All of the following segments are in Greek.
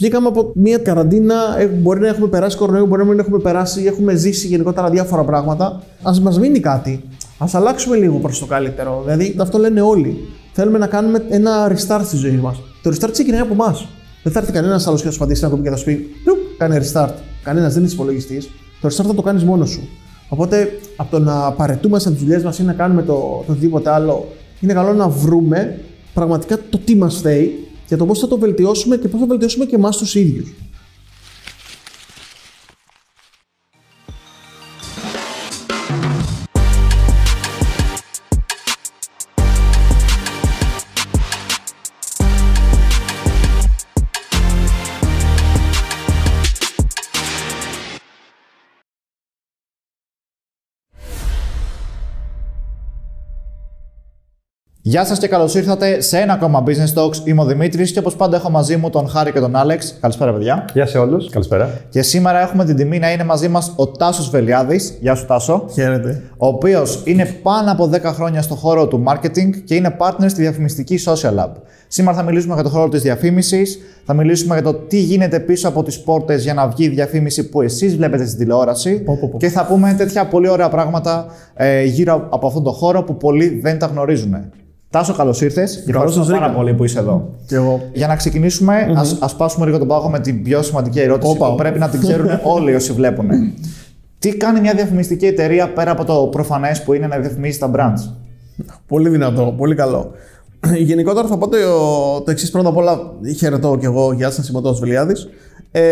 Βγήκαμε από μια καραντίνα, ε, μπορεί να έχουμε περάσει κορονοϊό, μπορεί να μην έχουμε περάσει, έχουμε ζήσει γενικότερα διάφορα πράγματα. Α μας μείνει κάτι. Α αλλάξουμε λίγο προς το καλύτερο. Δηλαδή, αυτό λένε όλοι. Θέλουμε να κάνουμε ένα restart στη ζωή μας. Το restart ξεκινάει από εμάς. Δεν θα έρθει κανένας άλλος και θα σου πατήσει ένα κουμπί και θα σου πει Κάνε restart. Κανένας δεν είναι υπολογιστής. Το restart θα το κάνεις μόνος σου. Οπότε από το να παρετούμε από τις δουλειές μας ή να κάνουμε το, το οτιδήποτε άλλο, είναι καλό να βρούμε πραγματικά το τι μας θέει για το πώς θα το βελτιώσουμε και πώς θα βελτιώσουμε και εμάς τους ίδιους. Γεια σας και καλώς ήρθατε σε ένα ακόμα Business Talks. Είμαι ο Δημήτρης και όπως πάντα έχω μαζί μου τον Χάρη και τον Άλεξ. Καλησπέρα, παιδιά. Γεια σε όλους. Καλησπέρα. Και σήμερα έχουμε την τιμή να είναι μαζί μας ο Τάσος Βελιάδης. Γεια σου, Τάσο. Χαίρετε. Ο οποίος είναι πάνω από 10 χρόνια στο χώρο του marketing και είναι partner στη διαφημιστική Social Lab. Σήμερα θα μιλήσουμε για το χώρο της διαφήμισης, θα μιλήσουμε για το τι γίνεται πίσω από τις πόρτες για να βγει η διαφήμιση που εσείς βλέπετε στην τηλεόραση. Πω, πω, πω. Και θα πούμε τέτοια πολύ ωραία πράγματα ε, γύρω από αυτόν τον χώρο που πολλοί δεν τα γνωρίζουν. Τάσο, καλώς ήρθες. Και Καλώς σας ευχαριστώ πάρα βρήκα. πολύ που είσαι εδώ. Και εγώ. Για να ξεκινήσουμε, ας, ας πάσουμε λίγο τον πάγο με την πιο σημαντική ερώτηση Όπα. που πρέπει να την ξέρουν όλοι όσοι βλέπουν. Τι κάνει μια διαφημιστική εταιρεία πέρα από το προφανές που είναι να διαφημίζει τα brands; Πολύ δυνατό, πολύ καλό. Γενικότερα θα πω το, το εξής. Πρώτα απ' όλα, χαιρετώ και εγώ. Γεια σας, είμαι ο Τάσος Βελιάδης. Ε,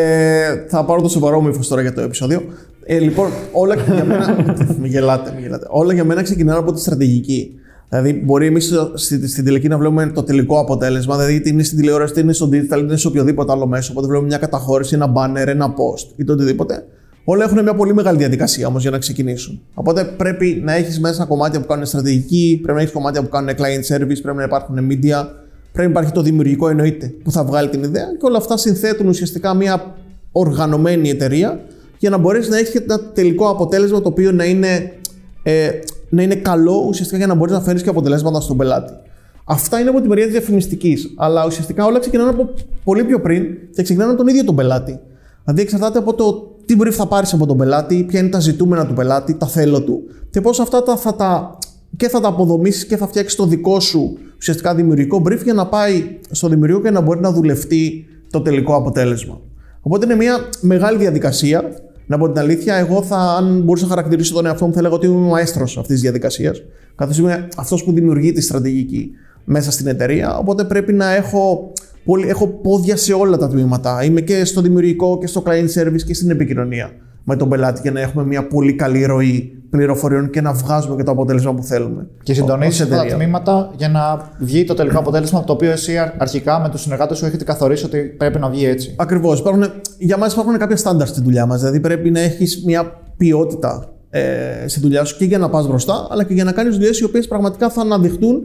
θα πάρω το σοβαρό μου ύφος τώρα για το επεισόδιο. Ε, λοιπόν, όλα για μένα. μην γελάτε, μην γελάτε. Όλα για μένα ξεκινάνε από τη στρατηγική. Δηλαδή, μπορεί εμείς στην, στην τελική να βλέπουμε το τελικό αποτέλεσμα, δηλαδή είτε είναι στην τηλεόραση, είτε είναι στο digital, είτε είναι σε οποιοδήποτε άλλο μέσο. Οπότε βλέπουμε μια καταχώρηση, ένα banner, ένα post είτε οτιδήποτε. Όλα έχουν μια πολύ μεγάλη διαδικασία όμως για να ξεκινήσουν. Οπότε πρέπει να έχεις μέσα κομμάτια που κάνουν στρατηγική, πρέπει να έχεις κομμάτια που κάνουν client service, πρέπει να υπάρχουν media, πρέπει να υπάρχει το δημιουργικό εννοείται που θα βγάλει την ιδέα και όλα αυτά συνθέτουν ουσιαστικά μια οργανωμένη εταιρεία για να μπορέσεις να έχεις και ένα τελικό αποτέλεσμα το οποίο να είναι, ε, να είναι καλό ουσιαστικά για να μπορείς να φέρεις και αποτελέσματα στον πελάτη. Αυτά είναι από τη μεριά της διαφημιστικής. Αλλά ουσιαστικά όλα ξεκινάνε από πολύ πιο πριν και ξεκινάνε από τον ίδιο τον πελάτη. Δηλαδή εξαρτάται από το τι brief θα πάρεις από τον πελάτη, ποια είναι τα ζητούμενα του πελάτη, τα θέλω του και πώς αυτά τα, θα τα, και θα τα αποδομήσεις και θα φτιάξεις το δικό σου ουσιαστικά δημιουργικό brief για να πάει στο δημιουργικό και να μπορεί να δουλευτεί το τελικό αποτέλεσμα. Οπότε είναι μια μεγάλη διαδικασία. Να πω την αλήθεια, εγώ θα, αν μπορούσα να χαρακτηρίσω τον εαυτό μου, θα έλεγα ότι είμαι μαέστρος αυτής της διαδικασίας. Καθώς είμαι αυτός που δημιουργεί τη στρατηγική μέσα στην εταιρεία. Οπότε πρέπει να έχω, πολύ, έχω πόδια σε όλα τα τμήματα. Είμαι και στο δημιουργικό και στο client service και στην επικοινωνία με τον πελάτη για να έχουμε μια πολύ καλή ροή πληροφοριών και να βγάζουμε και το αποτέλεσμα που θέλουμε. Και Ως συντονίζει αυτά τα εταιρεία. τμήματα για να βγει το τελικό αποτέλεσμα το οποίο εσύ αρ- αρχικά με τους συνεργάτες σου έχετε καθορίσει ότι πρέπει να βγει έτσι. Ακριβώς. Για μας υπάρχουν κάποια στάνταρ στη δουλειά μας. Δηλαδή πρέπει να έχεις μια ποιότητα ε, στη δουλειά σου και για να πας μπροστά, αλλά και για να κάνεις δουλειές οι οποίες πραγματικά θα αναδειχθούν.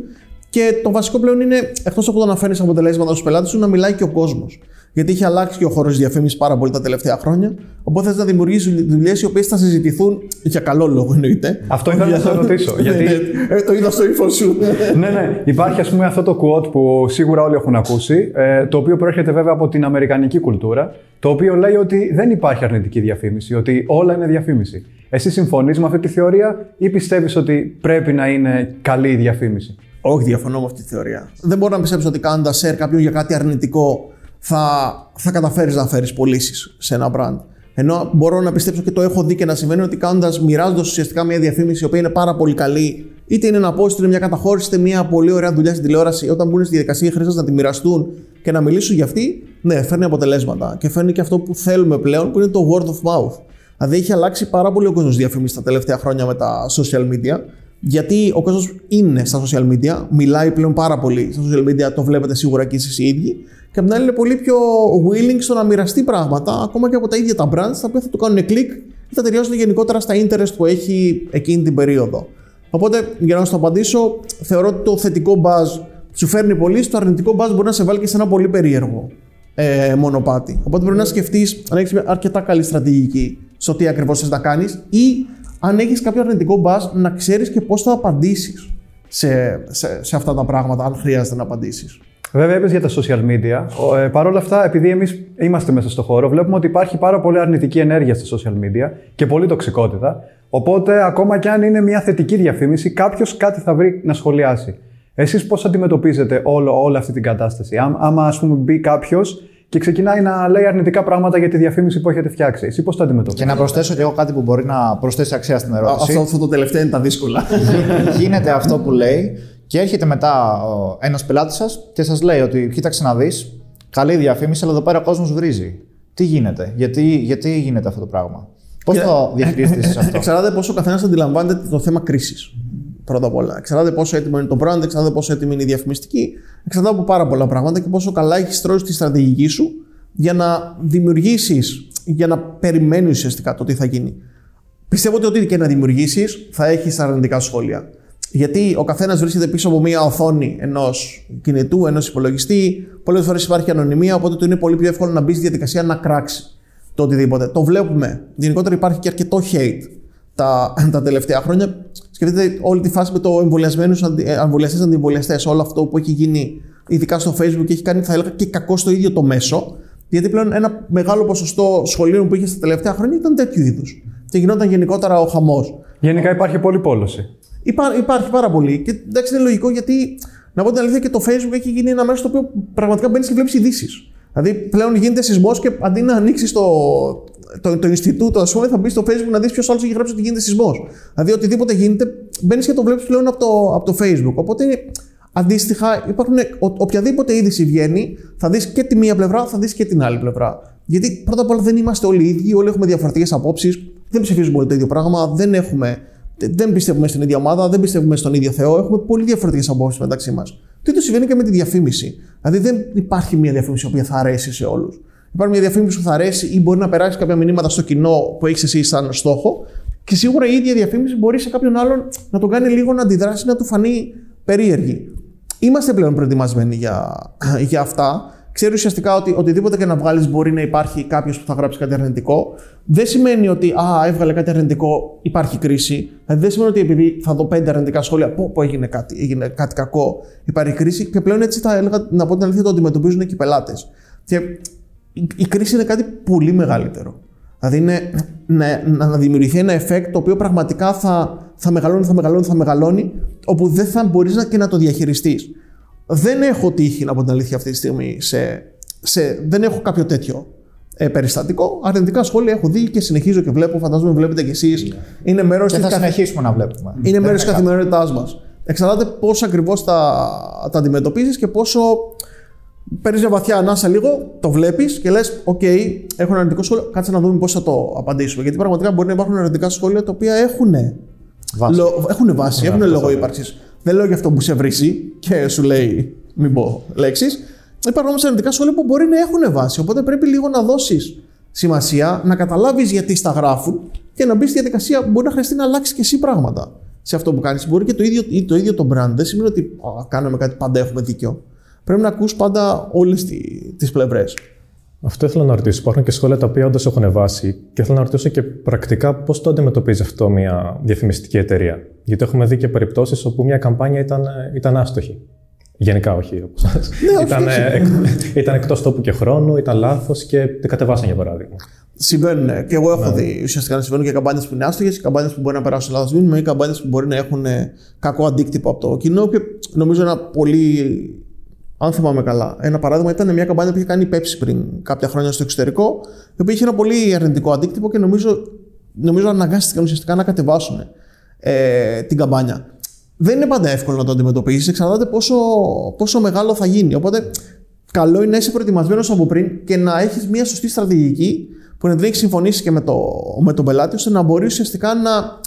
Και το βασικό πλέον είναι, εκτός από το να φέρνεις αποτελέσματα στους πελάτες σου, να μιλάει και ο κόσμος. Γιατί έχει αλλάξει και ο χώρος διαφήμισης πάρα πολύ τα τελευταία χρόνια. Οπότε θες να δημιουργήσεις δουλειές οι οποίες θα συζητηθούν για καλό λόγο, εννοείται. Αυτό ήθελα να σε ρωτήσω, γιατί- Ναι, ναι. Ε, το είδα στο ύφος σου. ναι, ναι. Υπάρχει ας πούμε αυτό το quote που σίγουρα όλοι έχουν ακούσει, ε, το οποίο προέρχεται βέβαια από την αμερικανική κουλτούρα, το οποίο λέει ότι δεν υπάρχει αρνητική διαφήμιση, ότι όλα είναι διαφήμιση. Εσύ συμφωνείς με αυτή τη θεωρία ή πιστεύεις ότι πρέπει να είναι καλή η διαφήμιση; Όχι, διαφωνώ με αυτή τη θεωρία. Δεν μπορώ να πιστέψω ότι κάνοντα share κάποιον για κάτι αρνητικό θα, θα καταφέρεις να φέρεις πωλήσεις σε ένα brand. Ενώ μπορώ να πιστέψω και το έχω δει και να συμβαίνει ότι κάνοντας, μοιράζοντας ουσιαστικά μια διαφήμιση η οποία είναι πάρα πολύ καλή, είτε είναι ένα post, είτε είναι μια καταχώρηση, είτε μια πολύ ωραία δουλειά στην τηλεόραση, όταν μπουν στη διαδικασία οι χρήστες να τη μοιραστούν και να μιλήσουν για αυτή, ναι, φέρνει αποτελέσματα. Και φέρνει και αυτό που θέλουμε πλέον, που είναι το word of mouth. Δηλαδή έχει αλλάξει πάρα πολύ ο κόσμος διαφήμιση τα τελευταία χρόνια με τα social media. Γιατί ο κόσμος είναι στα social media, μιλάει πλέον πάρα πολύ στα social media, το βλέπετε σίγουρα και εσείς οι ίδιοι. Και απ' την άλλη είναι πολύ πιο willing στο να μοιραστεί πράγματα, ακόμα και από τα ίδια τα brands, τα οποία θα του κάνουν κλικ ή θα ταιριάζουν γενικότερα στα interest που έχει εκείνη την περίοδο. Οπότε, για να σου το απαντήσω, θεωρώ ότι το θετικό buzz σου φέρνει πολύ, το αρνητικό buzz μπορεί να σε βάλει και σε ένα πολύ περίεργο ε, μονοπάτι. Οπότε πρέπει να σκεφτείς αν έχεις μια αρκετά καλή στρατηγική στο τι ακριβώς θες να κάνεις ή αν έχεις κάποιο αρνητικό buzz να ξέρεις και πώς θα απαντήσεις σε, σε, σε αυτά τα πράγματα, αν χρειάζεται να απαντήσεις. Βέβαια, είπες για τα social media. Ε, Παρ' όλα αυτά, επειδή εμείς είμαστε μέσα στο χώρο, βλέπουμε ότι υπάρχει πάρα πολύ αρνητική ενέργεια στα social media και πολύ τοξικότητα. Οπότε, ακόμα και αν είναι μια θετική διαφήμιση, κάποιος κάτι θα βρει να σχολιάσει. Εσείς πώς αντιμετωπίζετε όλο, όλη αυτή την κατάσταση; άμα, ας πούμε, μπει κάποιος και ξεκινάει να λέει αρνητικά πράγματα για τη διαφήμιση που έχετε φτιάξει. Εσύ πώς το αντιμετωπίζετε. Και να προσθέσω και εγώ κάτι που μπορεί να προσθέσει αξία στην ερώτηση. Αυτό, αυτό το τελευταίο είναι τα δύσκολα. Γίνεται αυτό που λέει και έρχεται μετά ένας πελάτης σας και σας λέει ότι κοίταξε να δεις, καλή διαφήμιση, αλλά εδώ πέρα ο κόσμος βρίζει. Τι γίνεται, γιατί, γιατί γίνεται αυτό το πράγμα; Πώς το διαχειρίζεσαι αυτό; Εξαρτάται πόσο ο καθένας αντιλαμβάνεται το θέμα κρίσης. Πρώτα απ' όλα. Εξαρτάται πόσο έτοιμο είναι το brand, εξαρτάται πόσο έτοιμη είναι η διαφημιστική, εξαρτάται από πάρα πολλά πράγματα και πόσο καλά έχεις τρώσει τη στρατηγική σου για να δημιουργήσεις, για να περιμένεις ουσιαστικά το τι θα γίνει. Πιστεύω ότι ό,τι και να δημιουργήσεις θα έχεις αρνητικά σχόλια. Γιατί ο καθένας βρίσκεται πίσω από μια οθόνη ενός κινητού, ενός υπολογιστή. Πολλές φορές υπάρχει ανωνυμία, οπότε του είναι πολύ πιο εύκολο να μπει στη διαδικασία να κράξει το οτιδήποτε. Το βλέπουμε. Γενικότερα υπάρχει και αρκετό hate τα, τα τελευταία χρόνια. Σκεφτείτε όλη τη φάση με το εμβολιασμένους εμβολιαστές αντιεμβολιαστές. Όλο αυτό που έχει γίνει, ειδικά στο Facebook, έχει κάνει, θα έλεγα, και κακό στο ίδιο το μέσο. Γιατί πλέον ένα μεγάλο ποσοστό σχολείων που είχε στα τελευταία χρόνια ήταν τέτοιου είδους. Και γινόταν γενικότερα ο χαμός. Γενικά υπάρχει πολύ πόλωση. Υπά, υπάρχει πάρα πολύ. Και εντάξει, είναι λογικό γιατί, να πω την αλήθεια, και το Facebook έχει γίνει ένα μέσο στο οποίο πραγματικά μπαίνει και βλέπεις ειδήσεις. Δηλαδή, πλέον γίνεται σεισμός και αντί να ανοίξεις το, το, το Ινστιτούτο, ας πούμε, θα μπεις στο Facebook να δεις ποιος άλλος έχει γράψει ότι γίνεται σεισμός. Δηλαδή, οτιδήποτε γίνεται, μπαίνεις και το βλέπεις πλέον από το, από το Facebook. Οπότε, αντίστοιχα, υπάρχουν οποιαδήποτε είδηση βγαίνει, θα δεις και τη μία πλευρά, θα δεις και την άλλη πλευρά. Γιατί πρώτα απ' όλα δεν είμαστε όλοι ίδιοι, όλοι έχουμε διαφορετικές απόψεις, δεν ψηφίζουμε όλοι το ίδιο πράγμα, δεν έχουμε δεν πιστεύουμε στην ίδια ομάδα, δεν πιστεύουμε στον ίδιο Θεό. Έχουμε πολύ διαφορετικές απόψεις μεταξύ μας. Τι το συμβαίνει και με τη διαφήμιση. Δηλαδή δεν υπάρχει μια διαφήμιση που θα αρέσει σε όλους. Υπάρχει μια διαφήμιση που θα αρέσει ή μπορεί να περάσει κάποια μηνύματα στο κοινό που έχεις εσύ σαν στόχο. Και σίγουρα η ίδια διαφήμιση μπορεί σε κάποιον άλλον να τον κάνει λίγο να αντιδράσει, να του φανεί περίεργη. Είμαστε πλέον προετοιμασμένοι για, για αυτά ξέρει ουσιαστικά ότι οτιδήποτε και να βγάλεις μπορεί να υπάρχει κάποιος που θα γράψει κάτι αρνητικό. Δεν σημαίνει ότι α, έβγαλε κάτι αρνητικό, υπάρχει κρίση. Δηλαδή δεν σημαίνει ότι επειδή θα δω πέντε αρνητικά σχόλια, πω, πω έγινε κάτι, έγινε κάτι κακό, υπάρχει κρίση. Και πλέον έτσι θα έλεγα, να πω την αλήθεια, το αντιμετωπίζουν και οι πελάτες. Και η κρίση είναι κάτι πολύ μεγαλύτερο. Δηλαδή είναι να, να δημιουργηθεί ένα effect το οποίο πραγματικά θα, θα μεγαλώνει, θα μεγαλώνει, θα μεγαλώνει, όπου δεν θα μπορείς και να το διαχειριστείς. Δεν έχω τύχει, από την αλήθεια, αυτή τη στιγμή σε, σε, δεν έχω κάποιο τέτοιο ε, περιστατικό. Αρνητικά σχόλια έχω δει και συνεχίζω και βλέπω. Φαντάζομαι βλέπετε κι εσείς. Yeah. Είναι μέρος της. Θα συνεχίσουμε να βλέπουμε. Είναι μέρος της καθημερινότητάς μας. Εξαρτάται πώς ακριβώς τα, τα αντιμετωπίζεις και πόσο. Παίρνεις μια βαθιά ανάσα λίγο, το βλέπεις και λες: OK, έχω ένα αρνητικό σχόλιο. Κάτσε να δούμε πώς θα το απαντήσουμε. Γιατί πραγματικά μπορεί να υπάρχουν αρνητικά σχόλια τα οποία έχουν βάση, λο, έχουν, βάση, έχουν λόγο ύπαρξης. Δεν λέω για αυτό που σε βρίσει και σου λέει μην πω λέξεις. Υπάρχουν όμως αρνητικά σχόλια που μπορεί να έχουν βάση. Οπότε πρέπει λίγο να δώσεις σημασία, να καταλάβεις γιατί στα γράφουν και να μπεις στη διαδικασία που μπορεί να χρειαστεί να αλλάξεις και εσύ πράγματα σε αυτό που κάνεις. Μπορεί και το ίδιο, το ίδιο το brand. Δεν σημαίνει ότι κάνουμε κάτι πάντα έχουμε δίκιο. Πρέπει να ακούς πάντα όλες τις πλευρές. Αυτό ήθελα να ρωτήσω. Υπάρχουν και σχόλια τα οποία όντως έχουν βάση και ήθελα να ρωτήσω και πρακτικά πώς το αντιμετωπίζει αυτό μια διαφημιστική εταιρεία. Γιατί έχουμε δει και περιπτώσεις όπου μια καμπάνια ήταν, ήταν άστοχη. Γενικά όχι. Ναι, ήταν, εκ, ήταν εκτός τόπου και χρόνου, ήταν λάθος και την κατεβάσαν για παράδειγμα. Συμβαίνουν. Ναι. Και εγώ έχω ναι. δει ουσιαστικά να συμβαίνουν και καμπάνιες που είναι άστοχες, καμπάνιες που μπορεί να περάσουν λάθος μήνυμα ή καμπάνιες που μπορεί να έχουν κακό αντίκτυπο από το κοινό. Και νομίζω ένα πολύ αν θυμάμαι καλά. Ένα παράδειγμα ήταν μια καμπάνια που είχε κάνει η Pepsi πριν κάποια χρόνια στο εξωτερικό, η οποία είχε ένα πολύ αρνητικό αντίκτυπο και νομίζω, νομίζω αναγκάστηκαν ουσιαστικά να κατεβάσουν ε, την καμπάνια. Δεν είναι πάντα εύκολο να το αντιμετωπίσεις, εξαρτάται πόσο, πόσο μεγάλο θα γίνει. Οπότε, καλό είναι να είσαι προετοιμασμένος από πριν και να έχεις μια σωστή στρατηγική που να την έχεις συμφωνήσει και με, το, με τον πελάτη, ώστε να μπορείς ουσιαστικά να,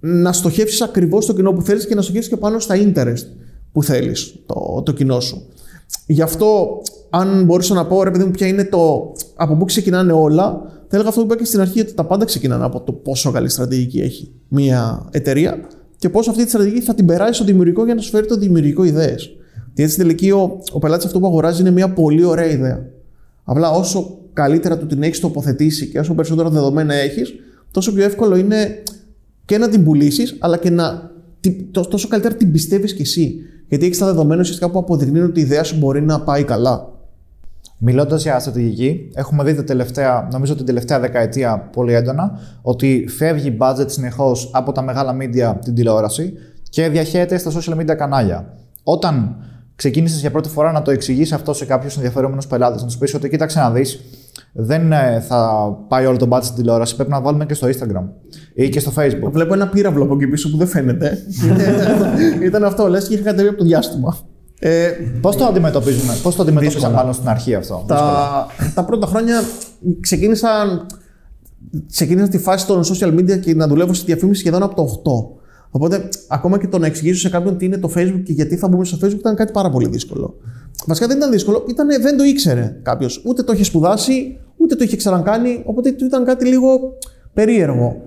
να στοχεύσεις ακριβώς το κοινό που θέλεις και να στοχεύσεις και πάνω στα interest που θέλεις το, το κοινό σου. Γι' αυτό, αν μπορούσα να πω, ρε παιδί μου, ποια είναι το. από πού ξεκινάνε όλα, θα έλεγα αυτό που είπα και στην αρχή, ότι τα πάντα ξεκινάνε από το πόσο καλή στρατηγική έχει μια εταιρεία και πώς αυτή τη στρατηγική θα την περάσει στο δημιουργικό για να σου φέρει το δημιουργικό ιδέες. Γιατί στην τελική ο, ο πελάτης αυτό που αγοράζει είναι μια πολύ ωραία ιδέα. Απλά όσο καλύτερα του την έχεις τοποθετήσει και όσο περισσότερα δεδομένα έχεις, τόσο πιο εύκολο είναι και να την πουλήσεις, αλλά και να τόσο καλύτερα την πιστεύεις κι εσύ. Γιατί έχει τα δεδομένα ουσιαστικά που αποδεικνύουν ότι η ιδέα σου μπορεί να πάει καλά. Μιλώντας για στρατηγική, έχουμε δει τα τελευταία, νομίζω την τελευταία δεκαετία πολύ έντονα, ότι φεύγει budget συνεχώς από τα μεγάλα media την τηλεόραση και διαχέεται στα social media κανάλια. Όταν ξεκίνησες για πρώτη φορά να το εξηγήσει αυτό σε κάποιους ενδιαφερόμενους πελάτες, να τους πεις ότι κοίταξε να δεις, δεν ε, θα πάει όλο το budget στην τηλεόραση, πρέπει να βάλουμε και στο Instagram ή και στο Facebook. Βλέπω ένα πύραυλο από εκεί πίσω που δεν φαίνεται. Ήταν αυτό, λες και είχε κατέβει από το διάστημα. Ε, πώς το αντιμετωπίζουμε, πώς το αντιμετώπισαν μάλλον στην αρχή αυτό. Τα, τα πρώτα χρόνια ξεκίνησαν, ξεκίνησα τη φάση των social media και να δουλεύω στη διαφήμιση σχεδόν από το 8. Οπότε, ακόμα και το να εξηγήσω σε κάποιον τι είναι το Facebook και γιατί θα μπούμε στο Facebook ήταν κάτι πάρα πολύ δύσκολο. Βασικά δεν ήταν δύσκολο, ήταν, δεν το ήξερε κάποιος. Ούτε το είχε σπουδάσει, ούτε το είχε ξανακάνει, οπότε ήταν κάτι λίγο περίεργο.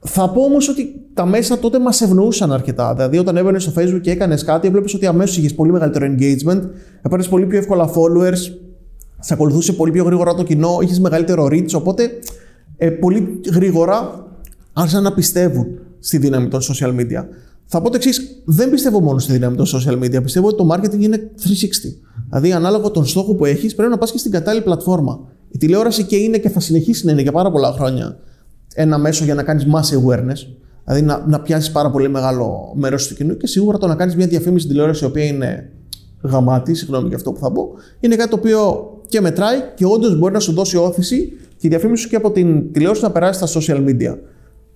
Θα πω όμως ότι τα μέσα τότε μας ευνοούσαν αρκετά. Δηλαδή, όταν έβαινε στο Facebook και έκανες κάτι, έβλεπες ότι αμέσως είχες πολύ μεγαλύτερο engagement, έπαιρνες πολύ πιο εύκολα followers, σε ακολουθούσε πολύ πιο γρήγορα το κοινό, είχες μεγαλύτερο reach. Οπότε, ε, πολύ γρήγορα άρχισαν να πιστεύουν στη δύναμη των social media. Θα πω το εξής: Δεν πιστεύω μόνο στη δύναμη των social media. Πιστεύω ότι το marketing είναι 360. Δηλαδή, ανάλογα τον στόχο που έχεις, πρέπει να πας και στην κατάλληλη πλατφόρμα. Η τηλεόραση και είναι και θα συνεχίσει να είναι για πάρα πολλά χρόνια ένα μέσο για να κάνεις mass awareness. Δηλαδή, να, να πιάσεις πάρα πολύ μεγάλο μέρος του κοινού και σίγουρα το να κάνεις μια διαφήμιση στην τηλεόραση η οποία είναι γαμάτη, συγγνώμη για αυτό που θα πω, είναι κάτι το οποίο και μετράει και όντως μπορεί να σου δώσει όθηση και η διαφήμιση σου και από την τηλεόραση να περάσει στα social media.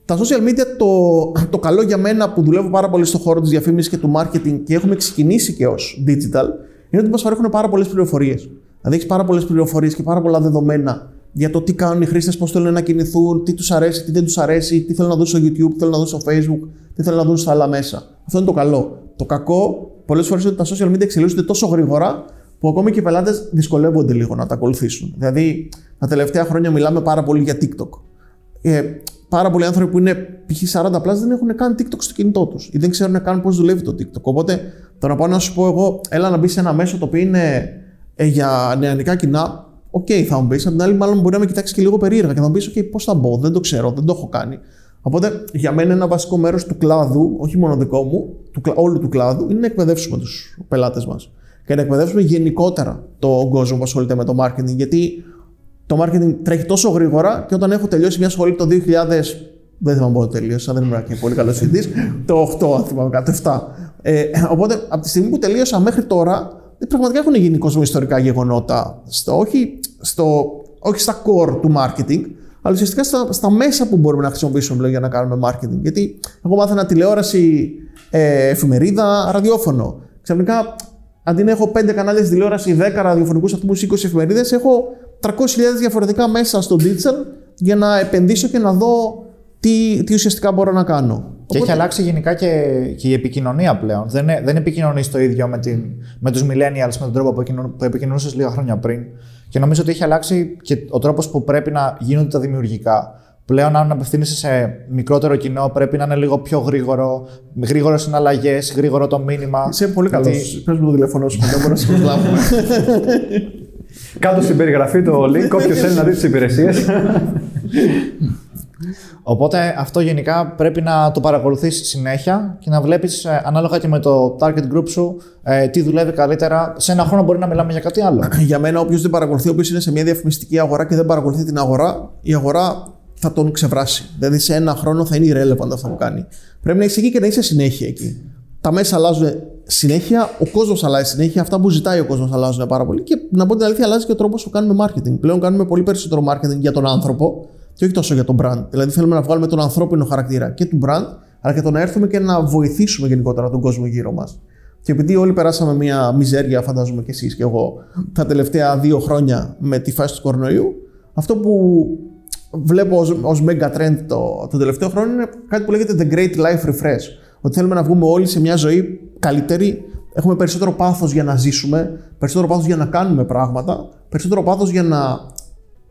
Τα social media, το, το καλό για μένα που δουλεύω πάρα πολύ στον χώρο της διαφήμισης και του marketing και έχουμε ξεκινήσει και ως digital, είναι ότι μας παρέχουν πάρα πολλές πληροφορίες. Δηλαδή, έχεις πάρα πολλές πληροφορίες και πάρα πολλά δεδομένα για το τι κάνουν οι χρήστες, πώς θέλουν να κινηθούν, τι τους αρέσει, τι δεν τους αρέσει, τι θέλουν να δουν στο YouTube, τι θέλουν να δουν στο Facebook, τι θέλουν να δουν στα άλλα μέσα. Αυτό είναι το καλό. Το κακό, πολλές φορές ότι τα social media εξελίσσονται τόσο γρήγορα που ακόμη και οι πελάτες δυσκολεύονται λίγο να τα ακολουθήσουν. Δηλαδή, τα τελευταία χρόνια μιλάμε πάρα πολύ για TikTok. Ε, πάρα πολλοί άνθρωποι που είναι π.χ. 40 plus δεν έχουν καν TikTok στο κινητό τους ή δεν ξέρουν καν πώς δουλεύει το TikTok. Οπότε το να πάω να σου πω εγώ, έλα να μπεις σε ένα μέσο το οποίο είναι ε, για νεανικά κοινά, OK, okay, θα μου πεις. Απ' την άλλη, μάλλον μπορεί να με κοιτάξεις και λίγο περίεργα και θα μου πεις: OK, πώς θα μπω, δεν το ξέρω, δεν το έχω κάνει. Οπότε για μένα ένα βασικό μέρος του κλάδου, όχι μόνο δικό μου, του, όλου του κλάδου, είναι να εκπαιδεύσουμε τους πελάτες μας. Και να εκπαιδεύσουμε γενικότερα τον κόσμο που ασχολείται με το marketing. Γιατί το marketing τρέχει τόσο γρήγορα και όταν έχω τελειώσει μια σχολή το 2000. Δεν θυμάμαι πότε τελείωσα, δεν ήμουν και πολύ καλός φοιτητής. Το 8, αν θυμάμαι, το 7. Ε, οπότε από τη στιγμή που τελείωσα μέχρι τώρα, πραγματικά έχουν γίνει κοσμοϊστορικά γεγονότα. Στο, όχι, στο, όχι στα core του marketing, αλλά ουσιαστικά στα, στα μέσα που μπορούμε να χρησιμοποιήσουμε πλέον για να κάνουμε marketing. Γιατί εγώ μάθαινα τηλεόραση, ε, εφημερίδα, ραδιόφωνο. Ξαφνικά, αντί να έχω 5 κανάλια στη τηλεόραση, 10 ραδιοφωνικούς σταθμού, 20 εφημερίδες, έχω 300.000 διαφορετικά μέσα στο digital για να επενδύσω και να δω τι, τι ουσιαστικά μπορώ να κάνω. Και έχει αλλάξει γενικά και, και η επικοινωνία πλέον. Δεν, δεν επικοινωνείς το ίδιο με, την, με τους millennials, με τον τρόπο που, που επικοινωνούσες λίγα χρόνια πριν. Και νομίζω ότι έχει αλλάξει και ο τρόπος που πρέπει να γίνονται τα δημιουργικά. Πλέον, αν απευθύνεσαι σε μικρότερο κοινό, πρέπει να είναι λίγο πιο γρήγορο, γρήγορο συναλλαγές, γρήγορο το μήνυμα. Είσαι πολύ καλός. Πες μου το τηλέφωνο σου, δεν μπορώ να σε Κάτω στην περιγραφή το link, όποιος θέλει να δει τις υπηρεσίες. Οπότε αυτό γενικά πρέπει να το παρακολουθείς συνέχεια και να βλέπεις ε, ανάλογα και με το target group σου ε, τι δουλεύει καλύτερα. Σε ένα χρόνο μπορεί να μιλάμε για κάτι άλλο. για μένα, όποιος δεν παρακολουθεί, όποιος είναι σε μια διαφημιστική αγορά και δεν παρακολουθεί την αγορά, η αγορά θα τον ξεβράσει. Δηλαδή σε ένα χρόνο θα είναι irrelevant αυτό που κάνει. Πρέπει να είσαι εκεί και να είσαι συνέχεια εκεί. Τα μέσα αλλάζουν συνέχεια, ο κόσμος αλλάζει συνέχεια, αυτά που ζητάει ο κόσμος αλλάζουν πάρα πολύ. Και να πω την αλήθεια, αλλάζει και ο τρόπος που κάνουμε marketing. Πλέον κάνουμε πολύ περισσότερο marketing για τον άνθρωπο και όχι τόσο για τον brand. Δηλαδή θέλουμε να βγάλουμε τον ανθρώπινο χαρακτήρα και του brand, αλλά και το να έρθουμε και να βοηθήσουμε γενικότερα τον κόσμο γύρω μας. Και επειδή όλοι περάσαμε μια μιζέρια, φαντάζομαι και εσείς και εγώ, τα τελευταία δύο χρόνια με τη φάση του κορονοϊού, αυτό που βλέπω ως mega trend το, το τελευταίο χρόνο είναι κάτι που λέγεται The Great Life Refresh. Ότι θέλουμε να βγούμε όλοι σε μια ζωή καλύτερη, έχουμε περισσότερο πάθος για να ζήσουμε, περισσότερο πάθος για να κάνουμε πράγματα, περισσότερο πάθος για να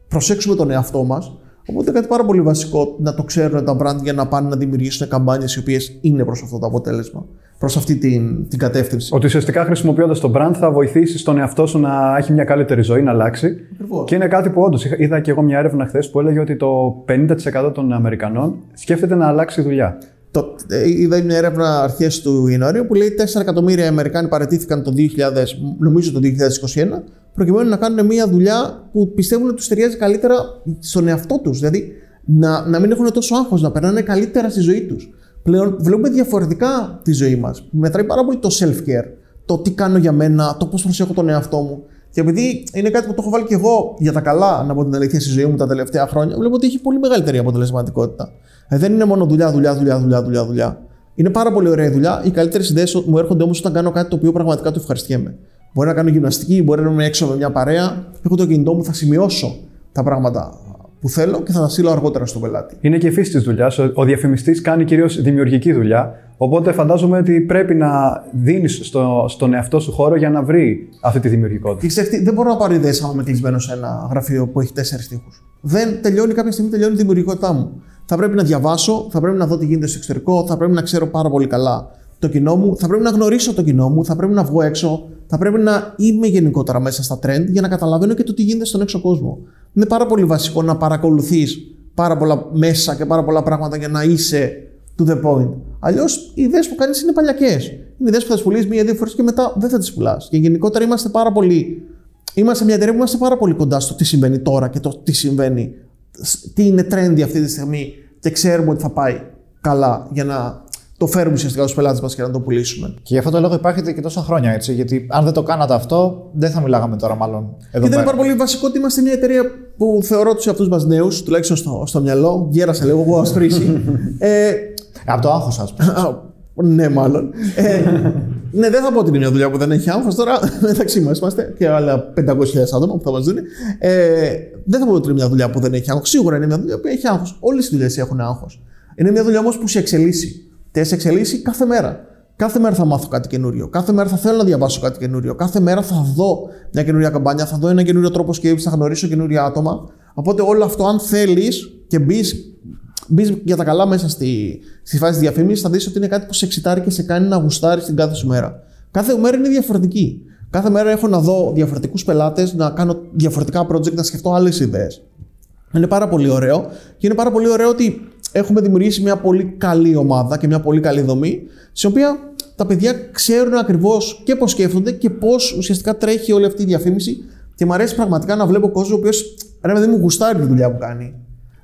προσέξουμε τον εαυτό μας Οπότε κάτι πάρα πολύ βασικό να το ξέρουν τα brand για να πάνε να δημιουργήσουν καμπάνιες οι οποίες είναι προς αυτό το αποτέλεσμα, προς αυτή την, την κατεύθυνση. Ότι ουσιαστικά χρησιμοποιώντας το brand θα βοηθήσεις τον εαυτό σου να έχει μια καλύτερη ζωή, να αλλάξει. Ακριβώς. Και είναι κάτι που όντως είδα και εγώ μια έρευνα χθες που έλεγε ότι το 50% των Αμερικανών σκέφτεται να αλλάξει δουλειά. Το, ε, είδα μια έρευνα αρχές του Ιανουαρίου που λέει 4 εκατομμύρια Αμερικάνοι παρετήθηκαν το 2000, νομίζω το 2021, προκειμένου να κάνουν μια δουλειά που πιστεύουν ότι τους ταιριάζει καλύτερα στον εαυτό τους. Δηλαδή να, να μην έχουν τόσο άγχος, να περνάνε καλύτερα στη ζωή τους. Πλέον βλέπουμε διαφορετικά τη ζωή μας. Μετράει πάρα πολύ το self-care. Το τι κάνω για μένα, το πώς προσέχω τον εαυτό μου. Και επειδή είναι κάτι που το έχω βάλει και εγώ για τα καλά, να πω την αλήθεια, στη ζωή μου τα τελευταία χρόνια, βλέπω ότι έχει πολύ μεγαλύτερη αποτελεσματικότητα. Ε, δεν είναι μόνο δουλειά, δουλειά, δουλειά, δουλειά, δουλειά. δουλειά. Είναι πάρα πολύ ωραία η δουλειά. Οι καλύτερες ιδέες μου έρχονται όμως όταν κάνω κάτι το οποίο πραγματικά το ευχαριστιέμαι. Μπορεί να κάνω γυμναστική, μπορεί να είμαι έξω με μια παρέα. Έχω το κινητό μου, θα σημειώσω τα πράγματα που θέλω και θα τα στείλω αργότερα στον πελάτη. Είναι και η φύση της δουλειάς. Ο διαφημιστής κάνει κυρίως δημιουργική δουλειά. Οπότε φαντάζομαι ότι πρέπει να δίνεις στο, στον εαυτό σου χώρο για να βρει αυτή τη δημιουργικότητα. Ξέρετε, δεν μπορώ να πάρω ιδέες άμα είμαι κλεισμένο σε ένα γραφείο που έχει τέσσερις τείχου. Δεν τελειώνει κάποια στιγμή, τελειώνει η δημιουργικότητά μου. Θα πρέπει να διαβάσω, θα πρέπει να δω τι γίνεται στο εξωτερικό, θα πρέπει να ξέρω πάρα πολύ καλά το κοινό μου, θα πρέπει να γνωρίσω το κοινό μου, θα πρέπει να βγω έξω, θα πρέπει να είμαι γενικότερα μέσα στα trend για να καταλαβαίνω και το τι γίνεται στον έξω κόσμο. Είναι πάρα πολύ βασικό να παρακολουθείς πάρα πολλά μέσα και πάρα πολλά πράγματα για να είσαι to the point. Αλλιώς οι ιδέες που κάνεις είναι παλιακές. Είναι ιδέες που θα τις πουλήσεις μία-δύο φορές και μετά δεν θα τις πουλάς. Και γενικότερα είμαστε πάρα πολύ. Είμαστε μια εταιρεία που είμαστε πάρα πολύ κοντά στο τι συμβαίνει τώρα και το τι συμβαίνει. Τι είναι trendy αυτή τη στιγμή και ξέρουμε ότι θα πάει καλά για να το φέρουμε ουσιαστικά στους πελάτες μας και να το πουλήσουμε. Και γι' αυτό το λόγο υπάρχετε και τόσα χρόνια έτσι. Γιατί αν δεν το κάνατε αυτό, δεν θα μιλάγαμε τώρα μάλλον. Εδώ και δεν είναι πάρα πολύ βασικό ότι είμαστε μια εταιρεία που θεωρώ τους εαυτούς μας νέους, τουλάχιστον στο, στο μυαλό. Γέρασε λίγο, εγώ ασπρίσει. ε, Από το άγχος, ας πούμε. ναι, μάλλον. ε, ναι, δεν θα πω ότι είναι μια δουλειά που δεν έχει άγχος. Τώρα μεταξύ μα είμαστε και άλλα 500.000 άτομα που θα μας δουν. Ε, δεν θα πω ότι είναι μια δουλειά που δεν έχει άγχος. Σίγουρα είναι μια δουλειά που έχει άγχος. Όλες οι δουλειές έχουν άγχος. Είναι μια δουλειά όμως που σε εξελίσσει τι εξελίσσει κάθε μέρα. Κάθε μέρα θα μάθω κάτι καινούριο. Κάθε μέρα θα θέλω να διαβάσω κάτι καινούριο. Κάθε μέρα θα δω μια καινούρια καμπάνια, θα δω ένα καινούριο τρόπο σκέψης, θα γνωρίσω καινούρια άτομα. Οπότε όλο αυτό, αν θέλεις και μπεις μπεις για τα καλά μέσα στη, στη φάση της διαφήμισης, θα δεις ότι είναι κάτι που σε εξητάρει και σε κάνει να γουστάρεις την κάθε σου μέρα. Κάθε μέρα είναι διαφορετική. Κάθε μέρα έχω να δω διαφορετικούς πελάτες, να κάνω διαφορετικά project, να σκεφτώ άλλες ιδέες. Είναι πάρα πολύ ωραίο και είναι πάρα πολύ ωραίο ότι έχουμε δημιουργήσει μια πολύ καλή ομάδα και μια πολύ καλή δομή, σε οποία τα παιδιά ξέρουν ακριβώς και πώς σκέφτονται και πώς ουσιαστικά τρέχει όλη αυτή η διαφήμιση. Και μου αρέσει πραγματικά να βλέπω κόσμο ο οποίος ρε παιδί μου γουστάρει τη δουλειά που κάνει.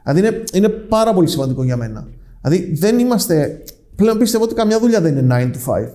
Δηλαδή είναι, είναι πάρα πολύ σημαντικό για μένα. Δηλαδή δεν είμαστε. Πλέον πιστεύω ότι καμιά δουλειά δεν είναι 9 to 5.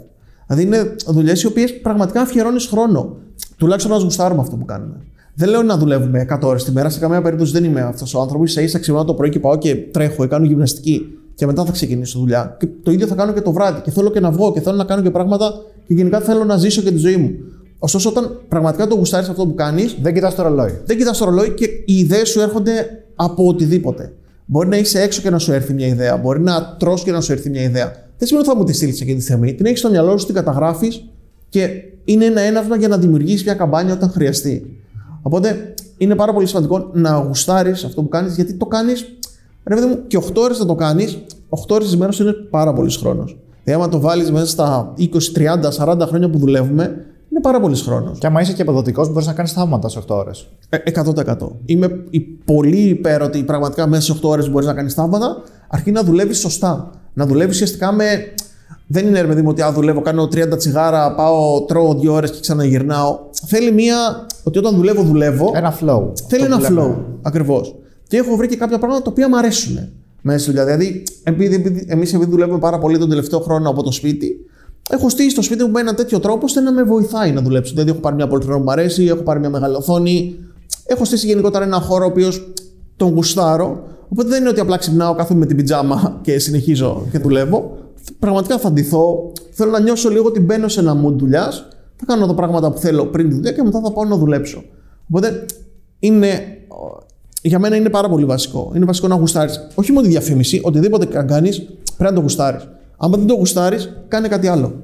Δηλαδή είναι δουλειές οι οποίες πραγματικά αφιερώνεις χρόνο. Τουλάχιστον να γουστάρουμε αυτό που κάνουμε. Δεν λέω να δουλεύουμε 100 ώρες τη μέρα, σε καμία περίπτωση δεν είμαι αυτός ο άνθρωπος. σα ίσα ξυπνάω το πρωί και πάω και τρέχω, κάνω γυμναστική και μετά θα ξεκινήσω δουλειά. Και το ίδιο θα κάνω και το βράδυ. Και θέλω και να βγω και θέλω να κάνω και πράγματα και γενικά θέλω να ζήσω και τη ζωή μου. Ωστόσο, όταν πραγματικά το γουστάρεις αυτό που κάνεις. Δεν κοιτάς το ρολόι. Δεν κοιτάς το ρολόι και οι ιδέες σου έρχονται από οτιδήποτε. Μπορεί να είσαι έξω και να σου έρθει μια ιδέα. Μπορεί να τρώ και να σου έρθει μια ιδέα. Δεν σημαίνει ότι θα μου τη στείλεις εκείνη τη στιγμή. Την έχεις στο μυαλό σου, την καταγράφεις και είναι ένα έναυσμα για να δημιουργήσεις μια καμπάνια όταν χρειαστεί. Οπότε είναι πάρα πολύ σημαντικό να γουστάρεις αυτό που κάνεις, γιατί το κάνεις. Ρε παιδί μου, και 8 ώρες να το κάνεις, 8 ώρες της μέρας είναι πάρα πολύς χρόνος. Δηλαδή, άμα το βάλεις μέσα στα 20, 30, 40 χρόνια που δουλεύουμε, είναι πάρα πολύς χρόνος. Και άμα είσαι και αποδοτικός, μπορείς να κάνεις θαύματα σε 8 ώρες. 100%. Είμαι πολύ υπέρ ότι πραγματικά μέσα σε 8 ώρες μπορείς να κάνεις θαύματα, αρκεί να δουλεύεις σωστά. Να δουλεύεις ουσιαστικά με δεν είναι ρε παιδί μου ότι α, δουλεύω, κάνω 30 τσιγάρα, πάω, τρώω δύο ώρες και ξαναγυρνάω. Θέλει μία. ότι όταν δουλεύω, δουλεύω. Ένα flow. Θέλει ένα flow. Ακριβώς. Και έχω βρει και κάποια πράγματα τα οποία μου αρέσουν μέσα στη δουλειά. Δηλαδή, επειδή, επειδή, εμείς επειδή δουλεύουμε πάρα πολύ τον τελευταίο χρόνο από το σπίτι, έχω στήσει το σπίτι μου με ένα τέτοιο τρόπο ώστε να με βοηθάει να δουλέψω. Δηλαδή, έχω πάρει μια πολυθρόνα που μου αρέσει, έχω πάρει μια μεγάλη οθόνη. Έχω στήσει γενικότερα ένα χώρο ο οποίος τον γουστάρω. Οπότε δεν είναι ότι απλά ξυπνάω, κάθομαι με την πιτζάμα και συνεχίζω και δουλεύω πραγματικά θα ντυθώ. Θέλω να νιώσω λίγο ότι μπαίνω σε ένα mood δουλειάς. Θα κάνω τα πράγματα που θέλω πριν τη δουλειά και μετά θα πάω να δουλέψω. Οπότε είναι, για μένα είναι πάρα πολύ βασικό. Είναι βασικό να γουστάρεις. Όχι μόνο τη διαφήμιση, οτιδήποτε κάνεις πρέπει να το γουστάρεις. Αν δεν το γουστάρεις, κάνε κάτι άλλο.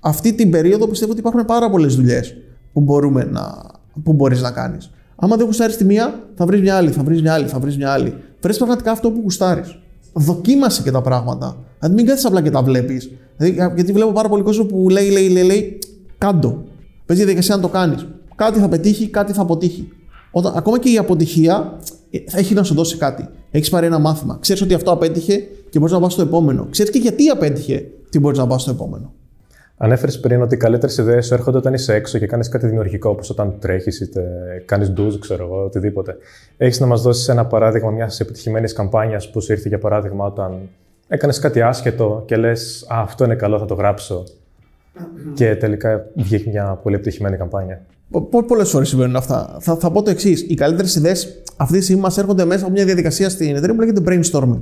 Αυτή την περίοδο πιστεύω ότι υπάρχουν πάρα πολλές δουλειές που, μπορούμε να, που μπορείς να κάνεις. Άμα δεν γουστάρεις τη μία, θα βρεις μια άλλη, θα βρεις μια άλλη, θα βρεις μια άλλη. Βρει πραγματικά αυτό που γουστάρεις δοκίμασε και τα πράγματα. Δηλαδή μην κάθεσαι απλά και τα βλέπεις. Δηλαδή, γιατί βλέπω πάρα πολύ κόσμο που λέει, λέει, λέει, λέει, κάντο. Παίζει διαδικασία να το κάνεις. Κάτι θα πετύχει, κάτι θα αποτύχει. Όταν, ακόμα και η αποτυχία ε, θα έχει να σου δώσει κάτι. Έχεις πάρει ένα μάθημα. Ξέρεις ότι αυτό απέτυχε και και μπορείς να πας στο επόμενο. Ξέρεις και γιατί απέτυχε τι μπορείς να πας στο επόμενο. Ανέφερες πριν ότι οι καλύτερες ιδέες σου έρχονται όταν είσαι έξω και κάνεις κάτι δημιουργικό, όπως όταν τρέχεις είτε κάνεις ντουζ, ξέρω εγώ, οτιδήποτε. Έχεις να μας δώσεις ένα παράδειγμα μιας επιτυχημένης καμπάνιας που σου ήρθε για παράδειγμα όταν έκανες κάτι άσχετο και λες: Α, αυτό είναι καλό, θα το γράψω. Και τελικά βγήκε μια πολύ επιτυχημένη καμπάνια. Πολλές φορές συμβαίνουν αυτά. Θα, θα πω το εξής. Οι καλύτερες ιδέες αυτή τη στιγμή μας έρχονται μέσα από μια διαδικασία στην εταιρεία που λέγεται brainstorming.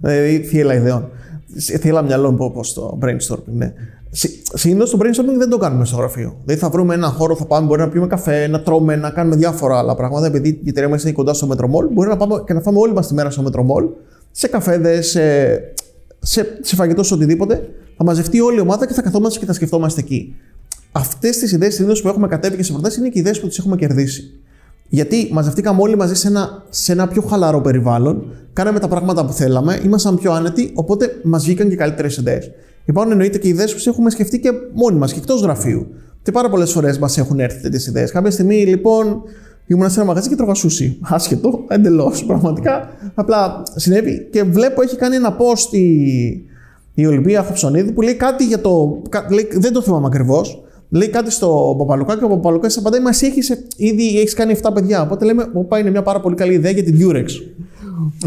Δηλαδή θύελα ιδεών. Θύελα μυαλών, πώ το brainstorming, ναι. Συνήθως το brainstorming δεν το κάνουμε στο γραφείο. Δηλαδή θα βρούμε ένα χώρο, θα πάμε, μπορεί να πιούμε καφέ, να τρώμε, να κάνουμε διάφορα άλλα πράγματα. Επειδή η εταιρεία μας είναι κοντά στο Μετρομόλ, μπορεί να πάμε και να φάμε όλη μας τη μέρα στο Μετρομόλ, σε καφέδες, σε, σε, σε φαγητό, σε οτιδήποτε. Θα μαζευτεί όλη η ομάδα και θα καθόμαστε και θα σκεφτόμαστε εκεί. Αυτές τις ιδέες συνήθω που έχουμε κατέβει και σε προτάσεις είναι και ιδέες που τις έχουμε κερδίσει. Γιατί μαζευτήκαμε όλοι μαζί σε ένα, σε ένα πιο χαλαρό περιβάλλον, κάναμε τα πράγματα που θέλαμε, ήμασταν πιο άνετοι, οπότε μας βγήκαν και καλύτερες ιδέες. Υπάρχουν εννοείται και ιδέες που έχουμε σκεφτεί και μόνοι μας και εκτός γραφείου. Και πάρα πολλές φορές μας έχουν έρθει τέτοιες ιδέες. Κάποια στιγμή λοιπόν ήμουν σε ένα μαγαζί και τρώγα σούσι. Άσχετο, εντελώς πραγματικά. Απλά συνέβη και βλέπω έχει κάνει ένα post η, η Ολυμπία Χοψονίδη που λέει κάτι για το. Λέει, δεν το θυμάμαι ακριβώς. Λέει κάτι στο Παπαλουκά και ο Παπαλουκά απαντάει: Μα έχεις ήδη έχεις κάνει 7 παιδιά. Οπότε λέμε: Οπα είναι μια πάρα πολύ καλή ιδέα για την Durex.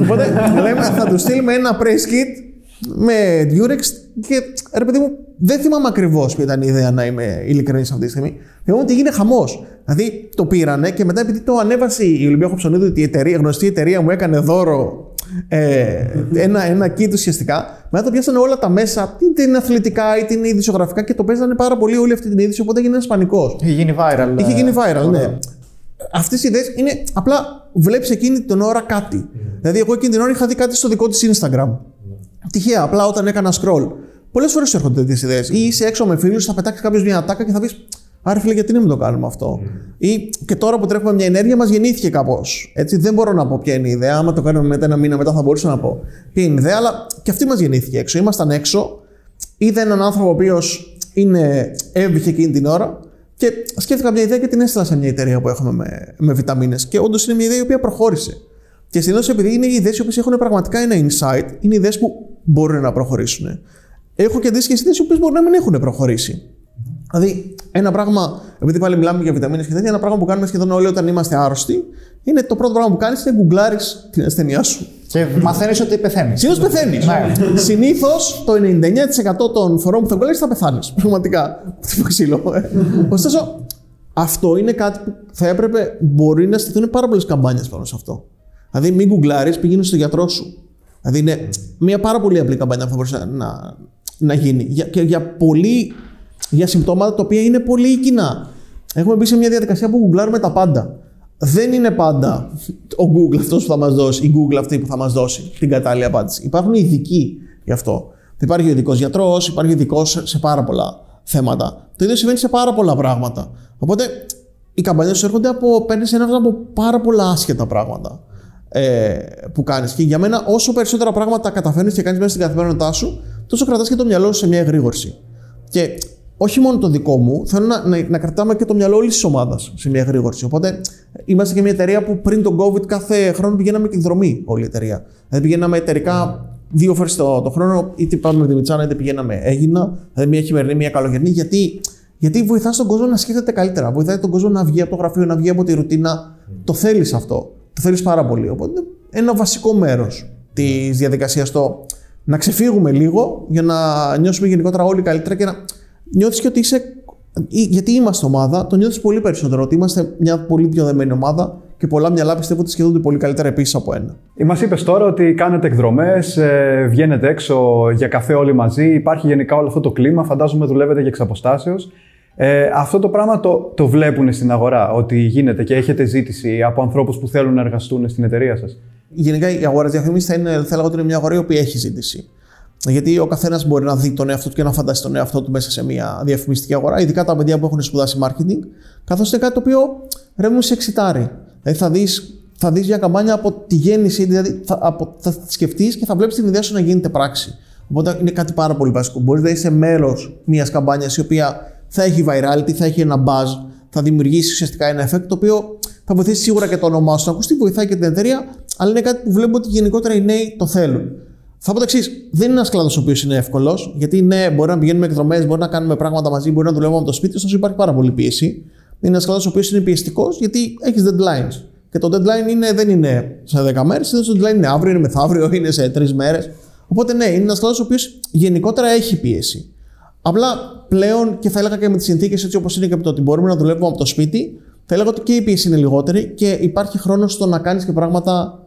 Οπότε λέμε: Θα του στείλουμε ένα press kit με Durex και ρε παιδί μου, δεν θυμάμαι ακριβώς ποια ήταν η ιδέα να είμαι ειλικρινής αυτή τη στιγμή. Θυμάμαι ότι έγινε χαμός. Δηλαδή το πήρανε και μετά επειδή το ανέβασε η Ολυμπία Χοψονίδου, ότι η εταιρεία, γνωστή εταιρεία μου έκανε δώρο ε, ένα, ένα kit ουσιαστικά. Μετά το πιάσανε όλα τα μέσα, είτε είναι αθλητικά είτε είναι ειδησιογραφικά και το παίζανε πάρα πολύ όλη αυτή την είδηση. Οπότε έγινε ένας πανικός. Είχε γίνει viral. Είχε γίνει viral, ναι. Αυτές οι ιδέες είναι απλά βλέπεις εκείνη την ώρα κάτι. Δηλαδή, εγώ εκείνη την ώρα είχα δει κάτι στο δικό της Instagram. Τυχαία, απλά όταν έκανα scroll. Πολλές φορές έρχονται τέτοιες ιδέες. Ή είσαι έξω με φίλους, θα πετάξεις κάποιος μια ατάκα και θα πεις Άρα, φίλε, γιατί να μην το κάνουμε αυτό; Mm. Ή και τώρα που τρέχουμε μια ενέργεια, μας γεννήθηκε κάπως. Έτσι, δεν μπορώ να πω ποια είναι η ιδέα. Άμα το κάνουμε μετά ένα μήνα μετά, θα μπορούσα να πω ποια είναι η ιδέα, αλλά και αυτή μας γεννήθηκε έξω. Ήμασταν έξω, είδα έναν άνθρωπο ο οποίος έβγαινε εκείνη την ώρα και σκέφτηκα μια ιδέα και την έστειλα σε μια εταιρεία που έχουμε με, με βιταμίνες. Και όντως είναι μια ιδέα η οποία προχώρησε. Και συνήθως επειδή είναι οι ιδέες οι οποίες έχουν πραγματικά ένα insight, είναι ιδέες που μπορούν να προχωρήσουν. Έχω και αντίστοιχε ιδέε οι οποίες μπορεί να μην έχουν προχωρήσει. Δηλαδή, ένα πράγμα, επειδή πάλι μιλάμε για βιταμίνες και τέτοια, ένα πράγμα που κάνουμε σχεδόν όλοι όταν είμαστε άρρωστοι, είναι το πρώτο πράγμα που κάνεις είναι γκουγκλάρεις την ασθένειά σου. Και μαθαίνεις ότι πεθαίνεις. Συνήθως πεθαίνεις. Ναι. Συνήθως το 99% των φορών που θα γκουγκλάρεις θα πεθάνεις. Πραγματικά. Τι ξύλο. Ε. Ωστόσο, αυτό είναι κάτι που θα έπρεπε, μπορεί να στηθούν πάρα πολλές καμπάνιες πάνω σε αυτό. Δηλαδή, μην γκουγκλάρεις, πηγαίνεις στο γιατρό σου. Δηλαδή, είναι μια πάρα πολύ απλή καμπάνια που θα μπορούσε να, να γίνει. Για, και για πολύ για συμπτώματα τα οποία είναι πολύ κοινά. Έχουμε μπει σε μια διαδικασία που γκουγκλάρουμε τα πάντα. Δεν είναι πάντα ο Google αυτός που θα μας δώσει, η Google αυτή που θα μας δώσει την κατάλληλη απάντηση. Υπάρχουν ειδικοί γι' αυτό. Υπάρχει ο ειδικός γιατρός, υπάρχει ειδικός σε πάρα πολλά θέματα. Το ίδιο συμβαίνει σε πάρα πολλά πράγματα. Οπότε οι καμπανιές σου έρχονται από. παίρνεις ένα από πάρα πολλά άσχετα πράγματα ε, που κάνεις. Και για μένα, όσο περισσότερα πράγματα καταφέρνεις και κάνεις μέσα στην καθημερινότητά σου, τόσο κρατάς και το μυαλό σου σε μια εγρήγορση. Και όχι μόνο το δικό μου, θέλω να, να, να κρατάμε και το μυαλό όλης της ομάδας σε μια γρήγορση. Οπότε είμαστε και μια εταιρεία που πριν τον COVID κάθε χρόνο πηγαίναμε και δρομή όλη η εταιρεία. Δηλαδή πηγαίναμε εταιρικά δύο φορές το, το χρόνο, είτε πάμε με τη Μιτσάνα είτε πηγαίναμε Έγινα. Δηλαδή μια χειμερινή, μια καλοκαιρινή. Γιατί, γιατί βοηθάς τον κόσμο να σκέφτεται καλύτερα. Βοηθάει τον κόσμο να βγει από το γραφείο, να βγει από τη ρουτίνα. Το θέλεις αυτό. Το θέλεις πάρα πολύ. Οπότε ένα βασικό μέρος της διαδικασίας το να ξεφύγουμε λίγο για να νιώσουμε γενικότερα όλοι καλύτερα και να νιώθεις και ότι είσαι. Γιατί είμαστε ομάδα, το νιώθεις πολύ περισσότερο. Ότι είμαστε μια πολύ πιο δεμένη ομάδα και πολλά μυαλά πιστεύω ότι σκέφτονται πολύ καλύτερα επίσης από ένα. Μας είπες τώρα ότι κάνετε εκδρομές, ε, βγαίνετε έξω για καφέ όλοι μαζί. Υπάρχει γενικά όλο αυτό το κλίμα. Φαντάζομαι δουλεύετε για εξαποστάσεω. Ε, αυτό το πράγμα το, το βλέπουν στην αγορά, ότι γίνεται και έχετε ζήτηση από ανθρώπους που θέλουν να εργαστούν στην εταιρεία σας. Γενικά η αγορά διαφήμισης θα, είναι, θα έλεγα ότι είναι μια αγορά η οποία έχει ζήτηση. Γιατί ο καθένας μπορεί να δει τον εαυτό του και να φαντάσει τον εαυτό του μέσα σε μια διαφημιστική αγορά, ειδικά τα παιδιά που έχουν σπουδάσει marketing, καθώς είναι κάτι το οποίο ρεύμα σε εξητάρει. Δηλαδή θα δεις θα δεις μια καμπάνια από τη γέννηση, δηλαδή θα, από, θα σκεφτείς και θα βλέπεις την ιδέα σου να γίνεται πράξη. Οπότε είναι κάτι πάρα πολύ βασικό. Μπορείς να είσαι μέρο μιας καμπάνιας η οποία θα έχει virality, θα έχει ένα buzz, θα δημιουργήσει ουσιαστικά ένα effect το οποίο θα βοηθήσει σίγουρα και το όνομά σου να ακουστεί, βοηθάει και την εταιρεία, αλλά είναι κάτι που βλέπουμε ότι γενικότερα οι νέοι το θέλουν. Θα πω το εξής: Δεν είναι ένας κλάδος ο οποίος είναι εύκολος, γιατί ναι, μπορεί να πηγαίνουμε εκδρομέ, μπορεί να κάνουμε πράγματα μαζί, μπορεί να δουλεύουμε από το σπίτι, ωστόσο υπάρχει πάρα πολύ πίεση. Είναι ένας κλάδος ο οποίος είναι πιεστικός, γιατί έχεις deadlines. Και το deadline είναι, δεν είναι σε 10 μέρες, το deadline είναι αύριο, είναι μεθαύριο, είναι σε 3 μέρες. Οπότε ναι, είναι ένας κλάδος ο οποίος γενικότερα έχει πίεση. Απλά πλέον και θα έλεγα και με τις συνθήκες έτσι όπως είναι και από το ότι μπορούμε να δουλεύουμε από το σπίτι, θα έλεγα ότι και η πίεση είναι λιγότερη και υπάρχει χρόνος στο να κάνεις και πράγματα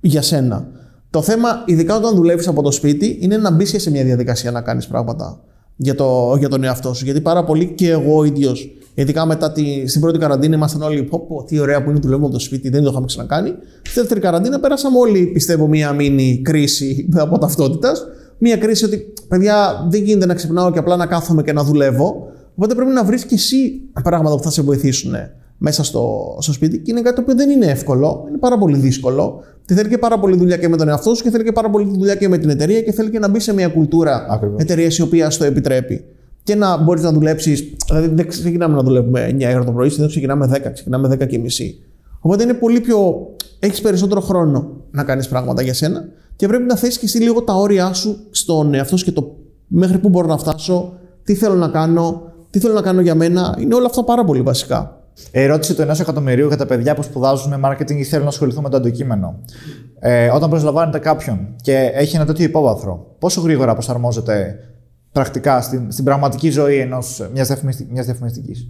για σένα. Το θέμα, ειδικά όταν δουλεύεις από το σπίτι, είναι να μπεις σε μια διαδικασία να κάνεις πράγματα για, το, για τον εαυτό σου. Γιατί πάρα πολύ και εγώ ίδιος, ειδικά μετά τη, στην πρώτη καραντίνα, ήμασταν όλοι. Πω, πω, τι ωραία που είναι δουλεύουμε από το σπίτι, δεν το είχαμε ξανακάνει. Στη δεύτερη καραντίνα πέρασαμε όλοι, πιστεύω, μια μήνυ κρίση από ταυτότητας. Μια κρίση ότι, παιδιά, δεν γίνεται να ξυπνάω και απλά να κάθομαι και να δουλεύω. Οπότε πρέπει να βρεις και εσύ πράγματα που θα σε βοηθήσουν μέσα στο, στο σπίτι και είναι κάτι το οποίο δεν είναι εύκολο, είναι πάρα πολύ δύσκολο. Και θέλει και πάρα πολύ δουλειά και με τον εαυτό σου και θέλει και πάρα πολύ δουλειά και με την εταιρεία και θέλει και να μπει σε μια κουλτούρα εταιρείας η οποία στο επιτρέπει. Και να μπορείς να δουλέψεις. Δηλαδή, δεν ξεκινάμε να δουλεύουμε 9 ώρα το πρωί, δεν ξεκινάμε 10, ξεκινάμε 10 και μισή. Οπότε είναι πολύ πιο. Έχεις περισσότερο χρόνο να κάνεις πράγματα για σένα και πρέπει να θέσει και εσύ λίγο τα όρια σου στον εαυτό σου και το μέχρι πού μπορώ να φτάσω, τι θέλω να κάνω, τι θέλω να κάνω για μένα. Είναι όλα αυτά πάρα πολύ βασικά. Ερώτηση του ενός εκατομμυρίου για τα παιδιά που σπουδάζουν marketing ή θέλουν να ασχοληθούν με το αντικείμενο. Ε, όταν προσλαμβάνετε κάποιον και έχει ένα τέτοιο υπόβαθρο, πόσο γρήγορα προσαρμόζεται πρακτικά στην, στην πραγματική ζωή ενός, μιας, διαφημιστικής;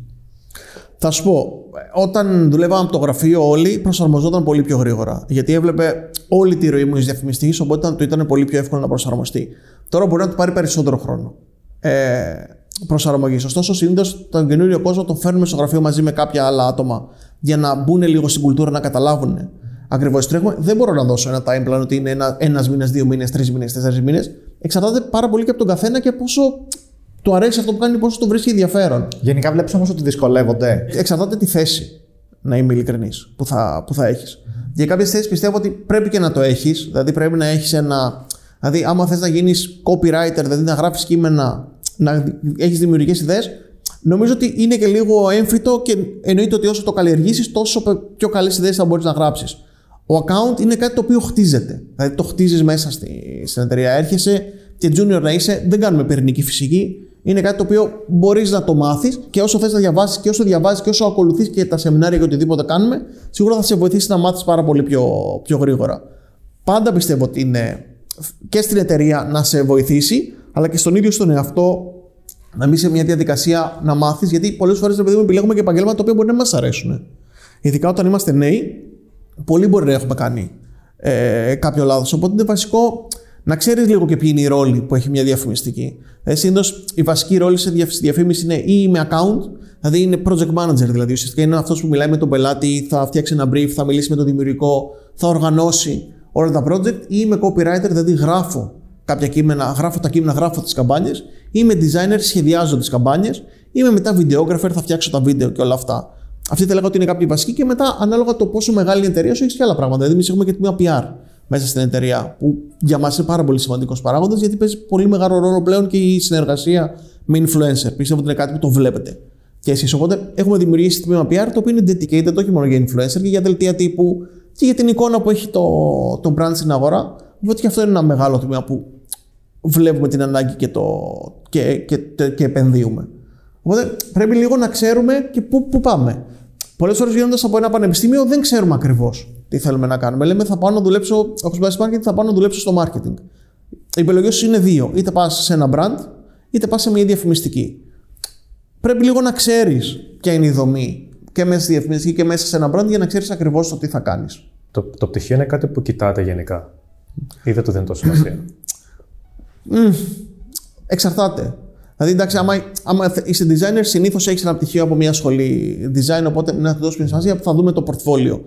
Θα σου πω, όταν δουλεύαμε από το γραφείο όλοι προσαρμοζόταν πολύ πιο γρήγορα. Γιατί έβλεπε όλη τη ροή μου ει διαφημιστικής, οπότε του ήταν πολύ πιο εύκολο να προσαρμοστεί. Τώρα μπορεί να του πάρει περισσότερο χρόνο. Ε, προσαρμογής. Ωστόσο, συνήθως τον καινούριο κόσμο τον φέρνουμε στο γραφείο μαζί με κάποια άλλα άτομα για να μπουν λίγο στην κουλτούρα να καταλάβουν ακριβώς τι τρέχουμε. Δεν μπορώ να δώσω ένα time plan ότι είναι ένα ένας μήνα, δύο μήνες, τρεις μήνες, τέσσερις μήνες. Εξαρτάται πάρα πολύ και από τον καθένα και πόσο του αρέσει αυτό που κάνει, πόσο το βρίσκει ενδιαφέρον. Γενικά βλέπεις όμως ότι δυσκολεύονται. Εξαρτάται τη θέση, να είμαι ειλικρινής, που θα, που θα έχεις. Για κάποιες θέσεις πιστεύω ότι πρέπει και να το έχεις, δηλαδή πρέπει να έχεις ένα. Δηλαδή, άμα θες να γίνεις copywriter, δηλαδή να γράφεις κείμενα να έχεις δημιουργικές ιδέες, νομίζω ότι είναι και λίγο έμφυτο και εννοείται ότι όσο το καλλιεργήσεις, τόσο πιο καλές ιδέες θα μπορείς να γράψεις. Ο account είναι κάτι το οποίο χτίζεται. Δηλαδή το χτίζεις μέσα στη, στην εταιρεία. Έρχεσαι και junior να είσαι, δεν κάνουμε πυρηνική φυσική. Είναι κάτι το οποίο μπορείς να το μάθεις και όσο θες να διαβάσεις και όσο διαβάζεις και όσο ακολουθείς και τα σεμινάρια και οτιδήποτε κάνουμε, σίγουρα θα σε βοηθήσει να μάθεις πάρα πολύ πιο, πιο γρήγορα. Πάντα πιστεύω ότι είναι και στην εταιρεία να σε βοηθήσει, αλλά και στον ίδιο στον εαυτό να μπει σε μια διαδικασία να μάθεις, γιατί πολλές φορές επειδή επιλέγουμε και επαγγέλματα τα οποία μπορεί να μας αρέσουν. Ειδικά όταν είμαστε νέοι, πολλοί μπορεί να έχουμε κάνει ε, κάποιο λάθος. Οπότε είναι βασικό να ξέρεις λίγο και ποιοι είναι οι ρόλοι που έχει μια διαφημιστική. Ε, Συνήθως η βασική ρόλη σε διαφήμιση είναι ή με account, δηλαδή είναι project manager, δηλαδή ουσιαστικά είναι αυτός που μιλάει με τον πελάτη, θα φτιάξει ένα brief, θα μιλήσει με τον δημιουργικό, θα οργανώσει όλα τα project, ή είμαι copywriter, δηλαδή γράφω κάποια κείμενα, γράφω τα κείμενα, γράφω τις καμπάνιες. Είμαι designer, σχεδιάζω τις καμπάνιες. Είμαι μετά videographer, θα φτιάξω τα βίντεο και όλα αυτά. Αυτή θα λέγα ότι είναι κάποια βασική και μετά ανάλογα το πόσο μεγάλη είναι η εταιρεία σου έχεις και άλλα πράγματα. Δηλαδή, εμείς έχουμε και τμήμα PR μέσα στην εταιρεία που για μας είναι πάρα πολύ σημαντικός παράγοντας γιατί παίζει πολύ μεγάλο ρόλο πλέον και η συνεργασία με influencer. Πιστεύω ότι είναι κάτι που το βλέπετε και εσείς. Οπότε έχουμε δημιουργήσει τμήμα PR το οποίο είναι dedicated όχι μόνο για influencer και για δελτία τύπου και για την εικόνα που έχει το, το brand στην αγορά. Οπότε και αυτό είναι ένα μεγάλο τμήμα που βλέπουμε την ανάγκη και, το, και, και, και επενδύουμε. Οπότε πρέπει λίγο να ξέρουμε και πού, πού πάμε. Πολλές φορέ βγαίνοντα από ένα πανεπιστήμιο δεν ξέρουμε ακριβώς τι θέλουμε να κάνουμε. Λέμε θα πάω να δουλέψω, όπω πάει marketing, θα πάω να δουλέψω στο marketing. Οι επιλογέ σου είναι δύο. Είτε πας σε ένα brand, είτε πας σε μια διαφημιστική. Πρέπει λίγο να ξέρεις ποια είναι η δομή και μέσα στη διαφημιστική και μέσα σε ένα brand για να ξέρεις ακριβώς το τι θα κάνεις. Το, το πτυχίο είναι κάτι που κοιτάτε γενικά. Ή δεν το δίνει τόσο σημασία; Mm, εξαρτάται. Δηλαδή, εντάξει, άμα, άμα είσαι designer, συνήθως έχεις ένα πτυχίο από μια σχολή design, οπότε να του δώσουμε σημασία που θα δούμε το portfolio.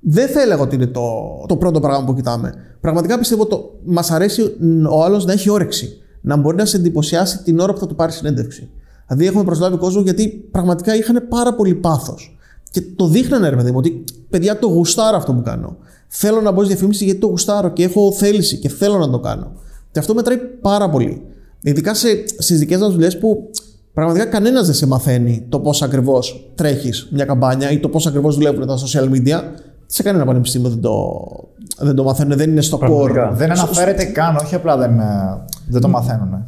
Δεν θα έλεγα ότι είναι το, το πρώτο πράγμα που κοιτάμε. Πραγματικά πιστεύω ότι μας αρέσει ο άλλος να έχει όρεξη. Να μπορεί να σε εντυπωσιάσει την ώρα που θα του πάρει συνέντευξη. Δηλαδή, έχουμε προσλάβει κόσμο γιατί πραγματικά είχαν πάρα πολύ πάθος. Και το δείχνανε, ρε παιδί μου, ότι παιδιά το γουστάρω αυτό που κάνω. Θέλω να μπω στη διαφήμιση γιατί το γουστάρω και έχω θέληση και θέλω να το κάνω. Και αυτό μετράει πάρα πολύ. Ειδικά στις δικές μας δουλειές που πραγματικά κανένας δεν σε μαθαίνει το πώς ακριβώς τρέχεις μια καμπάνια ή το πώς ακριβώς δουλεύουν τα social media. Σε κανένα πανεπιστήμιο δεν το, δεν το μαθαίνουν, δεν είναι στο Πραγματικά. core. Δεν αναφέρεται καν, όχι απλά δεν, ε, δεν το μαθαίνουν.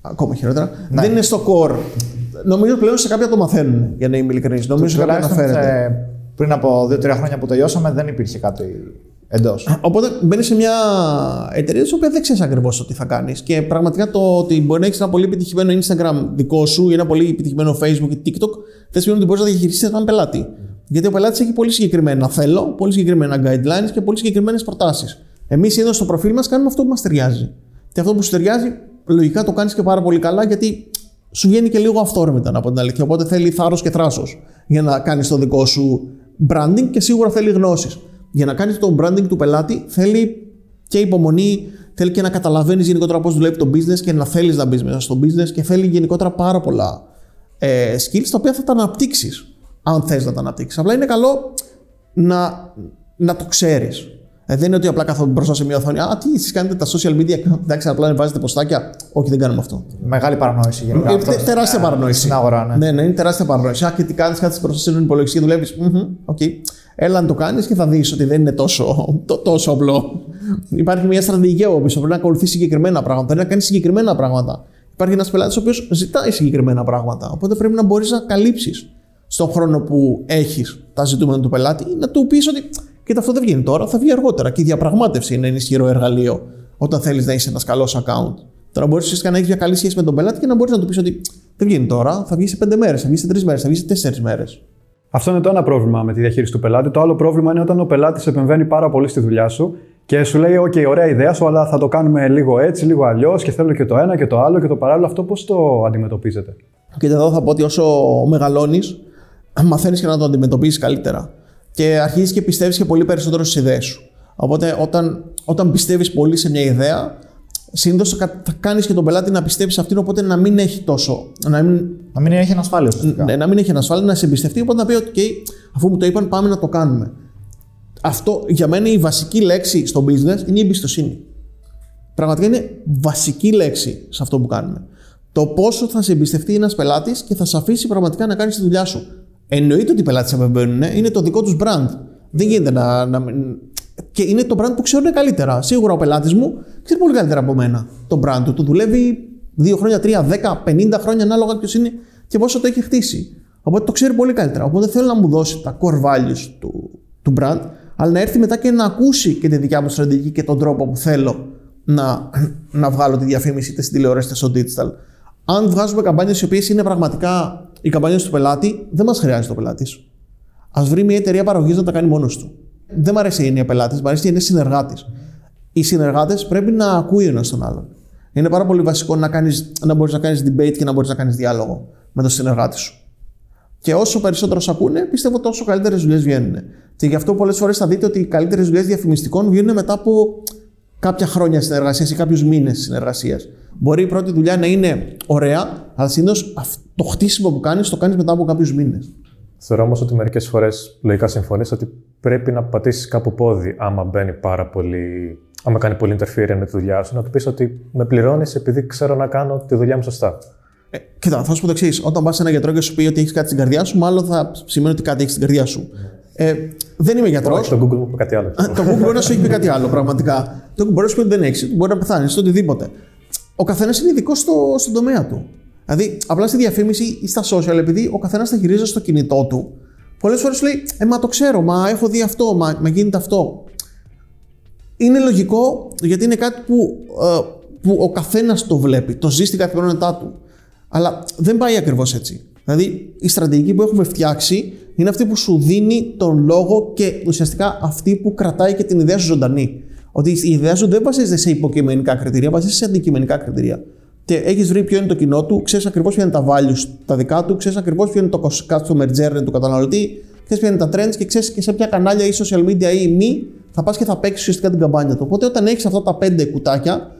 Ακόμα χειρότερα. Ναι. Δεν είναι στο core. Νομίζω πλέον σε κάποια το μαθαίνουν, για να είμαι ειλικρινής. Νομίζω ότι Τουλάχιστον αναφέρεται. ε, πριν από 2-3 χρόνια που τελειώσαμε δεν υπήρχε κάτι εντός. Οπότε μπαίνει σε μια εταιρεία της οποία δεν ξέρεις ακριβώς το τι θα κάνεις. Και πραγματικά το ότι μπορεί να έχεις ένα πολύ επιτυχημένο Instagram δικό σου ή ένα πολύ επιτυχημένο Facebook ή TikTok, δεν σημαίνει ότι μπορείς να διαχειριστείς έναν πελάτη. Γιατί ο πελάτης έχει πολύ συγκεκριμένα θέλω, πολύ συγκεκριμένα guidelines και πολύ συγκεκριμένες προτάσεις. Εμείς εδώ στο προφίλ μας κάνουμε αυτό που μας ταιριάζει. Και αυτό που σου ταιριάζει, λογικά το κάνεις και πάρα πολύ καλά γιατί σου βγαίνει και λίγο αυθόρμητα από την αλήθεια. Οπότε θέλει θάρρος και θράσος για να κάνεις το δικό σου branding και σίγουρα θέλει γνώσεις. Για να κάνεις το branding του πελάτη θέλει και υπομονή, θέλει και να καταλαβαίνεις γενικότερα πώς δουλεύει το business και να θέλεις να μπεις μέσα στο business και θέλει γενικότερα πάρα πολλά ε, skills τα οποία θα τα αναπτύξεις αν θες να τα αναπτύξεις. Απλά είναι καλό να, να το ξέρεις. Ε, δεν είναι ότι απλά κάθομαι μπροστά σε μια οθόνη. Α, τι εσείς κάνετε τα social media, εντάξει, απλά βάζετε ποστάκια. Όχι, δεν κάνουμε αυτό. Μεγάλη παρανόηση γενικά. Είναι αυτό. τε- τεράστια Ε, παρανόηση. Στην αγορά, ναι. Ναι, ναι, είναι τεράστια παρανόηση. Α, και τι κάνεις, κάτσε μπροστά σε έναν υπολογιστή και δουλεύεις. Οκ. Έλα να το κάνεις και θα δεις ότι δεν είναι τόσο, το, τόσο απλό. Υπάρχει μια στρατηγική από πίσω. Πρέπει να ακολουθείς συγκεκριμένα πράγματα. Πρέπει να κάνεις συγκεκριμένα πράγματα. Υπάρχει ένας πελάτης ο οποίος ζητάει συγκεκριμένα πράγματα. Οπότε πρέπει να μπορείς να καλύψεις στον χρόνο που έχεις τα ζητούμενα του πελάτη ή να του πεις ότι κοίτα αυτό δεν βγαίνει τώρα, θα βγει αργότερα. Και η διαπραγμάτευση είναι ένα ισχυρό εργαλείο όταν θέλεις να είσαι ένας καλός account. Τώρα μπορείς ουσιαστικά να έχεις μια καλή σχέση με τον πελάτη και να μπορείς να του πεις ότι δεν βγαίνει τώρα, θα βγει σε πέντε μέρες, θα βγει σε τρεις μέρες, θα βγει σε τέσσερις μέρες. Αυτό είναι το ένα πρόβλημα με τη διαχείριση του πελάτη. Το άλλο πρόβλημα είναι όταν ο πελάτης επεμβαίνει πάρα πολύ στη δουλειά σου και σου λέει: OK, ωραία ιδέα σου, αλλά θα το κάνουμε λίγο έτσι, λίγο αλλιώς και θέλω και το ένα και το άλλο και το παράλληλο. Αυτό πώς το αντιμετωπίζετε; Και εδώ θα πω ότι όσο μεγαλώνεις, μαθαίνεις και να το αντιμετωπίζεις καλύτερα. Και αρχίζεις και πιστεύεις και πολύ περισσότερο στις ιδέες σου. Οπότε, όταν, όταν πιστεύεις πολύ σε μια ιδέα, συνήθως θα κάνεις και τον πελάτη να πιστεύει σε αυτήν, οπότε να μην έχει τόσο. Να μην, Να μην έχει ανασφάλεια ουσιαστικά. ναι, να μην έχει ανασφάλεια, να σε εμπιστευτεί, οπότε να πει: OK, αφού μου το είπαν, πάμε να το κάνουμε. Αυτό για μένα η βασική λέξη στο business είναι η εμπιστοσύνη. Πραγματικά είναι βασική λέξη σε αυτό που κάνουμε. Το πόσο θα σε εμπιστευτεί ένας πελάτης και θα σε αφήσει πραγματικά να κάνεις τη δουλειά σου. Εννοείται ότι οι πελάτες επεμβαίνουν, είναι το δικό τους brand. Δεν γίνεται να, να. Και είναι το brand που ξέρουν καλύτερα. Σίγουρα ο πελάτης μου ξέρει πολύ καλύτερα από μένα το brand του. Του δουλεύει 2 χρόνια, 3, 10, 50 χρόνια ανάλογα ποιος είναι και πόσο το έχει χτίσει. Οπότε το ξέρει πολύ καλύτερα. Οπότε θέλω να μου δώσει τα core values του, του brand, αλλά να έρθει μετά και να ακούσει και τη δικιά μου στρατηγική και τον τρόπο που θέλω να, να βγάλω τη διαφήμιση είτε στην τηλεόραση είτε στο digital. Αν βγάζουμε καμπάνιες οι οποίες είναι πραγματικά οι καμπάνιες του πελάτη, δεν μας χρειάζεται ο πελάτης. Α βρει μια εταιρεία παραγωγή να τα κάνει μόνος του. Δεν μου αρέσει η έννοια πελάτης, μου αρέσει η έννοια συνεργάτης. Οι συνεργάτες πρέπει να ακούει ο ένας τον άλλον. Είναι πάρα πολύ βασικό να, κάνεις, να μπορείς να κάνεις debate και να μπορείς να κάνεις διάλογο με τον συνεργάτη σου. Και όσο περισσότερο σε ακούνε, πιστεύω τόσο καλύτερες δουλειές βγαίνουν. Και γι' αυτό πολλές φορές θα δείτε ότι οι καλύτερες δουλειές διαφημιστικών βγαίνουν μετά από κάποια χρόνια συνεργασίας ή κάποιους μήνες συνεργασίας. Μπορεί η πρώτη δουλειά να είναι ωραία, αλλά συνήθως το χτίσιμο που κάνεις το κάνεις μετά από κάποιους μήνες. Θεωρώ όμως ότι μερικές φορές λογικά συμφωνείς ότι πρέπει να πατήσεις κάπου πόδι άμα μπαίνει πάρα πολύ. Άμα κάνει πολύ interference με τη δουλειά σου, να του πεις ότι με πληρώνεις επειδή ξέρω να κάνω τη δουλειά μου σωστά. Ε, κοίτα, θα σου πω το εξής. Όταν πας σε ένα γιατρό και σου πει ότι έχεις κάτι στην καρδιά σου, μάλλον θα σημαίνει ότι κάτι έχεις στην καρδιά σου. Ε, δεν είμαι γιατρός. Όχι, το Google μου είπε κάτι άλλο. το Google μπορεί να σου έχει πει κάτι άλλο, πραγματικά. Το Google μπορεί να σου πει ότι δεν έχεις, μπορεί να πεθάνεις, το οτιδήποτε. Ο καθένας είναι ειδικός στο, στον τομέα του. Δηλαδή, απλά στη διαφήμιση ή στα social, επειδή ο καθένας τα χειρίζεται στο κινητό του, πολλές φορές σου λέει Ε, μα το ξέρω, μα έχω δει αυτό, μα, μα γίνεται αυτό. Είναι λογικό γιατί είναι κάτι που, ε, που ο καθένας το βλέπει, το ζει στην καθημερινότητά του. Αλλά δεν πάει ακριβώς έτσι. Δηλαδή, η στρατηγική που έχουμε φτιάξει είναι αυτή που σου δίνει τον λόγο και ουσιαστικά αυτή που κρατάει και την ιδέα σου ζωντανή. Ότι η ιδέα σου δεν βασίζεται σε υποκειμενικά κριτήρια, βασίζεται σε αντικειμενικά κριτήρια. Και έχεις βρει ποιο είναι το κοινό του, ξέρεις ακριβώς ποια είναι τα values τα δικά του, ξέρεις ακριβώς ποιο είναι το customer journey του καταναλωτή, ξέρεις ποια είναι τα trends και ξέρεις και σε ποια κανάλια ή social media ή μη θα πας και θα παίξεις ουσιαστικά την καμπάνια του. Οπότε όταν έχεις αυτά τα πέντε κουτάκια,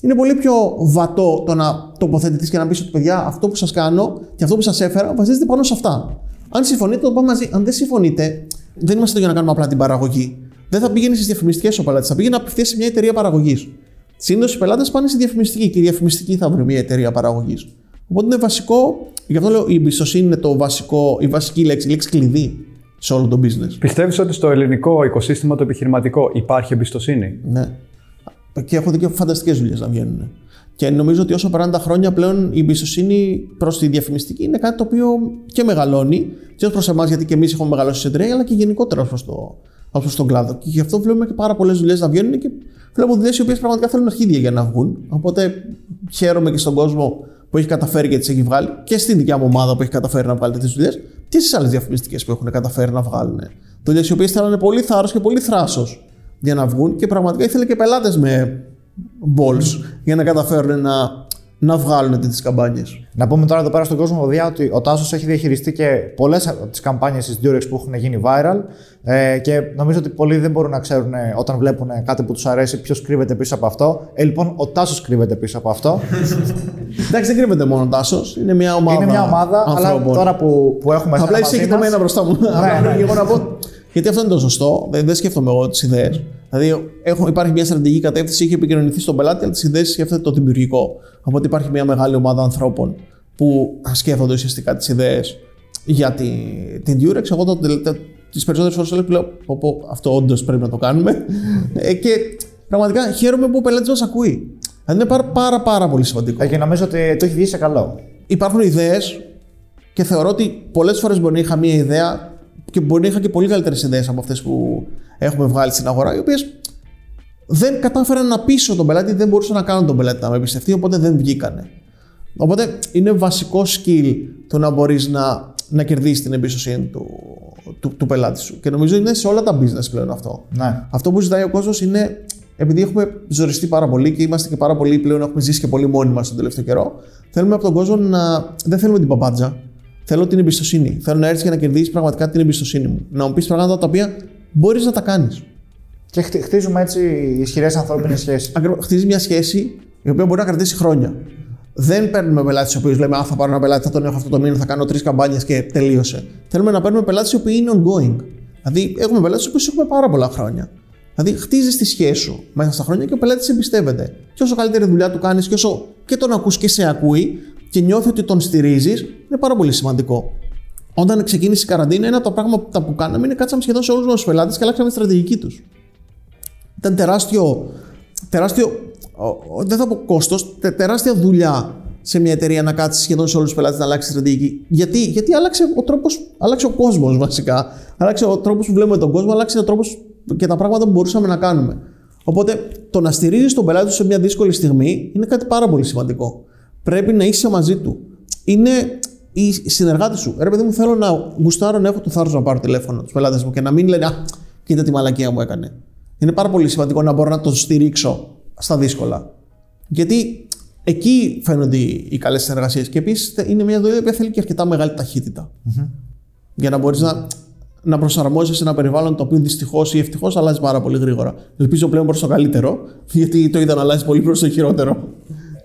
είναι πολύ πιο βατό το να τοποθετηθείς και να πεις ότι παιδιά, αυτό που σας κάνω και αυτό που σας έφερα βασίζεται πάνω σε αυτά. Αν συμφωνείτε, το πάμε μαζί. Αν δεν συμφωνείτε, δεν είμαστε εδώ για να κάνουμε απλά την παραγωγή. Δεν θα πήγαινε στις διαφημιστικές ο πελάτης, θα πήγαινε απευθείας σε μια εταιρεία παραγωγής. Συνήθως οι πελάτες πάνε στη διαφημιστική και η διαφημιστική θα βρει μια εταιρεία παραγωγής. Οπότε είναι βασικό, γι' αυτό λέω η εμπιστοσύνη είναι το βασικό, η βασική λέξη, η λέξη κλειδί σε όλο το business. Πιστεύεις ότι στο ελληνικό οικοσύστημα το επιχειρηματικό υπάρχει εμπιστοσύνη; Ναι. Και έχω δει και φανταστικές δουλειές να βγαίνουν. Και νομίζω ότι όσο περνάνε τα χρόνια πλέον η εμπιστοσύνη προς τη διαφημιστική είναι κάτι το οποίο και μεγαλώνει και ως προς εμάς, γιατί και εμείς έχουμε μεγαλώσει σε εταιρεία, αλλά και γενικότερα προς το, προς τον κλάδο. Και γι' αυτό βλέπουμε και πάρα πολλές δουλειές να βγαίνουν και βλέπω δουλειές οι οποίες πραγματικά θέλουν αρχίδια για να βγουν. Οπότε χαίρομαι και στον κόσμο που έχει καταφέρει και τις έχει βγάλει και στην δικιά μου ομάδα που έχει καταφέρει να βγάλει τέτοιες δουλειές και στις άλλες διαφημιστικές που έχουν καταφέρει να βγάλουν. Δουλειές οι οποίες θέλανε πολύ θάρρος και πολύ θράσος για να βγουν και πραγματικά ήθελε και πελάτες με balls για να καταφέρουν να να βγάλουν τέτοιες καμπάνιες. Να πούμε τώρα εδώ πέρα στον κόσμο Βοδιά ότι ο Τάσος έχει διαχειριστεί και πολλές από τις καμπάνιες της Durex που έχουν γίνει viral ε, και νομίζω ότι πολλοί δεν μπορούν να ξέρουν ε, όταν βλέπουν κάτι που τους αρέσει ποιος κρύβεται πίσω από αυτό. Ε, λοιπόν, ο Τάσος κρύβεται πίσω από αυτό. Εντάξει, δεν κρύβεται μόνο ο Τάσος. Είναι μια ομάδα. Είναι μια ομάδα, αλλά τώρα που, που έχουμε. Απλά είσαι το μένα μπροστά μου. Ναι, ναι. να πω. Γιατί αυτό είναι το σωστό. Δεν, δεν σκέφτομαι εγώ τις ιδέες. Δηλαδή, έχω, υπάρχει μια στρατηγική κατεύθυνση, έχει επικοινωνηθεί στον πελάτη, αλλά τι ιδέε σκέφτεται το δημιουργικό. Οπότε υπάρχει μια μεγάλη ομάδα ανθρώπων που σκέφτονται ουσιαστικά τις ιδέες για τη, την Durex. Εγώ το, τις περισσότερες φορές λέω πω, αυτό όντως πρέπει να το κάνουμε. Ε, και πραγματικά χαίρομαι που ο πελάτης μας ακούει. Δηλαδή είναι πάρα, πάρα, πάρα πολύ σημαντικό. Ε, και νομίζω ότι το έχει βγει σε καλό. Υπάρχουν ιδέες και θεωρώ ότι πολλές φορές μπορεί να είχα μια ιδέα και μπορεί να είχα και πολύ καλύτερες ιδέες από αυτές που έχουμε βγάλει στην αγορά, οι οποίες δεν κατάφεραν να πείσω τον πελάτη, δεν μπορούσαν να κάνουν τον πελάτη να με εμπιστευτεί, οπότε δεν βγήκανε. Οπότε είναι βασικό skill το να μπορείς να, να κερδίσεις την εμπιστοσύνη του, του, του, πελάτη σου. Και νομίζω είναι σε όλα τα business πλέον αυτό. Ναι. Αυτό που ζητάει ο κόσμος είναι, επειδή έχουμε ζοριστεί πάρα πολύ και είμαστε και πάρα πολύ πλέον, έχουμε ζήσει και πολύ μόνοι μας τον τελευταίο καιρό, θέλουμε από τον κόσμο να. Δεν θέλουμε την παπάντζα. Θέλω την εμπιστοσύνη. Θέλω να έρθεις και να κερδίσεις πραγματικά την εμπιστοσύνη μου. Να μου πεις πράγματα τα οποία μπορείς να τα κάνεις. Και χτίζουμε έτσι ισχυρές ανθρώπινες σχέσεις. Ακριβώς. Χτίζει μια σχέση η οποία μπορεί να κρατήσει χρόνια. Δεν παίρνουμε πελάτες οι οποίοι λέμε Α, θα πάρω ένα πελάτη, θα τον έχω αυτό το μήνα, θα κάνω τρεις καμπάνιες και τελείωσε. Θέλουμε να παίρνουμε πελάτες οι οποίοι είναι ongoing. Δηλαδή, έχουμε πελάτες οι οποίοι έχουμε πάρα πολλά χρόνια. Δηλαδή, χτίζεις τη σχέση σου μέσα στα χρόνια και ο πελάτης εμπιστεύεται. Και όσο καλύτερη δουλειά του κάνεις και όσο και τον ακούς και σε ακούει και νιώθει ότι τον στηρίζεις, είναι πάρα πολύ σημαντικό. Όταν ξεκίνησε η καραντίνα, ένα από τα πράγματα που κάναμε είναι κάτσαμε σχεδόν σε όλους τους πελάτες και αλλάξαμε τη στρατηγική τους. Ήταν τεράστιο, τεράστιο δεν θα πω κόστος, τεράστια δουλειά σε μια εταιρεία να κάτσεις σχεδόν σε όλους τους πελάτες να αλλάξει στρατηγική. Γιατί, γιατί άλλαξε ο τρόπος, άλλαξε ο κόσμος βασικά. Άλλαξε ο τρόπος που βλέπουμε τον κόσμο, άλλαξε ο τρόπος και τα πράγματα που μπορούσαμε να κάνουμε. Οπότε το να στηρίζεις τον πελάτη σου σε μια δύσκολη στιγμή είναι κάτι πάρα πολύ σημαντικό. Πρέπει να είσαι μαζί του. Είναι οι συνεργάτες σου. Ρε παιδί μου, θέλω να γουστάρω να έχω το θάρρος να πάρω τηλέφωνο τους πελάτες μου και να μην λένε Α, κοίτα τη μαλακία μου έκανε. Είναι πάρα πολύ σημαντικό να μπορώ να τον στηρίξω στα δύσκολα. Γιατί εκεί φαίνονται οι καλές συνεργασίες. Και επίσης είναι μια δουλειά που θέλει και αρκετά μεγάλη Για να μπορείς να, να προσαρμόζεσαι σε ένα περιβάλλον το οποίο δυστυχώς ή ευτυχώς αλλάζει πάρα πολύ γρήγορα. Ελπίζω πλέον προς το καλύτερο, γιατί το είδα να αλλάζει πολύ προς το χειρότερο.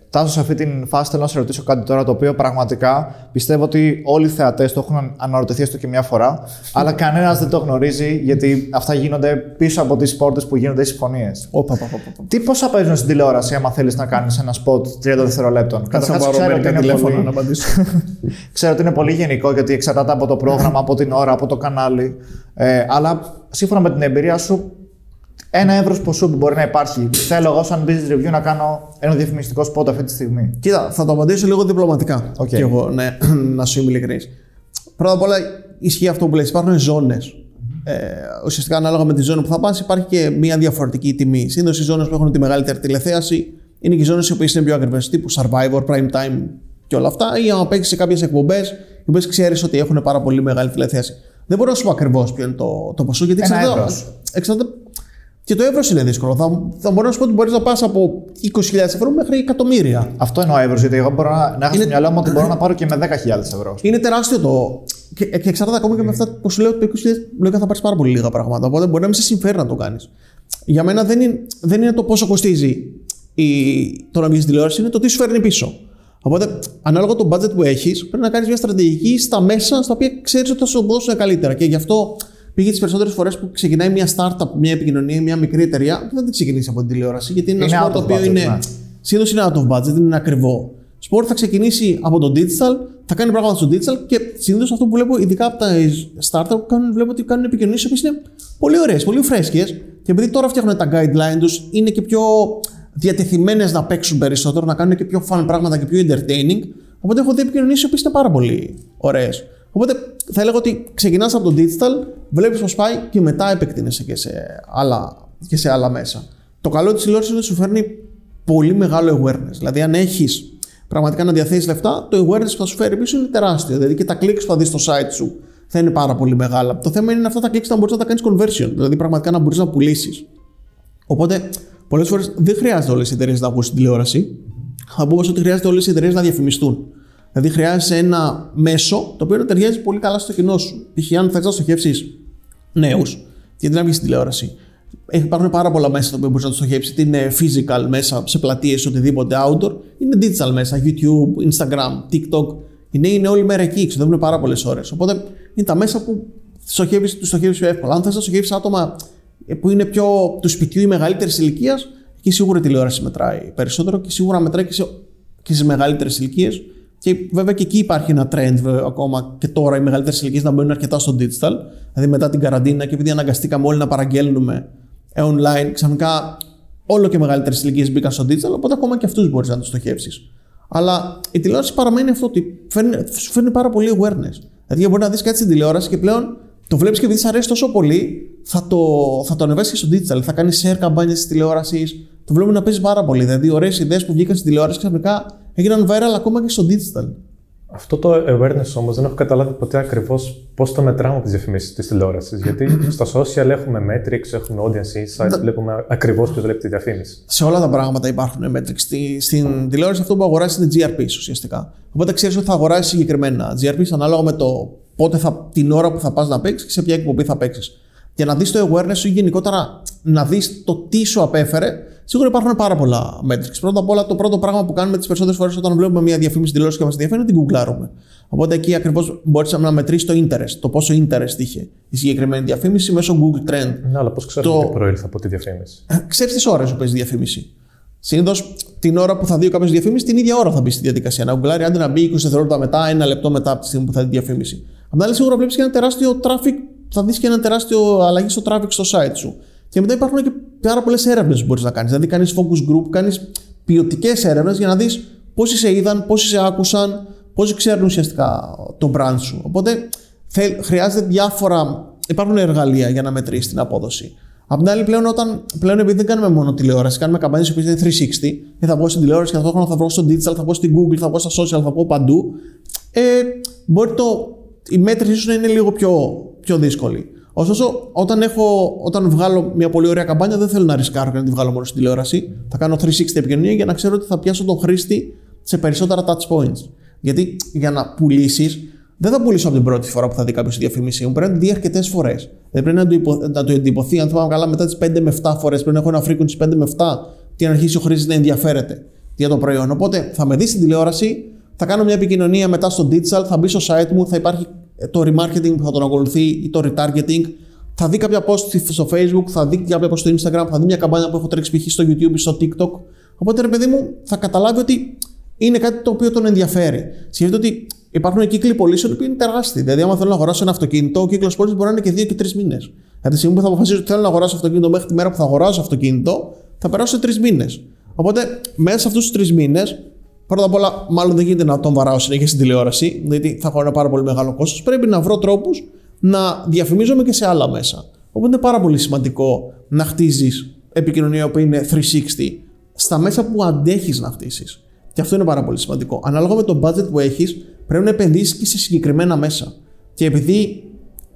Τάσος, σε αυτή την φάση θέλω να σε ρωτήσω κάτι τώρα το οποίο πραγματικά πιστεύω ότι όλοι οι θεατές το έχουν αναρωτηθεί έστω και μια φορά, αλλά κανένας δεν το γνωρίζει γιατί αυτά γίνονται πίσω από τις πόρτες που γίνονται οι συμφωνίες. Τι πόσα παίζουν στην τηλεόραση, άμα θέλεις να κάνεις ένα spot 30 δευτερολέπτων; Καταρχάς, ξέρω ότι είναι πολύ... να απαντήσω. ξέρω ότι είναι πολύ γενικό γιατί εξαρτάται από το πρόγραμμα, από την ώρα, από το κανάλι. Ε, αλλά σύμφωνα με την εμπειρία σου, ένα εύρος ποσού που μπορεί να υπάρχει. Θέλω εγώ, σαν business review, να κάνω ένα διαφημιστικό spot αυτή τη στιγμή. Κοίτα, θα το απαντήσω λίγο διπλωματικά. Okay. Και εγώ, ναι, να σου είμαι ειλικρινής. Πρώτα απ' όλα, ισχύει αυτό που λέει. Υπάρχουν ζώνες. Ε, ουσιαστικά, ανάλογα με τη ζώνη που θα πας, υπάρχει και μια διαφορετική τιμή. Συνήθως οι ζώνες που έχουν τη μεγαλύτερη τηλεθέαση είναι και οι ζώνες οι οποίες είναι πιο ακριβές, τύπου survivor, prime time και όλα αυτά. Ή αν παίξεις σε κάποιες εκπομπές, οι οποίες ξέρεις ότι έχουν πάρα πολύ μεγάλη τηλεθέαση. Δεν μπορώ να σου πω ακριβώς ποιο είναι το, το ποσό, γιατί εξαρτάται και το εύρος είναι δύσκολο. Θα, θα μπορώ να σου πω ότι μπορείς να πας από 20.000 ευρώ μέχρι εκατομμύρια. Αυτό εννοώ εύρος, γιατί εγώ μπορώ να, να έχω είναι... στο μυαλό μου ότι μπορώ να πάρω και με 10.000 ευρώ. Είναι τεράστιο το. Και, και εξαρτάται ακόμα και με αυτά που σου λέω ότι το 20.000 λογικά θα πάρεις πάρα πολύ λίγα πράγματα. Οπότε μπορεί να μην σε συμφέρει να το κάνεις. Για μένα δεν είναι, δεν είναι το πόσο κοστίζει η, το να βγεις στην τηλεόραση, είναι το τι σου φέρνει πίσω. Οπότε, ανάλογα το budget που έχεις, πρέπει να κάνεις μια στρατηγική στα μέσα στα οποία ξέρεις ότι θα σου δώσουν καλύτερα. Και γι' αυτό πήγε τις περισσότερες φορές που ξεκινάει μια startup, μια επικοινωνία, μια μικρή εταιρεία, δεν την ξεκινήσει από την τηλεόραση. Γιατί είναι, ένα σπορ το οποίο είναι. Ναι. Συνήθω είναι out of budget, είναι ακριβό. Σπορ θα ξεκινήσει από το digital, θα κάνει πράγματα στο digital και συνήθως αυτό που βλέπω, ειδικά από τα startup που κάνουν, βλέπω ότι κάνουν επικοινωνίες που είναι πολύ ωραίες, πολύ φρέσκε. Και επειδή τώρα φτιάχνουν τα guideline τους, είναι και πιο διατεθειμένες να παίξουν περισσότερο, να κάνουν και πιο fun πράγματα και πιο entertaining. Οπότε έχω δει επικοινωνίες που είναι πάρα πολύ ωραίες. Οπότε θα έλεγα ότι ξεκινάς από το digital, βλέπεις πώς πάει και μετά επεκτείνεσαι και σε άλλα, και σε άλλα μέσα. Το καλό της τηλεόρασης είναι ότι σου φέρνει πολύ μεγάλο awareness. Δηλαδή, αν έχεις πραγματικά να διαθέσεις λεφτά, το awareness που θα σου φέρει πίσω είναι τεράστιο. Δηλαδή και τα clicks που θα δεις στο site σου θα είναι πάρα πολύ μεγάλα. Το θέμα είναι αυτά τα clicks να μπορείς να τα κάνεις conversion, δηλαδή πραγματικά να μπορείς να πουλήσεις. Οπότε, πολλές φορές δεν χρειάζεται όλες οι εταιρείες να ακούσουν τηλεόραση. Θα πω ότι χρειάζεται όλες οι εταιρείες να διαφημιστούν. Δηλαδή, χρειάζεσαι ένα μέσο το οποίο να ταιριάζει πολύ καλά στο κοινό σου. Π.χ. αν θα να στοχεύσει νέους, γιατί να βγει στην τηλεόραση. Υπάρχουν πάρα πολλά μέσα τα οποία μπορείς να το στοχεύσεις. Είτε είναι physical μέσα σε πλατείες, οτιδήποτε outdoor, είναι digital μέσα, YouTube, Instagram, TikTok. Οι νέοι είναι όλη μέρα εκεί, ξοδεύουν πάρα πολλές ώρες. Οπότε είναι τα μέσα που τους στοχεύεις πιο εύκολα. Αν θες να στοχεύεις άτομα που είναι πιο του σπιτιού ή μεγαλύτερης ηλικίας, εκεί σίγουρα η τηλεόραση μετράει περισσότερο και σίγουρα μετράει και, σε, και στι μεγαλύτερες ηλικίες. Και βέβαια και εκεί υπάρχει ένα trend βέβαια, ακόμα και τώρα οι μεγαλύτερες ηλικίες να μπαίνουν αρκετά στο digital. Δηλαδή μετά την καραντίνα και επειδή αναγκαστήκαμε όλοι να παραγγέλνουμε online, ξαφνικά όλο και μεγαλύτερες ηλικίες μπήκαν στο digital, οπότε ακόμα και αυτούς μπορείς να τους στοχεύσεις. Αλλά η τηλεόραση παραμένει αυτό ότι φέρνει, σου φέρνει πάρα πολύ awareness. Δηλαδή μπορεί να δεις κάτι στην τηλεόραση και πλέον το βλέπεις και επειδή σε αρέσει τόσο πολύ, θα το, θα το ανεβάσεις και στο digital. Θα κάνεις share καμπάνια της τηλεόρασης. Το βλέπουμε να παίζει πάρα πολύ. Δηλαδή, ωραίες ιδέες που βγήκαν στην τηλεόραση ξαφνικά έγιναν viral ακόμα και στο digital. Αυτό το awareness όμως δεν έχω καταλάβει ποτέ ακριβώς πώς το μετράμε από τις διαφημίσεις της τηλεόρασης. Γιατί στα social έχουμε metrics, έχουμε audience insights, βλέπουμε ακριβώς ποιος βλέπει τη διαφήμιση. Σε όλα τα πράγματα υπάρχουν metrics. Στην τηλεόραση αυτό που αγοράζεις είναι GRP ουσιαστικά. Οπότε ξέρεις ότι θα αγοράσεις συγκεκριμένα GRP ανάλογα με το πότε θα, την ώρα που θα πας να παίξεις και σε ποια εκπομπή θα παίξεις. Για να δεις το awareness σου ή γενικότερα να δεις το τι σου απέφερε, Σίγουρα υπάρχουν πάρα πολλά metrics. Πρώτα απ' όλα, το πρώτο πράγμα που κάνουμε τις περισσότερες φορές όταν βλέπουμε μια διαφήμιση τηλεόραση και μας ενδιαφέρει είναι την γκουγκλάρουμε. Οπότε εκεί ακριβώς μπορεί να μετρήσει το interest, το πόσο interest είχε η συγκεκριμένη διαφήμιση μέσω Google Trend. Ναι, αλλά πώς ξέρει το... ότι προήλθε από τη διαφήμιση. Ξέρεις τις ώρες που παίζει διαφήμιση. Συνήθως την ώρα που θα δει κάποιος διαφήμιση, την ίδια ώρα θα μπει στη διαδικασία. Να γκουγκλάρει, άντε να μπει 20 δευτερόλεπτα μετά, ένα λεπτό μετά από τη στιγμή που θα δει διαφήμιση. Απ' την άλλη, σίγουρα βλέπεις και ένα τεράστιο traffic, θα δεις και ένα τεράστιο αλλαγή στο traffic στο site σου. Και μετά υπάρχουν και πάρα πολλές έρευνες που μπορείς να κάνεις. Δηλαδή, κάνεις focus group, κάνεις ποιοτικές έρευνες για να δεις πόσοι σε είδαν, πόσοι σε άκουσαν, πόσοι ξέρουν ουσιαστικά το brand σου. Οπότε χρειάζεται διάφορα. Υπάρχουν εργαλεία για να μετρήσεις την απόδοση. Απ' την άλλη, πλέον, όταν, πλέον επειδή δεν κάνουμε μόνο τηλεόραση, κάνουμε καμπάνιες που είναι 360 και θα βγω στην τηλεόραση και ταυτόχρονα θα βγω στο digital, θα βγω στην Google, θα βγω στα social, θα βγω παντού. Ε, μπορεί το, η μέτρηση σου να είναι λίγο πιο, πιο δύσκολη. Ωστόσο, όταν, έχω, όταν βγάλω μια πολύ ωραία καμπάνια, δεν θέλω να ρισκάρω και να τη βγάλω μόνο στην τηλεόραση. Θα κάνω 360 επικοινωνία για να ξέρω ότι θα πιάσω τον χρήστη σε περισσότερα touch points. Γιατί για να πουλήσεις, δεν θα πουλήσω από την πρώτη φορά που θα δει κάποιος τη διαφήμιση μου. Πρέπει να τη δει αρκετές φορές. Δεν πρέπει να το, υπο, να το εντυπωθεί. Αν θυμάμαι καλά, μετά τις 5 με 7 φορές πρέπει να έχω ένα frequency 5 με 7 και να αρχίσει ο χρήστης να ενδιαφέρεται για το προϊόν. Οπότε θα με δεις στην τηλεόραση, θα κάνω μια επικοινωνία μετά στο digital, θα μπει στο site μου, θα υπάρχει ε, το remarketing που θα τον ακολουθεί ή το retargeting. Θα δει κάποια post στο Facebook, θα δει κάποια post στο Instagram, θα δει μια καμπάνια που έχω τρέξει π.χ. στο YouTube ή στο TikTok. Οπότε ρε παιδί μου θα καταλάβει ότι είναι κάτι το οποίο τον ενδιαφέρει. Σκέφτεται ότι υπάρχουν κύκλοι πωλήσεων που είναι τεράστιοι. Δηλαδή, άμα θέλω να αγοράσω ένα αυτοκίνητο, ο κύκλος πώληση μπορεί να είναι και δύο και τρεις μήνες. Από τη στιγμή που θα αποφασίσω ότι θέλω να αγοράσω αυτοκίνητο μέχρι τη μέρα που θα αγοράσω αυτοκίνητο, θα περάσω τρεις μήνες. Οπότε, μέσα σε αυτούς τους τρεις μήνες, Πρώτα απ' όλα, μάλλον δεν γίνεται να τον βαράω συνέχεια στην τηλεόραση, γιατί θα έχω ένα πάρα πολύ μεγάλο κόστος. Πρέπει να βρω τρόπους να διαφημίζομαι και σε άλλα μέσα. Οπότε είναι πάρα πολύ σημαντικό να χτίζεις επικοινωνία που είναι 360 στα μέσα που αντέχεις να χτίσεις. Και αυτό είναι πάρα πολύ σημαντικό. Ανάλογα με το budget που έχεις, πρέπει να επενδύσεις και σε συγκεκριμένα μέσα. Και επειδή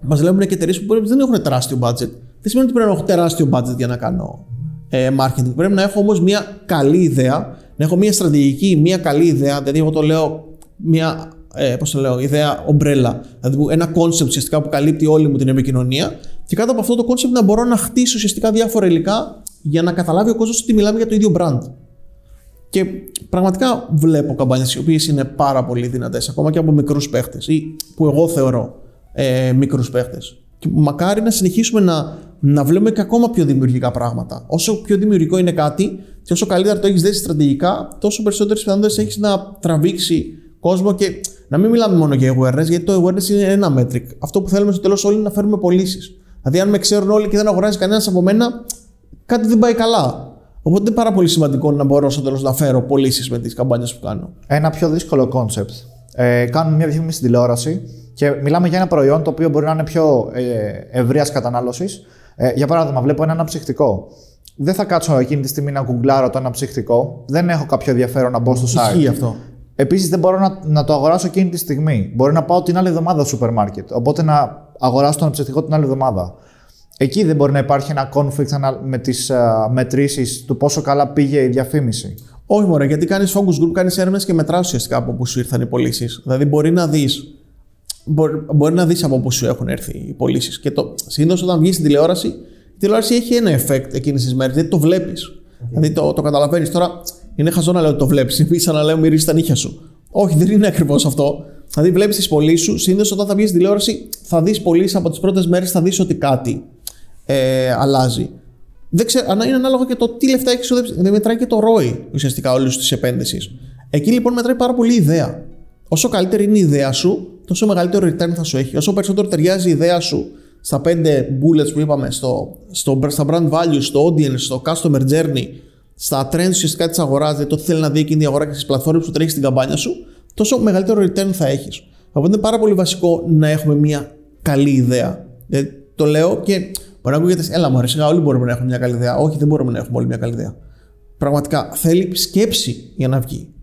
μας λέμε και εταιρείες που δεν έχουν τεράστιο budget, δεν σημαίνει ότι πρέπει να έχω τεράστιο budget για να κάνω ε, marketing. Πρέπει να έχω όμως μια καλή ιδέα να έχω μια στρατηγική, μια καλή ιδέα, δηλαδή εγώ το λέω μια ε, πώς το λέω, ιδέα ομπρέλα, δηλαδή ένα concept ουσιαστικά που καλύπτει όλη μου την επικοινωνία και κάτω από αυτό το concept να μπορώ να χτίσω ουσιαστικά διάφορα υλικά για να καταλάβει ο κόσμος ότι μιλάμε για το ίδιο brand. Και πραγματικά βλέπω καμπάνιες οι οποίες είναι πάρα πολύ δυνατές, ακόμα και από μικρούς παίχτες ή που εγώ θεωρώ ε, μικρούς παίχτες. Και μακάρι να συνεχίσουμε να, να βλέπουμε και ακόμα πιο δημιουργικά πράγματα. Όσο πιο δημιουργικό είναι κάτι και όσο καλύτερα το έχεις δέσει στρατηγικά, τόσο περισσότερες πιθανότητες έχεις να τραβήξει κόσμο και να μην μιλάμε μόνο για awareness, γιατί το awareness είναι ένα metric. Αυτό που θέλουμε στο τέλος όλοι είναι να φέρουμε πωλήσεις. Δηλαδή, αν με ξέρουν όλοι και δεν αγοράζει κανένας από μένα, κάτι δεν πάει καλά. Οπότε είναι πάρα πολύ σημαντικό να μπορώ στο τέλος να φέρω πωλήσεις με τις καμπάνιες που κάνω. Ένα πιο δύσκολο concept. Ε, κάνουμε μια διαφήμιση στην τηλεόραση και μιλάμε για ένα προϊόν το οποίο μπορεί να είναι πιο ε, ευρείας κατανάλωσης. Ε, για παράδειγμα, βλέπω ένα αναψυχτικό. Δεν θα κάτσω εκείνη τη στιγμή να γκουγκλάρω το αναψυχτικό. Δεν έχω κάποιο ενδιαφέρον να μπω στο site. Ισχύει αυτό. Επίσης, δεν μπορώ να, να το αγοράσω εκείνη τη στιγμή. Μπορεί να πάω την άλλη εβδομάδα στο σούπερ μάρκετ. Οπότε να αγοράσω το αναψυχτικό την άλλη εβδομάδα. Εκεί δεν μπορεί να υπάρχει ένα conflict με τις μετρήσεις του πόσο καλά πήγε η διαφήμιση. Όχι, μόνο γιατί κάνεις focus group, κάνεις έρευνες και μετρά ουσιαστικά από πού σου ήρθαν οι πωλήσεις. Δηλαδή, μπορεί να δεις μπορεί, μπορεί να δεις από πού σου έχουν έρθει οι πωλήσεις. Και το, συνήθως όταν βγεις στην τηλεόραση, η τηλεόραση έχει ένα effect εκείνες τις μέρες, γιατί το βλέπεις. Δηλαδή το, το καταλαβαίνεις. Τώρα είναι χαζό να λέω ότι το βλέπεις. Είναι σαν να λέω μυρίζεις τα νύχια σου. Όχι, δεν είναι ακριβώς αυτό. Δηλαδή βλέπεις τις πωλήσεις σου. Συνήθως όταν θα βγεις στην τηλεόραση, θα δεις πωλήσεις από τις πρώτες μέρες, θα δεις ότι κάτι ε, αλλάζει. Δεν ξέρω, είναι ανάλογο και το τι λεφτά έχει ξοδέψει. Δεν μετράει και το ROI ουσιαστικά όλης της επένδυσης. Εκεί λοιπόν μετράει πάρα πολύ η ιδέα. Όσο καλύτερη είναι η ιδέα σου, τόσο μεγαλύτερο return θα σου έχει. Όσο περισσότερο ταιριάζει η ιδέα σου στα πέντε bullets που είπαμε, στο, στο, στα brand values, στο audience, στο customer journey, στα trends ουσιαστικά της αγοράς, δηλαδή το τι θέλει να δει εκείνη η αγορά και στις πλατφόρμες που τρέχει στην καμπάνια σου, τόσο μεγαλύτερο return θα έχεις. Οπότε είναι πάρα πολύ βασικό να έχουμε μια καλή ιδέα. Δηλαδή, το λέω και μπορεί να ακούγεται, έλα μου αρέσει, όλοι μπορούμε να έχουμε μια καλή ιδέα. Όχι, δεν μπορούμε να έχουμε όλοι μια καλή ιδέα. Πραγματικά θέλει σκέψη για να βγει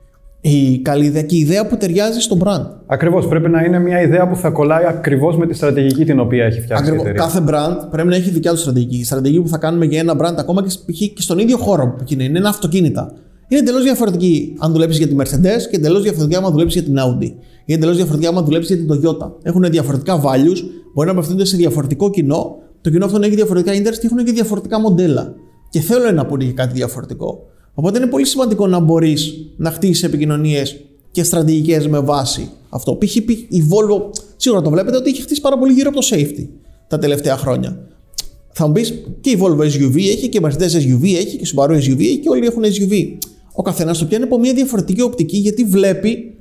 η καλή ιδέα και η ιδέα που ταιριάζει στον brand. Ακριβώς. Πρέπει να είναι μια ιδέα που θα κολλάει ακριβώς με τη στρατηγική την οποία έχει φτιάξει Ακριβώς. η εταιρεία. Κάθε brand πρέπει να έχει δικιά του στρατηγική. Η στρατηγική που θα κάνουμε για ένα brand, ακόμα και, και στον ίδιο χώρο που είναι, είναι αυτοκίνητα. Είναι εντελώς διαφορετική αν δουλέψεις για τη Mercedes και εντελώς διαφορετική αν δουλέψεις για την Audi. Είναι εντελώς διαφορετική αν δουλέψεις για την Toyota. Έχουν διαφορετικά values, μπορεί να απευθύνονται σε διαφορετικό κοινό. Το κοινό αυτό έχει διαφορετικά interest και έχουν και διαφορετικά μοντέλα. Και θέλουν να πούνε κάτι διαφορετικό. Οπότε είναι πολύ σημαντικό να μπορείς να χτίσεις επικοινωνίες και στρατηγικές με βάση αυτό. Π.χ. η Volvo, σίγουρα το βλέπετε ότι έχει χτίσει πάρα πολύ γύρω από το safety τα τελευταία χρόνια. Θα μου πεις και η Volvo SUV έχει και η Mercedes SUV έχει και η Subaru SUV έχει και όλοι έχουν SUV. Ο καθένας το πιάνει από μια διαφορετική οπτική γιατί βλέπει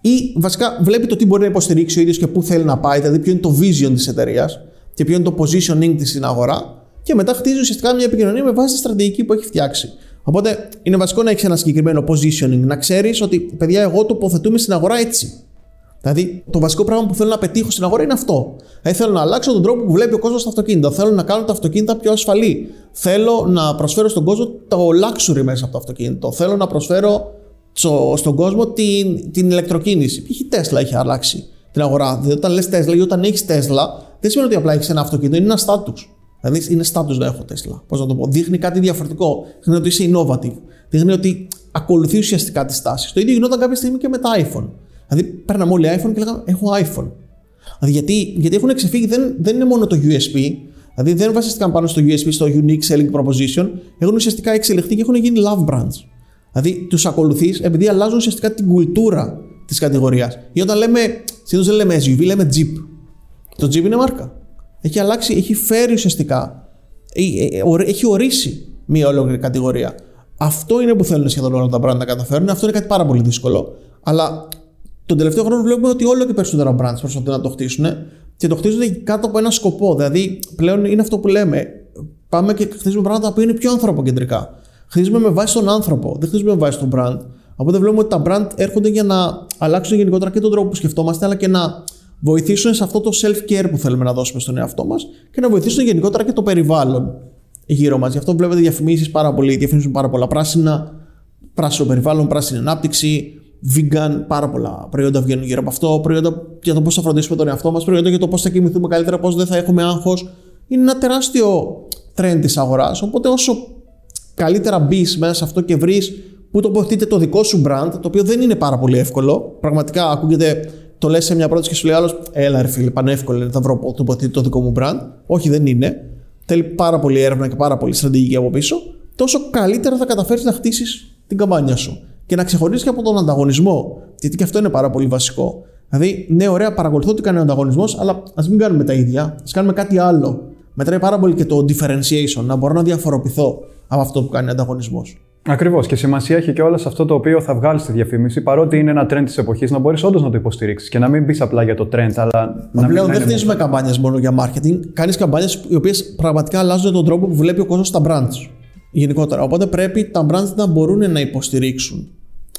ή βασικά βλέπει το τι μπορεί να υποστηρίξει ο ίδιος και πού θέλει να πάει, δηλαδή ποιο είναι το vision της εταιρείας και ποιο είναι το positioning της στην αγορά και μετά χτίζει ουσιαστικά μια επικοινωνία με βάση τη στρατηγική που έχει φτιάξει. Οπότε είναι βασικό να έχεις ένα συγκεκριμένο positioning, να ξέρεις ότι παιδιά, εγώ τοποθετούμε στην αγορά έτσι. Δηλαδή, το βασικό πράγμα που θέλω να πετύχω στην αγορά είναι αυτό. Δηλαδή, θέλω να αλλάξω τον τρόπο που βλέπει ο κόσμος τα αυτοκίνητα. Θέλω να κάνω τα αυτοκίνητα πιο ασφαλή. Θέλω να προσφέρω στον κόσμο το luxury μέσα από το αυτοκίνητο. Θέλω να προσφέρω στον κόσμο την, την ηλεκτροκίνηση. Π.χ. η Tesla έχει αλλάξει την αγορά. Δηλαδή, όταν λες Tesla ή όταν έχεις Tesla, δεν σημαίνει ότι απλά έχεις ένα αυτοκίνητο, είναι ένα status. Δηλαδή είναι status να έχω Tesla. Πώς να το πω. Δείχνει κάτι διαφορετικό. Δείχνει ότι είσαι innovative. Δείχνει ότι ακολουθεί ουσιαστικά τις τάσεις. Το ίδιο γινόταν κάποια στιγμή και με τα iPhone. Δηλαδή παίρναμε όλοι iPhone και λέγαμε Έχω iPhone. Δηλαδή γιατί, γιατί έχουν ξεφύγει, δεν, δεν είναι μόνο το USB. Δηλαδή δεν βασίστηκαν πάνω στο USB, στο unique selling proposition. Έχουν ουσιαστικά εξελιχθεί και έχουν γίνει love brands. Δηλαδή τους ακολουθείς επειδή αλλάζουν ουσιαστικά την κουλτούρα της κατηγορίας. Ή όταν λέμε, συνήθως δεν λέμε SUV, λέμε Jeep. Το Jeep είναι μάρκα. Έχει αλλάξει, έχει φέρει ουσιαστικά, ε, ε, έχει ορίσει μία ολόκληρη κατηγορία. Αυτό είναι που θέλουν σχεδόν όλα τα brand να καταφέρουν. Αυτό είναι κάτι πάρα πολύ δύσκολο. Αλλά τον τελευταίο χρόνο βλέπουμε ότι όλο και περισσότερα brands προσπαθούν να το χτίσουν και το χτίζουν κάτω από ένα σκοπό. Δηλαδή, πλέον είναι αυτό που λέμε. Πάμε και χτίζουμε πράγματα που είναι πιο ανθρωποκεντρικά. Χτίζουμε με βάση τον άνθρωπο, δεν χτίζουμε με βάση τον brand. Οπότε βλέπουμε ότι τα brand έρχονται για να αλλάξουν γενικότερα και τον τρόπο που σκεφτόμαστε, αλλά και να βοηθήσουν σε αυτό το self-care που θέλουμε να δώσουμε στον εαυτό μας και να βοηθήσουν γενικότερα και το περιβάλλον γύρω μας. Γι' αυτό βλέπετε διαφημίσεις πάρα πολύ, διαφημίζουν πάρα πολλά πράσινα, πράσινο περιβάλλον, πράσινη ανάπτυξη, vegan, πάρα πολλά προϊόντα βγαίνουν γύρω από αυτό, προϊόντα για το πώς θα φροντίσουμε τον εαυτό μας, προϊόντα για το πώς θα κοιμηθούμε καλύτερα, πώς δεν θα έχουμε άγχος. Είναι ένα τεράστιο trend της αγοράς. Οπότε όσο καλύτερα μπεις μέσα σε αυτό και βρεις που τοποθετείτε το δικό σου brand, το οποίο δεν είναι πάρα πολύ εύκολο. Πραγματικά ακούγεται το λες σε μια πρόταση και σου λέει άλλος, Έλα, ρε φίλε, πανεύκολο είναι, θα βρω τοποθετεί το δικό μου brand. Όχι, δεν είναι. Θέλει πάρα πολύ έρευνα και πάρα πολύ στρατηγική από πίσω. Τόσο καλύτερα θα καταφέρεις να χτίσεις την καμπάνια σου και να ξεχωρίσει και από τον ανταγωνισμό. Γιατί και αυτό είναι πάρα πολύ βασικό. Δηλαδή, ναι, ωραία, παρακολουθώ τι κάνει ο ανταγωνισμός, αλλά ας μην κάνουμε τα ίδια. Α κάνουμε κάτι άλλο. Μετράει πάρα πολύ και το differentiation, να μπορώ να διαφοροποιηθώ από αυτό που κάνει ο ανταγωνισμός. Ακριβώς. Και σημασία έχει και όλα σε αυτό το οποίο θα βγάλεις στη διαφήμιση, παρότι είναι ένα trend της εποχής, να μπορείς όντως να το υποστηρίξεις και να μην μπει απλά για το trend, αλλά Μα να πλέον μην δεν είναι χτίζουμε καμπάνιες μόνο για marketing. Κάνεις καμπάνιες οι οποίες πραγματικά αλλάζουν τον τρόπο που βλέπει ο κόσμος τα brands. Γενικότερα. Οπότε πρέπει τα brands να μπορούν να υποστηρίξουν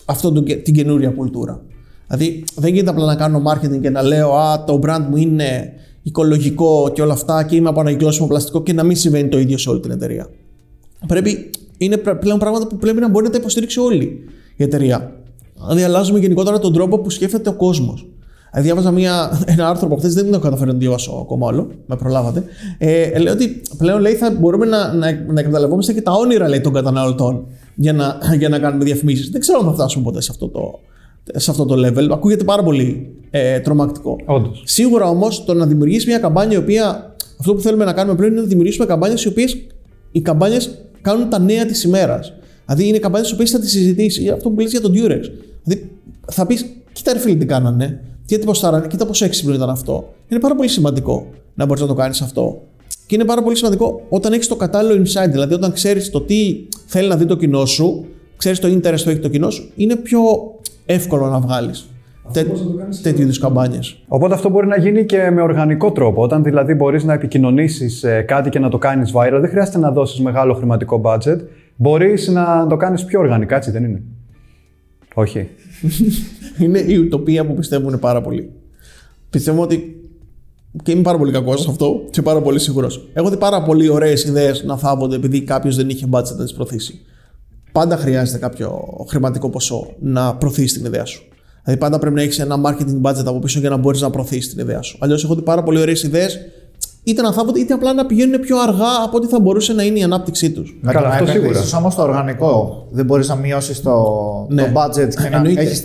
αυτό το, την καινούρια κουλτούρα. Δηλαδή δεν γίνεται απλά να κάνω marketing και να λέω Α, το brand μου είναι οικολογικό και όλα αυτά και είμαι από ανακυκλώσιμο πλαστικό και να μην συμβαίνει το ίδιο σε όλη την εταιρεία. Πρέπει, είναι πλέον πράγματα που πρέπει να μπορεί να τα υποστηρίξει όλη η εταιρεία. Δηλαδή, αλλάζουμε γενικότερα τον τρόπο που σκέφτεται ο κόσμος. Δηλαδή, διάβαζα μια, ένα άρθρο από χθες, δεν το καταφέρω να το διαβάσω ακόμα όλο, με προλάβατε. Ε, λέει ότι πλέον λέει, θα μπορούμε να, να, να εκμεταλλευόμαστε και τα όνειρα λέει, των καταναλωτών για να, για να κάνουμε διαφημίσεις. Δεν ξέρω αν θα φτάσουμε ποτέ σε αυτό το, σε αυτό το level. Ακούγεται πάρα πολύ ε, τρομακτικό. Όντως. Σίγουρα όμως το να δημιουργήσεις μια καμπάνια η οποία. Αυτό που θέλουμε να κάνουμε πλέον είναι να δημιουργήσουμε καμπάνιες οι οποίε οι καμπάνιες κάνουν τα νέα της ημέρας. Δηλαδή είναι καμπάνιε οι οποίες θα τις συζητήσει. Αυτό που λες για τον Durex. Δηλαδή θα πεις, κοίτα ρε φίλε τι κάνανε, τι ποστάρανε, κοίτα πόσο έξυπνο ήταν αυτό. Είναι πάρα πολύ σημαντικό να μπορείς να το κάνεις αυτό. Και είναι πάρα πολύ σημαντικό όταν έχεις το κατάλληλο insight, δηλαδή όταν ξέρεις το τι θέλει να δει το κοινό σου, ξέρεις το interest που έχει το κοινό σου, είναι πιο εύκολο να βγάλεις τέτοιου είδους καμπάνιες. Οπότε αυτό μπορεί να γίνει και με οργανικό τρόπο. Όταν δηλαδή μπορείς να επικοινωνήσεις κάτι και να το κάνεις viral, δεν χρειάζεται να δώσεις μεγάλο χρηματικό budget. Μπορείς να το κάνεις πιο οργανικά, έτσι δεν είναι; Όχι. είναι η ουτοπία που πιστεύουν πάρα πολύ. Πιστεύω ότι. και είμαι πάρα πολύ κακός σε αυτό και πάρα πολύ σίγουρος. Έχω δει πάρα πολύ ωραίες ιδέες να θάβονται επειδή κάποιος δεν είχε budget να τις προωθήσει. Πάντα χρειάζεται κάποιο χρηματικό ποσό να προωθήσει την ιδέα σου. Δηλαδή, πάντα πρέπει να έχεις ένα marketing budget από πίσω για να μπορείς να προωθήσεις την ιδέα σου. Αλλιώς, έχω δει πάρα πολύ ωραίες ιδέες είτε να θάβονται είτε απλά να πηγαίνουν πιο αργά από ό,τι θα μπορούσε να είναι η ανάπτυξή τους. Με Καλά, αυτό σίγουρα. όμως το οργανικό. Δεν μπορείς να μειώσεις το, Ναι. το budget και να Εννοείται. έχεις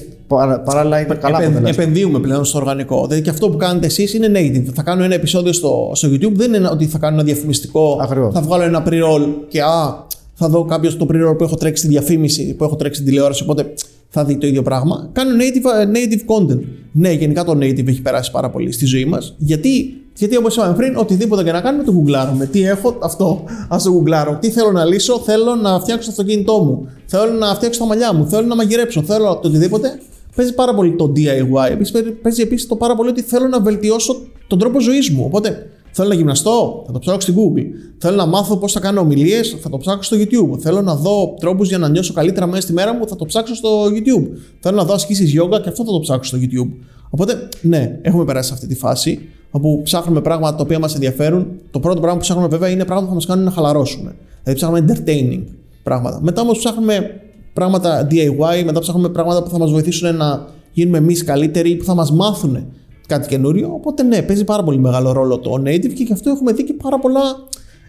παράλληλα είναι καλά Επεν- αποτελέσματα. επενδύουμε πλέον στο οργανικό. Δηλαδή και αυτό που κάνετε εσείς είναι native. Θα κάνω ένα επεισόδιο στο, στο YouTube, δεν είναι ότι θα κάνω ένα διαφημιστικό. Ακριβώς. Θα βγάλω ένα pre-roll και α, θα δω κάποιος το pre-roll που έχω τρέξει στη διαφήμιση, που έχω τρέξει στην τηλεόραση. Οπότε θα δει το ίδιο πράγμα. Κάνω native, ε, native content. Ναι, γενικά το native έχει περάσει πάρα πολύ στη ζωή μας. Γιατί, γιατί όπως είπαμε πριν, οτιδήποτε και να κάνουμε το γκουγκλάρουμε. Τι έχω, αυτό. Α το γκουγκλάρω. Τι θέλω να λύσω, θέλω να φτιάξω το αυτοκίνητό μου. Θέλω να φτιάξω τα μαλλιά μου. Θέλω να μαγειρέψω. Θέλω το οτιδήποτε. Παίζει πάρα πολύ το DIY. Επίσης, παίζει επίσης το πάρα πολύ ότι θέλω να βελτιώσω τον τρόπο ζωής μου. Οπότε θέλω να γυμναστώ, θα το ψάξω στην Google. Θέλω να μάθω πώς θα κάνω ομιλίες, θα το ψάξω στο YouTube. Θέλω να δω τρόπους για να νιώσω καλύτερα μέσα στη μέρα μου, θα το ψάξω στο YouTube. Θέλω να δω ασκήσεις yoga και αυτό θα το ψάξω στο YouTube. Οπότε, ναι, έχουμε περάσει σε αυτή τη φάση όπου ψάχνουμε πράγματα τα οποία μας ενδιαφέρουν. Το πρώτο πράγμα που ψάχνουμε βέβαια είναι πράγματα που θα μας κάνουν να χαλαρώσουμε. Δηλαδή ψάχνουμε entertaining πράγματα. Μετά όμως ψάχνουμε πράγματα DIY, μετά ψάχνουμε πράγματα που θα μας βοηθήσουν να γίνουμε εμείς καλύτεροι, που θα μας μάθουν κάτι καινούριο. Οπότε ναι, παίζει πάρα πολύ μεγάλο ρόλο το native και γι' αυτό έχουμε δει και πάρα πολλά.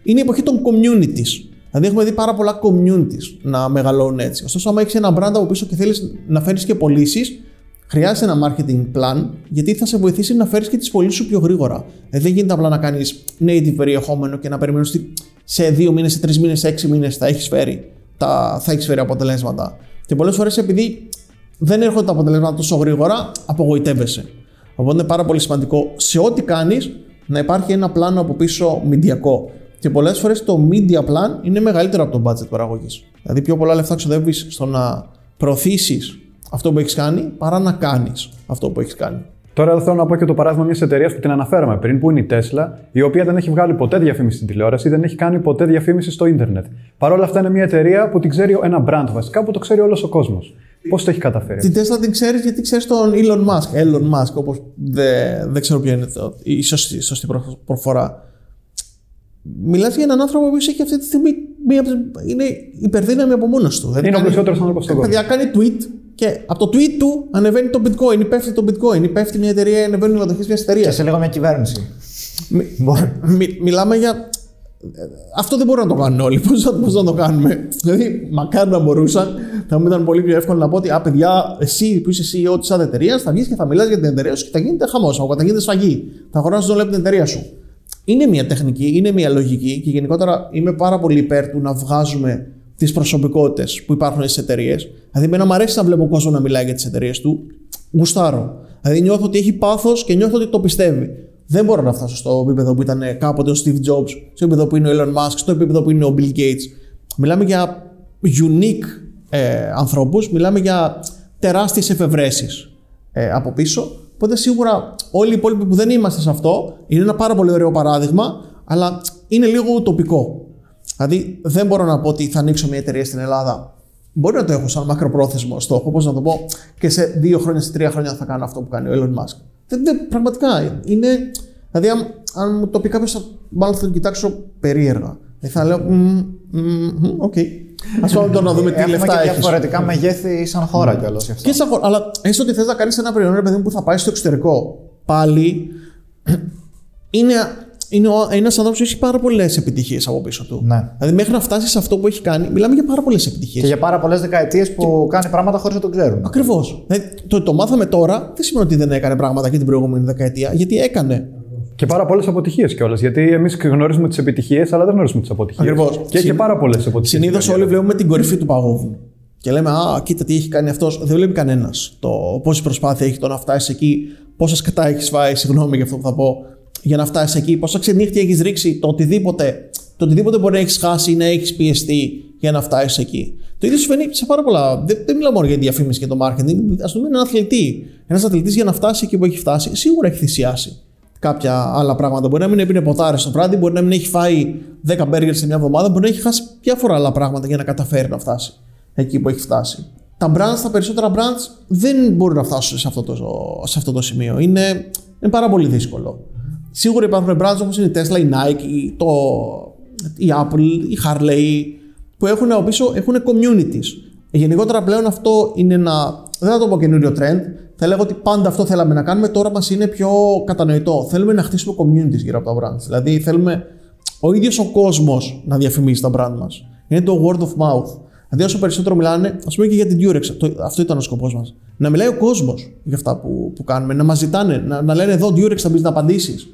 Είναι η εποχή των communities. Δηλαδή έχουμε δει πάρα πολλά communities να μεγαλώνουν έτσι. Ωστόσο, άμα έχεις ένα brand από πίσω και θέλεις να φέρεις και πωλήσεις, χρειάζεται ένα marketing plan γιατί θα σε βοηθήσει να φέρεις και τις πωλήσεις σου πιο γρήγορα. Ε, δεν γίνεται απλά να κάνεις native περιεχόμενο και να περιμένεις ότι σε δύο μήνες, σε τρεις μήνες, σε έξι μήνες θα έχεις φέρει, τα, θα έχεις φέρει αποτελέσματα. Και πολλές φορές επειδή δεν έρχονται τα αποτελέσματα τόσο γρήγορα, απογοητεύεσαι. Οπότε είναι πάρα πολύ σημαντικό σε ό,τι κάνεις να υπάρχει ένα πλάνο από πίσω μηντιακό. Και πολλές φορές το media plan είναι μεγαλύτερο από το budget παραγωγής. Δηλαδή, πιο πολλά λεφτά ξοδεύεις στο να προωθήσεις αυτό που έχεις κάνει παρά να κάνεις αυτό που έχεις κάνει. Τώρα θέλω να πω και το παράδειγμα μιας εταιρείας που την αναφέραμε πριν, που είναι η Tesla, η οποία δεν έχει βγάλει ποτέ διαφήμιση στην τηλεόραση, δεν έχει κάνει ποτέ διαφήμιση στο ίντερνετ. Παρ' όλα αυτά είναι μια εταιρεία που την ξέρει ένα brand βασικά, που το ξέρει όλος ο κόσμος. Πώς το έχει καταφέρει. Την Tesla την ξέρεις γιατί ξέρεις τον Elon Musk. Elon Musk, όπως δεν, δεν ξέρω ποια είναι το, η σωστή, σωστή προ- προφορά. Μιλάς για έναν άνθρωπο που έχει αυτή τη στιγμή μία, από τις- είναι υπερδύναμη από μόνος του. Δηλαδή Είναι ο κάνει- πλουσιότερος άνθρωπος στον κόσμο. Παιδιά, κάνει tweet και από το tweet του ανεβαίνει το bitcoin, υπέφτει το bitcoin, υπέφτει μια εταιρεία, ανεβαίνουν οι μετοχέ μιας εταιρείας. Και σε λέγω μια κυβέρνηση. Μι- Μπορεί. μι- μιλάμε για. Αυτό δεν μπορούν να το κάνουν όλοι. Πώς πώς να το κάνουμε; Δηλαδή, μακάρι να μπορούσαν, θα μου ήταν πολύ πιο εύκολο να πω ότι Α, παιδιά, εσύ που είσαι CEO της άλλη εταιρείας, θα βγεις και θα μιλάς για την εταιρεία σου και θα γίνεται χαμός. Θα γίνεται σφαγή. Θα χωράσει τον λεπτό την εταιρεία σου. Είναι μια τεχνική, είναι μια λογική και γενικότερα είμαι πάρα πολύ υπέρ του να βγάζουμε τις προσωπικότητες που υπάρχουν στις εταιρείες. Δηλαδή, εμένα μου αρέσει να βλέπω κόσμο να μιλάει για τις εταιρείες του. Γουστάρω. Δηλαδή, νιώθω ότι έχει πάθος και νιώθω ότι το πιστεύει. Δεν μπορώ να φτάσω στο επίπεδο που ήταν κάποτε ο Steve Jobs, στο επίπεδο που είναι ο Elon Musk, στο επίπεδο που είναι ο Bill Gates. Μιλάμε για unique ε, ανθρώπους, μιλάμε για τεράστιες εφευρέσεις ε, από πίσω. Οπότε σίγουρα όλοι οι υπόλοιποι που δεν είμαστε σε αυτό είναι ένα πάρα πολύ ωραίο παράδειγμα, αλλά είναι λίγο ουτοπικό. Δηλαδή, δεν μπορώ να πω ότι θα ανοίξω μια εταιρεία στην Ελλάδα. Μπορεί να το έχω σαν μακροπρόθεσμο στόχο, όπω να το πω, και σε δύο χρόνια, σε τρία χρόνια θα κάνω αυτό που κάνει ο Elon Musk. Δεν, δεν, πραγματικά είναι. Δηλαδή, αν, αν μου το πει κάποιος, μάλλον θα τον κοιτάξω περίεργα. Ε, θα λέω, οκ. Α πάμε τώρα να δούμε τι Έχουμε λεφτά και έχεις. διαφορετικά μεγέθη σαν χώρα κιόλας γι' αυτό. Και σαν χώρα. Αλλά έστω ότι θες να κάνεις ένα προϊόν, ρε παιδί μου, που θα πάει στο εξωτερικό. Πάλι είναι, είναι ένας άνθρωπος που έχει πάρα πολλές επιτυχίες από πίσω του. Ναι. Δηλαδή, μέχρι να φτάσεις σε αυτό που έχει κάνει, μιλάμε για πάρα πολλές επιτυχίες. Και για πάρα πολλές δεκαετίες που κάνει πράγματα χωρίς να το ξέρουν. Ακριβώς. Δηλαδή, το, το μάθαμε τώρα δεν σημαίνει ότι δεν έκανε πράγματα και την προηγούμενη δεκαετία, γιατί έκανε. Και πάρα πολλές αποτυχίες κιόλας. Γιατί εμείς γνωρίζουμε τις επιτυχίες, αλλά δεν γνωρίζουμε τις αποτυχίες. Ακριβώς. Και έχει Συν- πάρα πολλές αποτυχίες. Συνήθως όλοι βλέπουμε την κορυφή του παγόβουνου. Και λέμε, Α, κοίτα τι έχει κάνει αυτός. Δεν βλέπει κανένας το πόση προσπάθεια έχει το να φτάσεις εκεί, πόσα σκατά έχεις φάει, συγγνώμη για αυτό που θα πω, για να φτάσεις εκεί, πόσα ξενύχτια έχεις ρίξει, το οτιδήποτε, το οτιδήποτε μπορεί να έχεις χάσει ή να έχεις πιεστεί για να φτάσεις εκεί. Το ίδιο συμβαίνει σε πάρα πολλά. Δεν, δεν μιλάω μόνο για τη διαφήμιση και το marketing. Α πούμε, έναν αθλητή. Ένας αθλητής για να φτάσει εκεί που έχει φτάσει, σίγουρα έχει θυσιάσει κάποια άλλα πράγματα. Μπορεί να μην έπινε ποτάρες το βράδυ, μπορεί να μην έχει φάει 10 μπέργκερ σε μια εβδομάδα, μπορεί να έχει χάσει διάφορα άλλα πράγματα για να καταφέρει να φτάσει εκεί που έχει φτάσει. Τα brands, τα περισσότερα brands δεν μπορούν να φτάσουν σε αυτό το, σε αυτό το σημείο. Είναι, είναι πάρα πολύ δύσκολο. Σίγουρα υπάρχουν brands όπως είναι η Tesla, η Nike, η, το, η Apple, η Harley, που έχουν από πίσω έχουν communities. Γενικότερα πλέον αυτό είναι ένα, δεν θα το πω καινούριο trend, θα λέγω ότι πάντα αυτό θέλαμε να κάνουμε, τώρα μας είναι πιο κατανοητό. Θέλουμε να χτίσουμε communities γύρω από τα brands. Δηλαδή θέλουμε ο ίδιος ο κόσμος να διαφημίζει τα brand μας. Είναι το word of mouth. Δηλαδή όσο περισσότερο μιλάνε, ας πούμε και για την Durex, το, αυτό ήταν ο σκοπός μας. Να μιλάει ο κόσμος για αυτά που, που κάνουμε, να μας ζητάνε, να, να λένε εδώ Durex θα μπεις να απαντήσεις.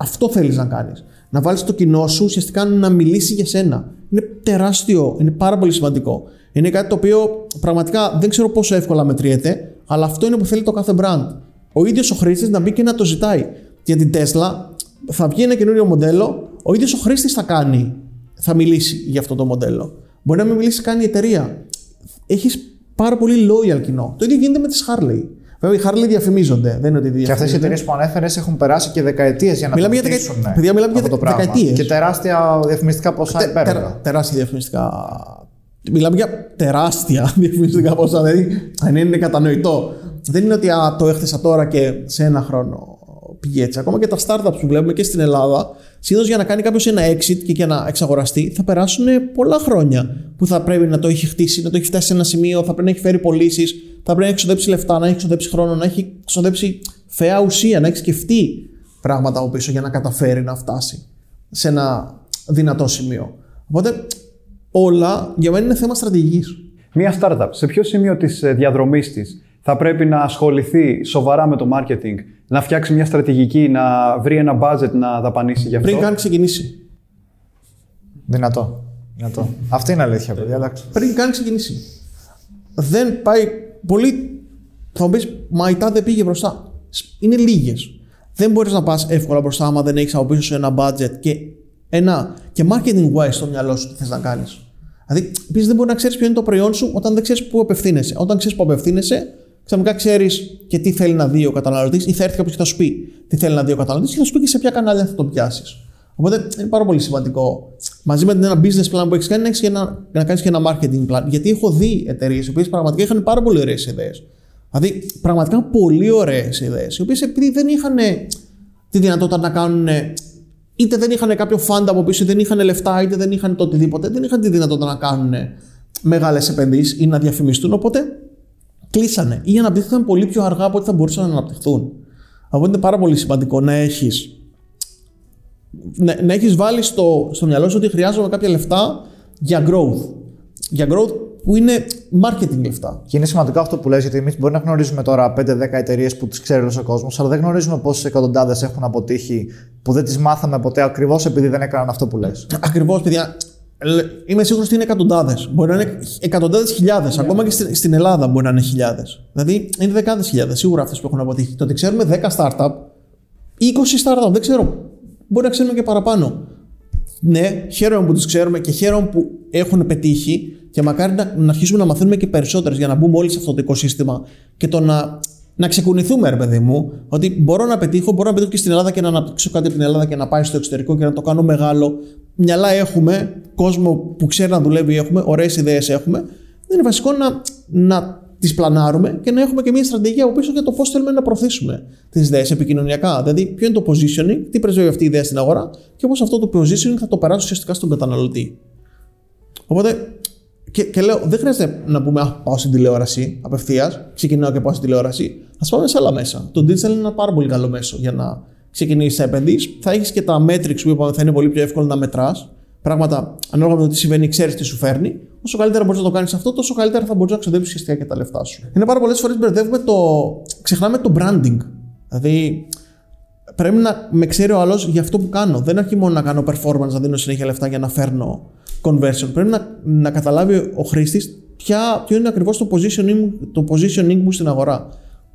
Αυτό θέλεις να κάνεις. Να βάλεις το κοινό σου ουσιαστικά να μιλήσει για σένα. Είναι τεράστιο, είναι πάρα πολύ σημαντικό. Είναι κάτι το οποίο πραγματικά δεν ξέρω πόσο εύκολα μετριέται, αλλά αυτό είναι που θέλει το κάθε brand. Ο ίδιος ο χρήστης να μπει και να το ζητάει. Για την Tesla θα βγει ένα καινούριο μοντέλο, ο ίδιος ο χρήστης θα κάνει, θα μιλήσει για αυτό το μοντέλο. Μπορεί να μην μιλήσει καν η εταιρεία. Έχεις πάρα πολύ loyal κοινό. Το ίδιο γίνεται με τις Harley. Βέβαια, οι Harley διαφημίζονται. Δεν είναι ότι Και αυτές οι διαφημίζονται. εταιρείες που ανέφερες έχουν περάσει και δεκαετίες για να Μιλάμε το για δεκα- χτίσουν, ναι, παιδιά, μιλάμε για αυτό το δεκα- πράγμα. δεκαετίες. Και τεράστια διαφημιστικά ποσά Τε- υπέροχα. τερα- τεράστια διαφημιστικά. Μιλάμε για τεράστια διαφημιστικά ποσά. Δηλαδή, αν είναι κατανοητό. Δεν είναι ότι α, το έχθεσα τώρα και σε ένα χρόνο πήγε έτσι. Ακόμα και τα startups που βλέπουμε και στην Ελλάδα, συνήθως για να κάνει κάποιος ένα exit και για να εξαγοραστεί, θα περάσουν πολλά χρόνια που θα πρέπει να το έχει χτίσει, να το έχει φτάσει σε ένα σημείο, θα πρέπει να έχει φέρει πωλήσεις, θα πρέπει να έχει ξοδέψει λεφτά, να έχει ξοδέψει χρόνο, να έχει ξοδέψει φαιά ουσία, να έχει σκεφτεί πράγματα από πίσω για να καταφέρει να φτάσει σε ένα δυνατό σημείο. Οπότε όλα για μένα είναι θέμα στρατηγικής. Μία startup, σε ποιο σημείο της διαδρομής της θα πρέπει να ασχοληθεί σοβαρά με το marketing, να φτιάξει μια στρατηγική, να βρει ένα budget να δαπανίσει γι' αυτό. Πριν καν ξεκινήσει. Δυνατό. Δυνατό. Αυτή είναι αλήθεια, παιδιά. εντάξει. Πριν καν ξεκινήσει. Δεν πάει πολύ. Θα μου πεις, μα η τάδε πήγε μπροστά. Είναι λίγες. Δεν μπορείς να πας εύκολα μπροστά άμα δεν έχεις από πίσω σου ένα budget και, ένα, και marketing wise στο μυαλό σου τι θες να κάνεις. Δηλαδή, επίση δεν μπορεί να ξέρεις ποιο είναι το προϊόν σου όταν δεν ξέρεις πού απευθύνεσαι. Όταν ξέρεις πού απευθύνεσαι, ξαφνικά ξέρεις και τι θέλει να δει ο καταναλωτής, ή θα έρθει κάποιος και θα σου πει τι θέλει να δει ο καταναλωτής, και θα σου πει και σε ποια κανάλια θα το πιάσεις. Οπότε είναι πάρα πολύ σημαντικό μαζί με ένα business plan που έχεις κάνει να, έχεις και ένα, να κάνεις και ένα marketing plan. Γιατί έχω δει εταιρείες οι οποίες πραγματικά είχαν πάρα πολύ ωραίες ιδέες. Δηλαδή, πραγματικά πολύ ωραίες ιδέες, οι οποίες επειδή δεν είχαν τη δυνατότητα να κάνουν. είτε δεν είχαν κάποιο φάντα από πίσω, είτε δεν είχαν λεφτά, είτε δεν είχαν το οτιδήποτε, δεν είχαν τη δυνατότητα να κάνουν μεγάλες επενδύσεις ή να διαφημιστούν. Οπότε κλείσανε ή αναπτύχθηκαν πολύ πιο αργά από ό,τι θα μπορούσαν να αναπτυχθούν. Οπότε είναι πάρα πολύ σημαντικό να έχεις να, να έχεις βάλει στο, στο μυαλό σου ότι χρειάζομαι κάποια λεφτά για growth. Για growth που είναι marketing λεφτά. Και είναι σημαντικό αυτό που λες, γιατί εμείς μπορεί να γνωρίζουμε τώρα 5-10 εταιρείες που τις ξέρει όλος ο κόσμος, αλλά δεν γνωρίζουμε πόσες εκατοντάδες έχουν αποτύχει που δεν τις μάθαμε ποτέ ακριβώς επειδή δεν έκαναν αυτό που λες. Ακριβώς, παιδιά. Λε- Είμαι σίγουρος ότι είναι εκατοντάδες. Μπορεί να είναι εκατοντάδες χιλιάδες. Ακόμα και στην, στην Ελλάδα μπορεί να είναι χιλιάδες. Δηλαδή είναι δεκάδες χιλιάδες σίγουρα αυτές που έχουν αποτύχει. Το ότι ξέρουμε 10 startup, 20 startup, δεν ξέρω. Μπορεί να ξέρουμε και παραπάνω. Ναι, χαίρομαι που τους ξέρουμε και χαίρομαι που έχουν πετύχει και Και μακάρι να, να αρχίσουμε να μαθαίνουμε και περισσότερες για να μπούμε όλοι σε αυτό το οικοσύστημα και το να, να ξεκουνηθούμε, ρε παιδί μου, ότι μπορώ να πετύχω, μπορώ να πετύχω και στην Ελλάδα και να αναπτύξω κάτι από την Ελλάδα και να πάει στο εξωτερικό και να το κάνω μεγάλο. Μυαλά έχουμε, κόσμο που ξέρει να δουλεύει έχουμε, ωραίες ιδέες έχουμε. Δεν είναι βασικό να, να τις πλανάρουμε και να έχουμε και μια στρατηγική από πίσω για το πώς θέλουμε να προωθήσουμε τις ιδέες επικοινωνιακά. Δηλαδή, ποιο είναι το positioning, τι πρεσβεύει αυτή η ιδέα στην αγορά και πώς αυτό το positioning θα το περάσει ουσιαστικά στον καταναλωτή. Οπότε, και, και λέω, δεν χρειάζεται να πούμε Α, πάω στην τηλεόραση απευθείας, ξεκινάω και πάω στην τηλεόραση. Α πάμε σε άλλα μέσα. Το digital είναι ένα πάρα πολύ καλό μέσο για να ξεκινήσεις να επενδύσει. Θα έχεις και τα metrics που είπαμε θα είναι πολύ πιο εύκολο να μετράς. Πράγματα ανάλογα με το τι συμβαίνει, ξέρεις τι σου φέρνει. Όσο καλύτερα μπορείς να το κάνεις αυτό, τόσο καλύτερα θα μπορείς να ξοδέψεις ουσιαστικά και τα λεφτά σου. Είναι πάρα πολλές φορές μπερδεύουμε το. ξεχνάμε το branding. Δηλαδή, πρέπει να με ξέρει ο άλλος για αυτό που κάνω. Δεν αρκεί μόνο να κάνω performance, να δίνω συνέχεια λεφτά για να φέρνω conversion. Πρέπει να, να καταλάβει ο χρήστης ποιο είναι ακριβώς το positioning, το positioning μου στην αγορά.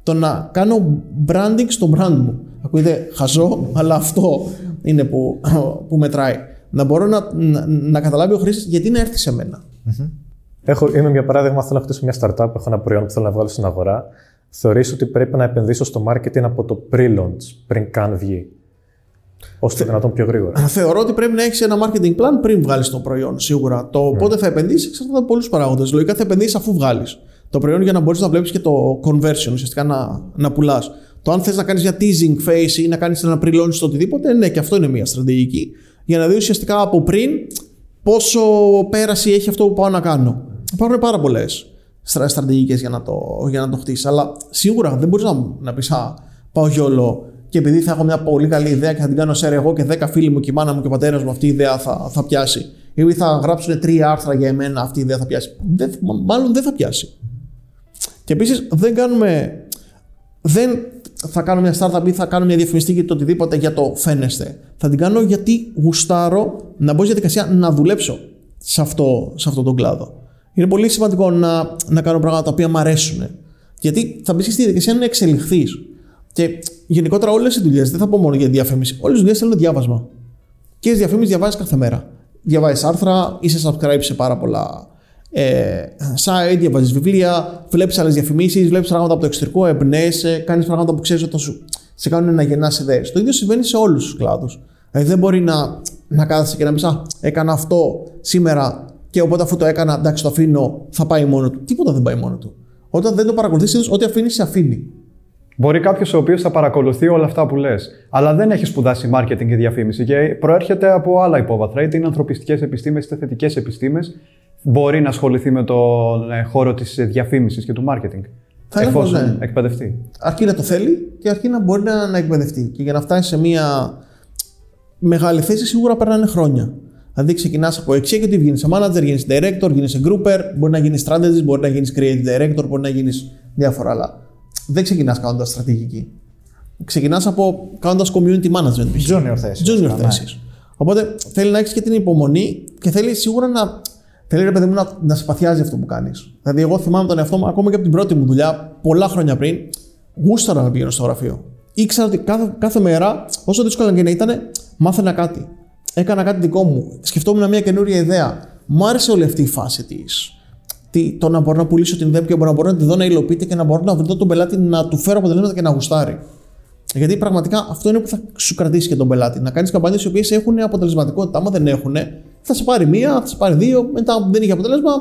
Το να κάνω branding στο brand μου. Ακούγεται χαζό, αλλά αυτό είναι που, που μετράει. Να μπορώ να, να, να καταλάβει ο χρήστη γιατί να έρθει σε μένα. Έχω, είμαι για παράδειγμα, θέλω να χτίσω μια startup, έχω ένα προϊόν που θέλω να βγάλω στην αγορά. Θεωρείς ότι πρέπει να επενδύσω στο marketing από το pre-launch, πριν καν βγει; Ώστε Θε... δυνατόν πιο γρήγορα. Θεωρώ ότι πρέπει να έχεις ένα marketing plan πριν βγάλεις το προϊόν, σίγουρα. Το mm. πότε θα επενδύσεις εξαρτάται από πολλούς παράγοντες. Λογικά θα επενδύσεις αφού βγάλεις το προϊόν για να μπορείς να βλέπεις και το conversion, ουσιαστικά να, να πουλάς. Το αν θες να κάνεις μια teasing phase ή να κάνεις ένα pre-launch στο οτιδήποτε, ναι, και αυτό είναι μια στρατηγική. Για να δεις ουσιαστικά από πριν πόσο πέραση έχει αυτό που πάω να κάνω. Υπάρχουν πάρα πολλές στρατηγικές για να το, για να το χτίσεις. Αλλά σίγουρα δεν μπορείς να, να πεις πάω γιόλο και επειδή θα έχω μια πολύ καλή ιδέα και θα την κάνω σε εγώ και 10 φίλοι μου και η μάνα μου και ο πατέρας μου αυτή η ιδέα θα, θα πιάσει. Ή θα γράψουν τρία άρθρα για εμένα, αυτή η ιδέα θα πιάσει. Δεν, μάλλον δεν θα πιάσει. Και επίσης δεν κάνουμε. Δεν θα κάνω μια startup ή θα κάνω μια διαφημιστική ή το οτιδήποτε για το φαίνεστε. Θα την κάνω γιατί γουστάρω να μπω στη διαδικασία να δουλέψω σε αυτό, σε αυτό τον κλάδο. Είναι πολύ σημαντικό να, να κάνω πράγματα τα οποία μου αρέσουν. Γιατί θα μπεις στη διαδικασία να εξελιχθείς. Και γενικότερα όλες οι δουλειές, δεν θα πω μόνο για διαφήμιση, όλες οι δουλειές θέλουν διάβασμα. Και τι διαφήμιση διαβάζεις κάθε μέρα. Διαβάζεις άρθρα, είσαι subscribe σε πάρα πολλά ε, site, διαβάζει βιβλία, βλέπεις άλλες διαφημίσεις, βλέπεις πράγματα από το εξωτερικό, εμπνέεσαι, κάνεις πράγματα που ξέρεις ότι σου σε κάνουν να γεννά ιδέες. Το ίδιο συμβαίνει σε όλους τους κλάδους. Δηλαδή δεν μπορεί να, να κάθεσαι και να πεις Α, έκανα αυτό σήμερα και οπότε αφού το έκανα, εντάξει, το αφήνω, θα πάει μόνο του. Τίποτα δεν πάει μόνο του. Όταν δεν το παρακολουθείς, ό,τι αφήνει, σε αφήνει. Μπορεί κάποιος ο οποίος θα παρακολουθεί όλα αυτά που λες, αλλά δεν έχει σπουδάσει marketing και διαφήμιση και προέρχεται από άλλα υπόβαθρα, είτε είναι ανθρωπιστικές επιστήμες είτε θετικές επιστήμες, μπορεί να ασχοληθεί με τον ε, χώρο της διαφήμισης και του marketing. Θα εφόσον ναι. εκπαιδευτεί. Αρκεί να το θέλει και αρκεί να μπορεί να, να εκπαιδευτεί. Και για να φτάσει σε μια μεγάλη θέση, σίγουρα περνάνε χρόνια. Δηλαδή, ξεκινάς από executive, γίνει manager, γίνει director, γίνει grouper, μπορεί να γίνεις strategist, μπορεί να γίνεις creative director, μπορεί να γίνεις διάφορα άλλα δεν ξεκινάς κάνοντας στρατηγική. Ξεκινάς από κάνοντας community management. Junior θέσεις. Junior ναι. θέσεις. Οπότε θέλει να έχεις και την υπομονή και θέλει σίγουρα να. Θέλει ρε παιδί μου να, να σπαθιάζει αυτό που κάνεις. Δηλαδή, εγώ θυμάμαι τον εαυτό μου ακόμα και από την πρώτη μου δουλειά, πολλά χρόνια πριν, γούσταρα να πηγαίνω στο γραφείο. Ήξερα ότι κάθε, κάθε μέρα, όσο δύσκολα και να ήταν, μάθαινα κάτι. Έκανα κάτι δικό μου. Σκεφτόμουν μια καινούρια ιδέα. Μου άρεσε όλη αυτή η φάση της τι, το να μπορώ να πουλήσω την ιδέα και να μπορώ να τη δω να υλοποιείται και να μπορώ να βρω τον πελάτη να του φέρω αποτελέσματα και να γουστάρει. Γιατί πραγματικά αυτό είναι που θα σου κρατήσει και τον πελάτη. Να κάνεις καμπάνιες οι οποίες έχουν αποτελεσματικότητα. Άμα δεν έχουν, θα σε πάρει μία, θα σε πάρει δύο, μετά που δεν έχει αποτέλεσμα,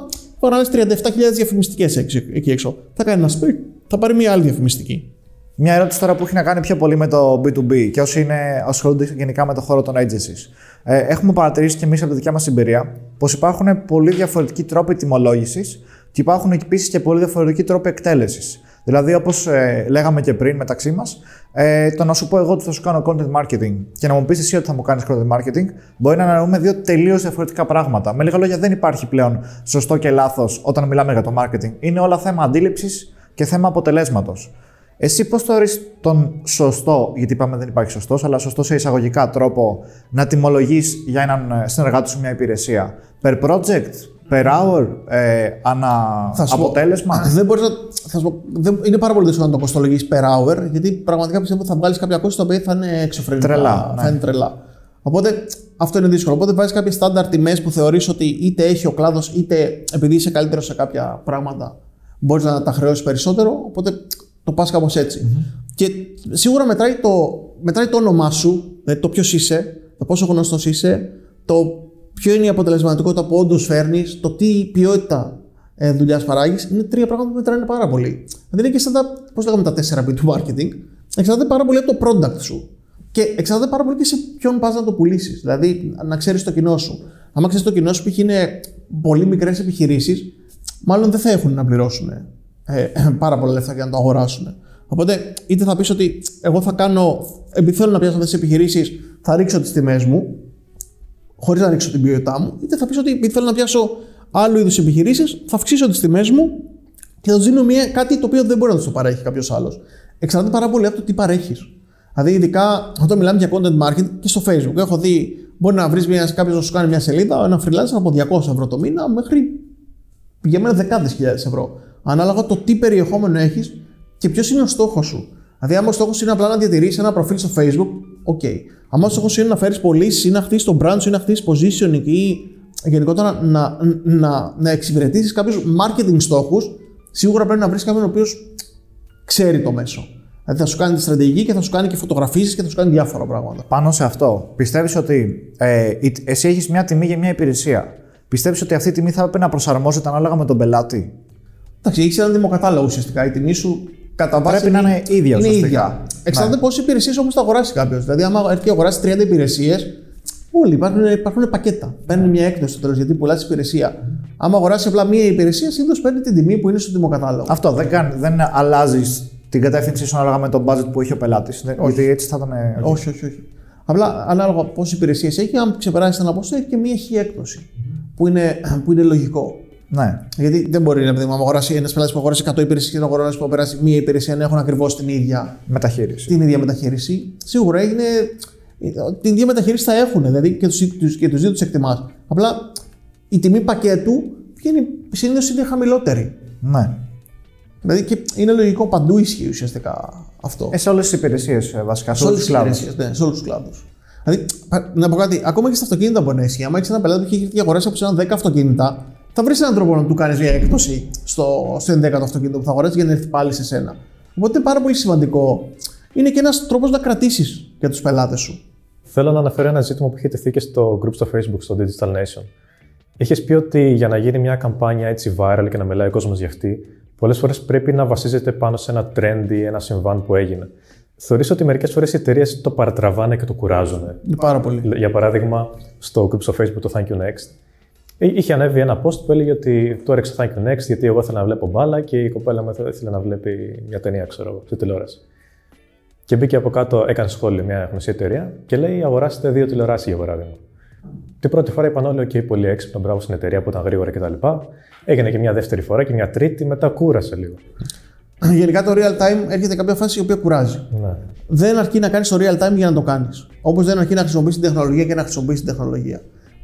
θα να 37.000 διαφημιστικές εκεί έξω. Θα κάνει ένα σπίτι, θα πάρει μία άλλη διαφημιστική. Μια ερώτηση τώρα που έχει να κάνει πιο πολύ με το B2B και όσοι είναι, ασχολούνται γενικά με το χώρο των agencies. Ε, έχουμε παρατηρήσει και εμείς από τη δικιά μας εμπειρία πως υπάρχουν πολύ διαφορετικοί τρόποι τιμολόγησης και υπάρχουν επίσης και πολύ διαφορετικοί τρόποι εκτέλεσης. Δηλαδή, όπως ε, λέγαμε και πριν μεταξύ μας, ε, το να σου πω εγώ ότι θα σου κάνω content marketing και να μου πεις εσύ ότι θα μου κάνεις content marketing, μπορεί να αναλύουμε δύο τελείως διαφορετικά πράγματα. Με λίγα λόγια, δεν υπάρχει πλέον σωστό και λάθος όταν μιλάμε για το marketing. Είναι όλα θέμα αντίληψης και θέμα αποτελέσματος. Εσύ πώς θεωρείς τον σωστό, γιατί είπαμε δεν υπάρχει σωστός, αλλά σωστό σε εισαγωγικά τρόπο να τιμολογείς για έναν ε, συνεργάτη σου μια υπηρεσία; Per project, per hour, ε, ανα αποτέλεσμα. Πω, δεν μπορείς να, θα σου πω, δεν, είναι πάρα πολύ δύσκολο να το κοστολογήσει per hour, γιατί πραγματικά πιστεύω ότι θα βγάλεις κάποια κόστη τα οποία θα είναι εξωφρενικά. Τρελά. Θα είναι τρελά. Οπότε αυτό είναι δύσκολο. Οπότε βάζεις κάποιες στάνταρ τιμές που θεωρείς ότι είτε έχει ο κλάδος, είτε επειδή είσαι καλύτερος σε κάποια πράγματα, μπορείς να τα χρεώσεις περισσότερο. Οπότε το πας κάπως Και σίγουρα μετράει το, μετράει το όνομά σου, δηλαδή το ποιος είσαι, το πόσο γνωστός είσαι, το ποιο είναι η αποτελεσματικότητα που όντως φέρνεις, το τι ποιότητα ε, δουλειάς παράγεις. Είναι τρία πράγματα που μετράνε πάρα πολύ. Δηλαδή είναι και σαν τα, πώς λέγαμε, τα 4 του marketing. Εξαρτάται πάρα πολύ από το product σου. Και εξαρτάται πάρα πολύ και σε ποιον πας να το πουλήσεις. Δηλαδή, να ξέρεις το κοινό σου. Αν ξέρεις το κοινό σου που είναι πολύ μικρές επιχειρήσεις, μάλλον δεν θα έχουν να πληρώσουν ε, πάρα πολλά λεφτά για να το αγοράσουν. Οπότε, είτε θα πεις ότι εγώ θα κάνω, επειδή θέλω να πιάσω αυτές τις επιχειρήσεις, θα ρίξω τις τιμές μου, χωρίς να ρίξω την ποιότητά μου, είτε θα πεις ότι επειδή θέλω να πιάσω άλλου είδους επιχειρήσεις, θα αυξήσω τις τιμές μου και θα τους δίνω μια, κάτι το οποίο δεν μπορεί να τους το παρέχει κάποιος άλλος. Εξαρτάται πάρα πολύ από το τι παρέχεις. Δηλαδή, ειδικά όταν μιλάμε για content marketing και στο Facebook, έχω δει μπορεί να βρεις κάποιος να σου κάνει μια σελίδα, ένα freelancer από 200 ευρώ το μήνα μέχρι πηγαίνουμε δεκάδες χιλιάδες ευρώ. Ανάλογα το τι περιεχόμενο έχεις και ποιος είναι ο στόχος σου. Δηλαδή, άμα ο στόχος είναι απλά να διατηρήσεις ένα προφίλ στο Facebook, OK. Αν ο στόχο είναι να φέρεις πωλήσεις ή να χτίσεις το brand σου ή να χτίσεις positioning ή γενικότερα να, να, να εξυπηρετήσεις κάποιους marketing στόχους, σίγουρα πρέπει να βρεις κάποιον ο οποίος ξέρει το μέσο. Δηλαδή θα σου κάνει τη στρατηγική και θα σου κάνει και φωτογραφίσεις και θα σου κάνει διάφορα πράγματα. Πάνω σε αυτό, πιστεύεις ότι ε, εσύ έχεις μια τιμή για μια υπηρεσία. Πιστεύεις ότι αυτή η τιμή θα έπρεπε να προσαρμόζεται ανάλογα με τον πελάτη; Εντάξει, έχεις έναν δημοκατάλογο ουσιαστικά. Η τιμή σου κατά βάση. Πρέπει να είναι ίδια ουσιαστικά. ίδια. Εξαρτάται ναι. πόσες υπηρεσίες όμως θα αγοράσει κάποιος. Δηλαδή, άμα έρθει και αγοράσει 30 υπηρεσίες, Όλοι υπάρχουν, υπάρχουν πακέτα. Παίρνει μια έκδοση στο τέλο γιατί πουλάς υπηρεσία. Άμα αγοράσει απλά μία υπηρεσία, συνήθως παίρνει την τιμή που είναι στο δημοκατάλογο. Αυτό δεν, κάνει, δεν αλλάζει την κατεύθυνση σου ανάλογα με τον budget που έχει ο πελάτης. Όχι, έτσι θα ήταν. Όχι, όχι, όχι. Απλά ανάλογα πόσες υπηρεσίες έχει, αν ξεπεράσει ένα ποσό, έχει και μία χι έκπτωση. Που είναι, που είναι λογικό. Ναι. Γιατί δεν μπορεί να πει, αγοράσει ένας πελάτης που αγοράσει 100 υπηρεσίες και να αγοράσει που αγοράσει μία υπηρεσία να έχουν ακριβώς την ίδια μεταχείριση. Την ίδια μεταχείριση. Σίγουρα έγινε. Την ίδια μεταχείριση θα έχουν, δηλαδή και τους και τους δύο τους εκτιμάς. Απλά η τιμή πακέτου συνήθως είναι χαμηλότερη. Ναι. Δηλαδή και είναι λογικό παντού ισχύει ουσιαστικά αυτό. Ε, σε όλες τις υπηρεσίες ε, βασικά. Σε όλους τους κλάδους. Ναι, σε όλους τους κλάδους. Δηλαδή, να πω κάτι, ακόμα και στα αυτοκίνητα μπορεί να ισχύει. Αν έχεις ένα πελάτη που έχει αγοράσει από σένα 10 αυτοκίνητα, θα βρεις έναν τρόπο να του κάνεις μια έκπτωση στο, στο 11ο αυτοκίνητο που θα αγοράσει για να έρθει πάλι σε σένα. Οπότε είναι πάρα πολύ σημαντικό. Είναι και ένας τρόπος να κρατήσεις για τους πελάτες σου. Θέλω να αναφέρω ένα ζήτημα που είχε τεθεί και στο group στο Facebook, στο Digital Nation. Είχες πει ότι για να γίνει μια καμπάνια έτσι viral και να μιλάει ο κόσμος για αυτή, πολλές φορές πρέπει να βασίζεται πάνω σε ένα trend ή ένα συμβάν που έγινε. Θεωρείς ότι μερικές φορές οι εταιρείες το παρατραβάνε και το κουράζουν. Πάρα πολύ. Για παράδειγμα, στο group στο Facebook το Thank you Next, είχε ανέβει ένα post που έλεγε ότι το έριξα Thank you Next γιατί εγώ ήθελα να βλέπω μπάλα και η κοπέλα μου ήθελε να βλέπει μια ταινία, ξέρω εγώ, στη τηλεόραση. Και μπήκε από κάτω, έκανε σχόλιο μια γνωστή εταιρεία και λέει: Αγοράστε δύο τηλεοράσει για παράδειγμα. Την πρώτη φορά είπαν όλοι: OK, πολύ έξυπνο, μπράβο στην εταιρεία που ήταν γρήγορα κτλ. Έγινε και μια δεύτερη φορά και μια τρίτη, μετά κούρασε λίγο. Γενικά το real time έρχεται κάποια φάση η οποία κουράζει. Ναι. Δεν αρκεί να κάνεις το real time για να το κάνεις. Όπως δεν αρκεί να χρησιμοποιήσει την τεχνολογία και να χρησιμοποιήσει την τεχνολογία.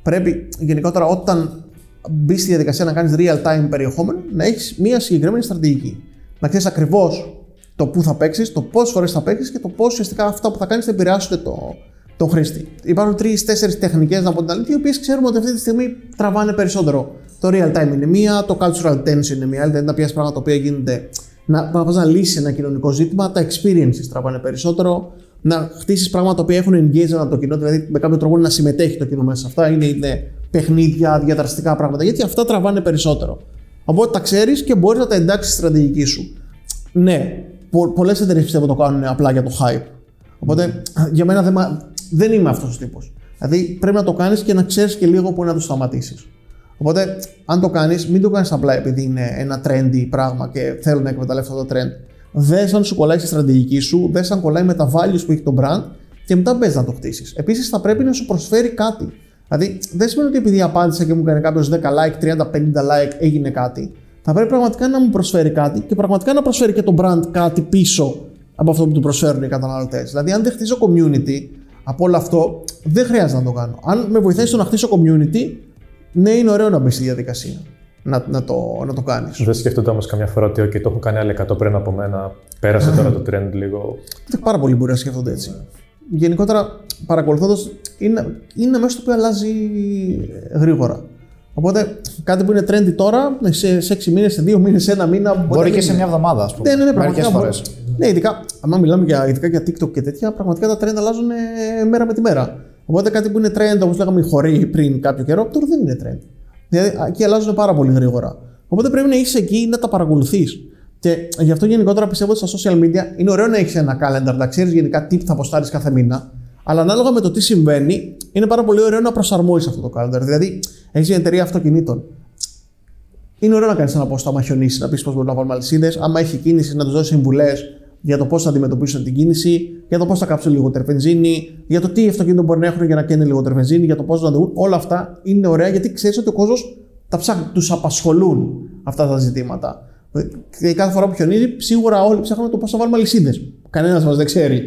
Πρέπει γενικότερα όταν μπεις στη διαδικασία να κάνεις real time περιεχόμενο να έχεις μια συγκεκριμένη στρατηγική. Να ξέρεις ακριβώς το πού θα παίξεις, το πόσες φορές θα παίξεις και το πώς ουσιαστικά αυτά που θα κάνεις θα επηρεάσουν το, τον χρήστη. Υπάρχουν τρει-τέσσερι τεχνικές, να πω την αλήθεια, οι οποίες ξέρουμε ότι αυτή τη στιγμή τραβάνε περισσότερο. Το real time είναι μία, το cultural tension είναι μία, δηλαδή να πιάσεις πράγματα τα οποία γίνονται να, να, να λύσεις ένα κοινωνικό ζήτημα, τα experiences τραβάνε περισσότερο, να χτίσεις πράγματα τα οποία έχουν engagement το κοινό, δηλαδή με κάποιο τρόπο να συμμετέχει το κοινό μέσα σε αυτά. Είναι, είναι παιχνίδια, διαδραστικά πράγματα, γιατί αυτά τραβάνε περισσότερο. Οπότε τα ξέρεις και μπορείς να τα εντάξει στη στρατηγική σου. Ναι, πο, πολλές εταιρείες πιστεύω το κάνουν απλά για το hype. Οπότε για μένα δεν, δεν είμαι αυτός ο τύπος. Δηλαδή πρέπει να το κάνεις και να ξέρεις και λίγο πού να το σταματήσεις. Οπότε, αν το κάνεις, μην το κάνεις απλά επειδή είναι ένα trendy πράγμα και θέλω να εκμεταλλευτώ το trend. Δε αν σου κολλάει στη στρατηγική σου, δε αν κολλάει με τα values που έχει το brand και μετά μπες να το χτίσεις. Επίσης, θα πρέπει να σου προσφέρει κάτι. Δηλαδή, δεν σημαίνει ότι επειδή απάντησα και μου έκανε κάποιος 10 like, 30, 50 like, έγινε κάτι. Θα πρέπει πραγματικά να μου προσφέρει κάτι και πραγματικά να προσφέρει και το brand κάτι πίσω από αυτό που του προσφέρουν οι καταναλωτές. Δηλαδή, αν δεν χτίσω community από όλο αυτό, δεν χρειάζεται να το κάνω. Αν με βοηθάει στο να χτίσω community, ναι, είναι ωραίο να μπεις στη διαδικασία να, να το, να το κάνεις. Δεν σκέφτονται όμως καμιά φορά ότι okay, το έχουν κάνει άλλοι 100 πριν από μένα. Πέρασε τώρα το trend λίγο. Πάρα πολλοί μπορεί να σκέφτονται έτσι. Γενικότερα, παρακολουθώντας είναι, είναι μέσα στο οποίο αλλάζει γρήγορα. Οπότε κάτι που είναι trendy τώρα, σε, σε 6 μήνες, σε 2 μήνες, σε ένα μήνα. Μπορεί και σε μια εβδομάδα, ας πούμε. Ναι, ναι, ναι, Μερικές πραγματικά. φορές. μπορεί. Ναι, ειδικά, αν μιλάμε για, ειδικά για TikTok και τέτοια, πραγματικά τα trend αλλάζουν ε, μέρα με τη μέρα. Οπότε κάτι που είναι trend, όπως λέγαμε οι χωρί πριν κάποιο καιρό, τώρα δεν είναι trend. Δηλαδή, εκεί αλλάζουν πάρα πολύ γρήγορα. Οπότε πρέπει να είσαι εκεί να τα παρακολουθείς. Και γι' αυτό γενικότερα πιστεύω ότι στα social media είναι ωραίο να έχεις ένα calendar, να ξέρεις γενικά τι θα αποστάρει κάθε μήνα. Αλλά ανάλογα με το τι συμβαίνει, είναι πάρα πολύ ωραίο να προσαρμόσεις αυτό το calendar. Δηλαδή, έχεις μια εταιρεία αυτοκινήτων. Είναι ωραίο να κάνεις ένα post άμα χιονίσει, να πεις πώς μπορεί να βάλουμε αλυσίδες. Άμα έχει κίνηση, να τους δώσεις συμβουλές για το πώς θα αντιμετωπίσουν την κίνηση, για το πώς θα κάψουν λιγότερη βενζίνη, για το τι αυτοκίνητο μπορεί να έχουν για να καίνε λιγότερη βενζίνη, για το πώς να δουν. Όλα αυτά είναι ωραία γιατί ξέρεις ότι ο κόσμος τα ψάχνει, τους απασχολούν αυτά τα ζητήματα. Και κάθε φορά που χιονίζει, σίγουρα όλοι ψάχνουν το πώς θα βάλουμε αλυσίδες. Κανένας μας δεν ξέρει.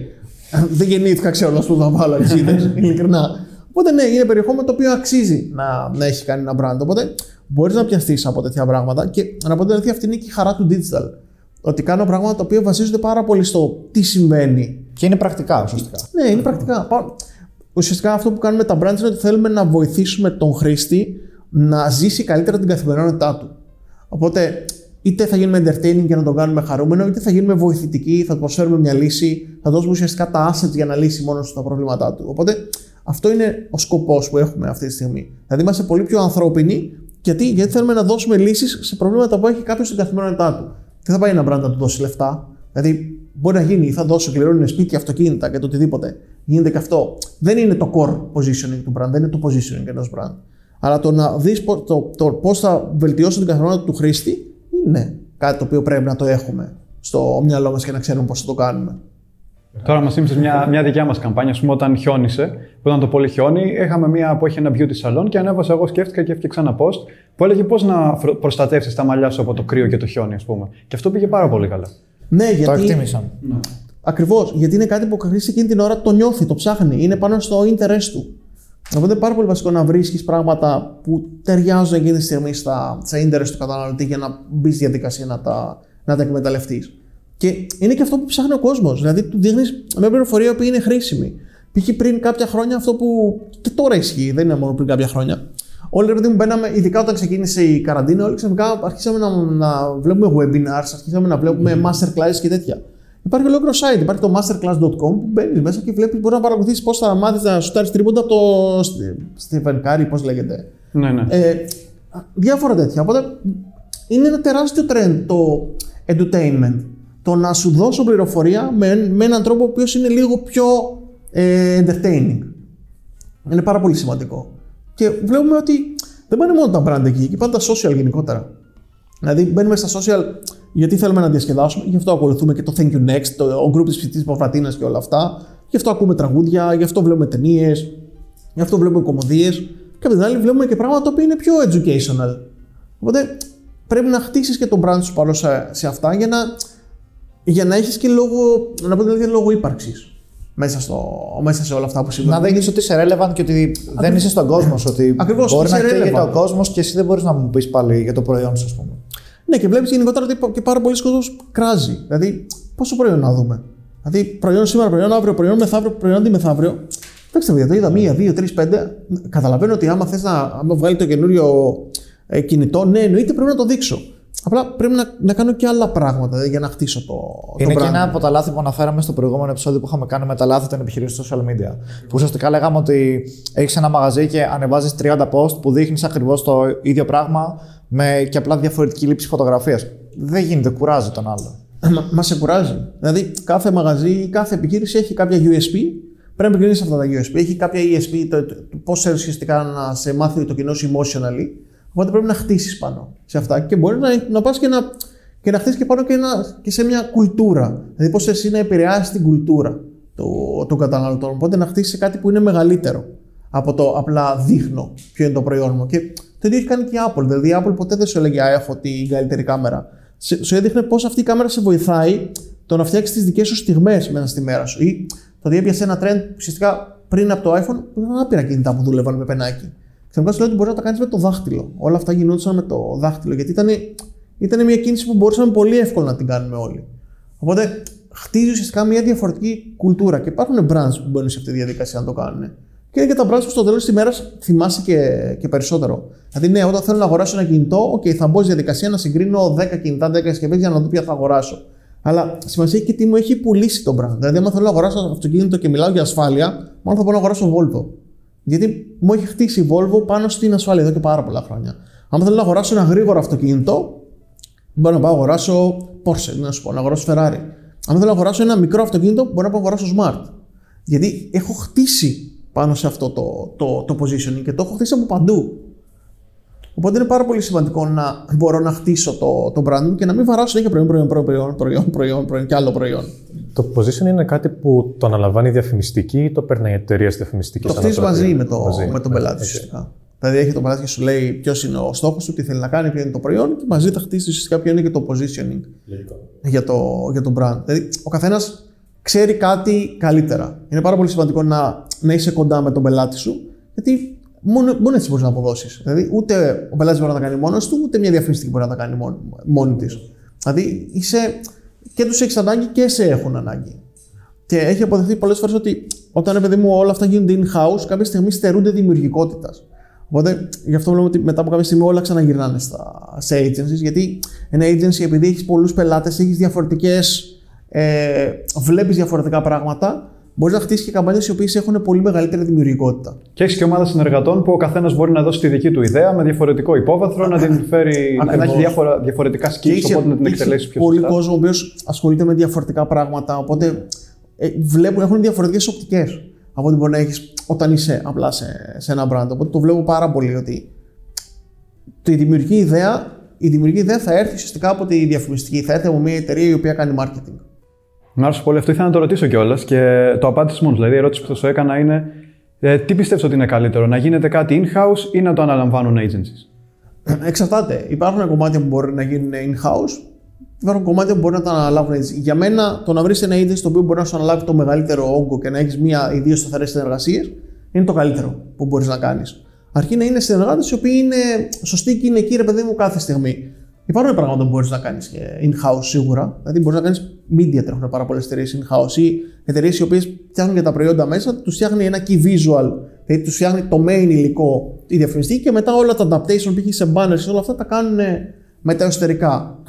δεν γεννήθηκα ξέροντα πού θα βάλω αλυσίδες, ειλικρινά. Οπότε ναι, είναι περιεχόμενο το οποίο αξίζει να, να έχει κάνει ένα brand. Οπότε μπορείς να πιαστείς από τέτοια πράγματα και να πω ότι αυτή είναι και η χαρά του digital. Ότι κάνω πράγματα τα οποία βασίζονται πάρα πολύ στο τι συμβαίνει. Και είναι πρακτικά ουσιαστικά. Ναι, είναι πρακτικά. Πα- Ουσιαστικά αυτό που κάνουμε τα brands είναι ότι θέλουμε να βοηθήσουμε τον χρήστη να ζήσει καλύτερα την καθημερινότητά του. Οπότε είτε θα γίνουμε entertaining και να τον κάνουμε χαρούμενο, είτε θα γίνουμε βοηθητικοί, θα του προσφέρουμε μια λύση, θα δώσουμε ουσιαστικά τα assets για να λύσει μόνος του τα προβλήματά του. Οπότε αυτό είναι ο σκοπός που έχουμε αυτή τη στιγμή. Δηλαδή είμαστε πολύ πιο ανθρώπινοι, γιατί, γιατί θέλουμε να δώσουμε λύσεις σε προβλήματα που έχει κάποιος στην καθημερινότητά του. Δεν θα πάει ένα brand να του δώσει λεφτά. Δηλαδή μπορεί να γίνει, θα δώσω, κληρώνουν σπίτια, αυτοκίνητα και το οτιδήποτε. Γίνεται και αυτό. Δεν είναι το core positioning του brand, δεν είναι το positioning ενός brand. Αλλά το να δεις το, το, το πώς θα βελτιώσω την καθημερινότητα του χρήστη είναι κάτι το οποίο πρέπει να το έχουμε στο μυαλό μας και να ξέρουμε πώς θα το κάνουμε. Τώρα μας θύμισε μια, μια δικιά μας καμπάνια. Α πούμε, όταν χιόνισε, που ήταν το πολύ χιόνι, είχαμε μια που έχει ένα beauty salon και ανέβασα εγώ, σκέφτηκα και έφτιαξα ένα post που έλεγε πώς να προστατεύσεις τα μαλλιά σου από το κρύο και το χιόνι, ας πούμε. Και αυτό πήγε πάρα πολύ καλά. Ναι, Το γιατί. εκτίμησαν. Ακριβώς. Γιατί είναι κάτι που ο χρήστη εκείνη την ώρα το νιώθει, το ψάχνει. Είναι πάνω στο interest του. Οπότε είναι πάρα πολύ βασικό να βρίσκεις πράγματα που ταιριάζουν εκείνη τη στιγμή στα, στα interest του καταναλωτή για να μπεις στη διαδικασία να τα, να τα εκμεταλλευτείς. Και είναι και αυτό που ψάχνει ο κόσμος. Δηλαδή, του δείχνεις μια πληροφορία που είναι χρήσιμη. Π.χ. πριν κάποια χρόνια αυτό που. και τώρα ισχύει, δεν είναι μόνο πριν κάποια χρόνια. Όλοι ρε παιδί μου μπαίναμε, ειδικά όταν ξεκίνησε η καραντίνα, όλοι ξαφνικά αρχίσαμε να, να βλέπουμε webinars, αρχίσαμε να βλέπουμε masterclasses και τέτοια. Υπάρχει ολόκληρο site, υπάρχει το masterclass.com που μπαίνεις μέσα και βλέπεις, μπορείς να παρακολουθήσεις πώς θα μάθεις να σουτάρει τρίποντα από το Stephen Curry, πώς λέγεται. Ναι, ναι. Ε, διάφορα τέτοια. Οπότε είναι ένα τεράστιο trend το edutainment. Το να σου δώσω πληροφορία με, με έναν τρόπο ο οποίος είναι λίγο πιο ε, entertaining. Είναι πάρα πολύ σημαντικό. Και βλέπουμε ότι δεν πάνε μόνο τα brand εκεί, εκεί πάνε τα social γενικότερα. Δηλαδή μπαίνουμε στα social γιατί θέλουμε να διασκεδάσουμε, γι' αυτό ακολουθούμε και το Thank You Next, το ο group της ψητή Παυρατίνα και όλα αυτά. Γι' αυτό ακούμε τραγούδια, γι' αυτό βλέπουμε ταινίες, γι' αυτό βλέπουμε κομμωδίες. Και απ' την άλλη βλέπουμε και πράγματα τα οποία είναι πιο educational. Οπότε πρέπει να χτίσεις και τον brand σου πάνω σε, σε αυτά για να, για να έχεις και λόγο, να πω δηλαδή λόγο ύπαρξης μέσα, στο, μέσα σε όλα αυτά που συμβαίνουν. Να δείξεις ότι είσαι relevant και ότι δεν είσαι στον κόσμο. σου, Ότι Ακριβώς, μπορεί είσαι να καίγεται relevant. ο κόσμος και εσύ δεν μπορείς να μου πεις πάλι για το προϊόν σου, ας πούμε. Ναι, και βλέπεις γενικότερα ότι και πάρα πολλοί κόσμοι κράζει. Δηλαδή, πόσο προϊόν να δούμε; Δηλαδή, προϊόν σήμερα, προϊόν αύριο, προϊόν μεθαύριο, προϊόν αντιμεθαύριο. Εντάξει, παιδιά, το είδα μία, δύο, τρεις, πέντε. Καταλαβαίνω ότι άμα θες να άμα βγάλει το καινούριο ε, κινητό, ναι, εννοείται πρέπει να το δείξω. Απλά πρέπει να, να κάνω και άλλα πράγματα δηλαδή, για να χτίσω το, Είναι το και brand. ένα από τα λάθη που αναφέραμε στο προηγούμενο επεισόδιο που είχαμε κάνει με τα λάθη των επιχειρήσεων social media. Που ουσιαστικά λέγαμε ότι έχεις ένα μαγαζί και ανεβάζεις 30 post που δείχνεις ακριβώς το ίδιο πράγμα με και απλά διαφορετική λήψη φωτογραφίας. Δεν γίνεται, κουράζει τον άλλο. Μα, μας σε κουράζει. Δηλαδή, κάθε μαγαζί, κάθε επιχείρηση έχει κάποια USP. Πρέπει να επικοινωνήσεις αυτά τα USP. Έχει κάποια ESP, το, το, το πώς ουσιαστικά να σε μάθει το κοινό σου emotionally. Οπότε πρέπει να χτίσεις πάνω σε αυτά και μπορεί να, να πας και να, και να χτίσεις και πάνω και, ένα, και σε μια κουλτούρα. Δηλαδή, πώς εσύ να επηρεάσεις την κουλτούρα του- των καταναλωτών. Οπότε να χτίσεις κάτι που είναι μεγαλύτερο από το απλά δείχνω ποιο είναι το προϊόν μου. Και το ίδιο έχει κάνει και η Apple. Δηλαδή, η Apple ποτέ δεν σου έλεγε «Α, Έχω την καλύτερη κάμερα. Σε- Σου έδειχνε πώς αυτή η κάμερα σε βοηθάει το να φτιάξεις τις δικές σου στιγμές μέσα στη μέρα σου. Ή το ότι έπιασε ένα trend που ουσιαστικά πριν από το iPhone ήταν άπειρα κινητά που δούλευαν με πενάκι. Ξαφνικά σου λέει ότι μπορεί να τα κάνεις με το δάχτυλο. Όλα αυτά γινόντουσαν με το δάχτυλο. Γιατί ήταν, ήταν μια κίνηση που μπορούσαμε πολύ εύκολα να την κάνουμε όλοι. Οπότε χτίζει ουσιαστικά μια διαφορετική κουλτούρα. Και υπάρχουν brands που μπαίνουν σε αυτή τη διαδικασία να το κάνουν. Και είναι και τα brands που στο τέλος της ημέρας θυμάσαι και, και περισσότερο. Δηλαδή, ναι, όταν θέλω να αγοράσω ένα κινητό, okay, θα μπω στη διαδικασία να συγκρίνω 10 κινητά, 10 συσκευές για να δω ποια θα αγοράσω. Αλλά σημασία έχει και τι μου έχει πουλήσει το brand. Δηλαδή, αν θέλω να αγοράσω αυτοκίνητο και μιλάω για ασφάλεια, μάλλον θα μπορώ να αγοράσω Volvo. Γιατί μου έχει χτίσει η Volvo πάνω στην ασφάλεια εδώ και πάρα πολλά χρόνια. Αν θέλω να αγοράσω ένα γρήγορο αυτοκίνητο, μπορώ να πάω να αγοράσω Porsche, να σου πω, να αγοράσω Ferrari. Αν θέλω να αγοράσω ένα μικρό αυτοκίνητο, μπορώ να πάω να αγοράσω Smart. Γιατί έχω χτίσει πάνω σε αυτό το, το, το positioning και το έχω χτίσει από παντού. Οπότε είναι πάρα πολύ σημαντικό να μπορώ να χτίσω το, το brand μου και να μην βαράσω συνέχεια προϊόν, προϊόν, προϊόν, προϊόν, προϊόν, προϊόν και άλλο προϊόν. Το position είναι κάτι που το αναλαμβάνει η διαφημιστική ή το παίρνει η εταιρεία διαφημιστική. Το χτίζεις μαζί με, το, μαζί. με τον πελάτη ουσιαστικά. Δηλαδή έχει τον πελάτη και σου λέει ποιος είναι ο στόχος του, τι θέλει να κάνει, ποιο είναι το προϊόν και μαζί θα χτίσεις ουσιαστικά ποιο είναι και το positioning για το, για το brand. Δηλαδή ο καθένας ξέρει κάτι καλύτερα. Είναι πάρα πολύ σημαντικό να, να είσαι κοντά με τον πελάτη σου, γιατί μόνο, μόνο έτσι μπορείς να αποδώσεις. Δηλαδή, ούτε ο πελάτης μπορεί να τα κάνει μόνος του, ούτε μια διαφημιστική μπορεί να τα κάνει μόνη, μόνη της. Δηλαδή, είσαι, και τους έχεις ανάγκη και σε έχουν ανάγκη. Και έχει αποδειχθεί πολλές φορές ότι όταν παιδί μου όλα αυτά γίνονται in-house, κάποια στιγμή στερούνται δημιουργικότητας. Οπότε γι' αυτό βλέπουμε ότι μετά από κάποια στιγμή όλα ξαναγυρνάνε στα, σε agencies. Γιατί ένα agency, επειδή έχεις πολλούς πελάτες, έχεις διαφορετικές. Ε, βλέπεις διαφορετικά πράγματα μπορείς να χτίσεις και καμπάνιες οι οποίες έχουν πολύ μεγαλύτερη δημιουργικότητα. Και έχεις και ομάδα συνεργατών που ο καθένας μπορεί να δώσει τη δική του ιδέα με διαφορετικό υπόβαθρο, να την φέρει. να έχει διάφορα, διαφορετικά skills, οπότε να την εκτελέσει πιο σωστά. Πολύ κόσμο ο οποίος ασχολείται με διαφορετικά πράγματα, οπότε ε, βλέπουν, έχουν διαφορετικές οπτικές από ό,τι μπορεί να έχεις όταν είσαι απλά σε, σε ένα brand. Οπότε το βλέπω πάρα πολύ ότι η δημιουργική ιδέα, η δημιουργική ιδέα θα έρθει ουσιαστικά από τη διαφημιστική. Θα έρθει από μια εταιρεία η οποία κάνει marketing. Μ' άρεσε πολύ αυτό. Ήθελα να το ρωτήσω κιόλας και το απάντησε μόνος. Δηλαδή, η ερώτηση που θα σου έκανα είναι ε, τι πιστεύεις ότι είναι καλύτερο, να γίνεται κάτι in-house ή να το αναλαμβάνουν agencies; Εξαρτάται. Υπάρχουν κομμάτια που μπορεί να γίνουν in-house, υπάρχουν κομμάτια που μπορεί να τα αναλάβουν agencies. Για μένα, το να βρεις ένα agency το οποίο μπορεί να σου αναλάβει το μεγαλύτερο όγκο και να έχεις μία ή δύο σταθερές συνεργασίες είναι το καλύτερο που μπορείς να κάνεις. Αρκεί να είναι συνεργάτες οι οποίοι είναι σωστοί και είναι εκεί, ρε παιδί μου, κάθε στιγμή. Υπάρχουν πράγματα που μπορείς να κάνεις in-house σίγουρα. Δηλαδή, μπορείς να κάνεις media, τρέχουν πάρα πολλές εταιρείες in-house ή εταιρείες οι οποίες φτιάχνουν και τα προϊόντα μέσα, τους φτιάχνει ένα key visual, δηλαδή τους φτιάχνει το main υλικό η διαφημιστική και μετά όλα τα adaptation που έχει σε banners και όλα αυτά τα κάνουν μετά εσωτερικά.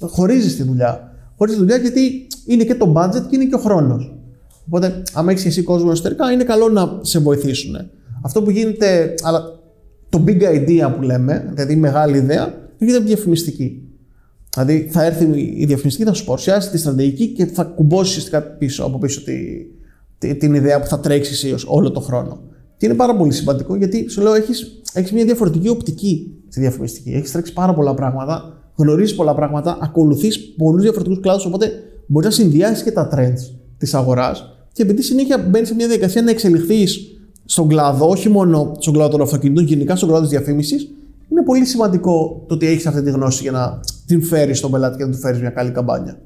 Χωρίζεις τη δουλειά. Χωρίζεις τη δουλειά γιατί είναι και το budget και είναι και ο χρόνος. Οπότε, αν έχεις εσύ κόσμο εσωτερικά, είναι καλό να σε βοηθήσουν. Αυτό που γίνεται, αλλά το big idea που λέμε, δηλαδή μεγάλη ιδέα, έρχεται από τη διαφημιστική. Δηλαδή θα έρθει η διαφημιστική, θα σου παρουσιάσει τη στρατηγική και θα κουμπώσει ουσιαστικά πίσω, από πίσω τη, τη, την ιδέα που θα τρέξεις εσύ όλο τον χρόνο. Και είναι πάρα πολύ σημαντικό γιατί σου λέω έχεις, έχεις μια διαφορετική οπτική στη διαφημιστική. Έχεις τρέξει πάρα πολλά πράγματα, γνωρίζεις πολλά πράγματα, ακολουθείς πολλούς διαφορετικούς κλάδους. Οπότε μπορείς να συνδυάσεις και τα trends της αγοράς και επειδή συνέχεια μπαίνεις σε μια διαδικασία να εξελιχθείς στον κλάδο, όχι μόνο στον κλάδο των αυτοκινήτων, γενικά στον κλάδο της διαφήμισης, είναι πολύ σημαντικό το ότι έχεις αυτή τη γνώση για να την φέρεις στον πελάτη και να του φέρεις μια καλή καμπάνια.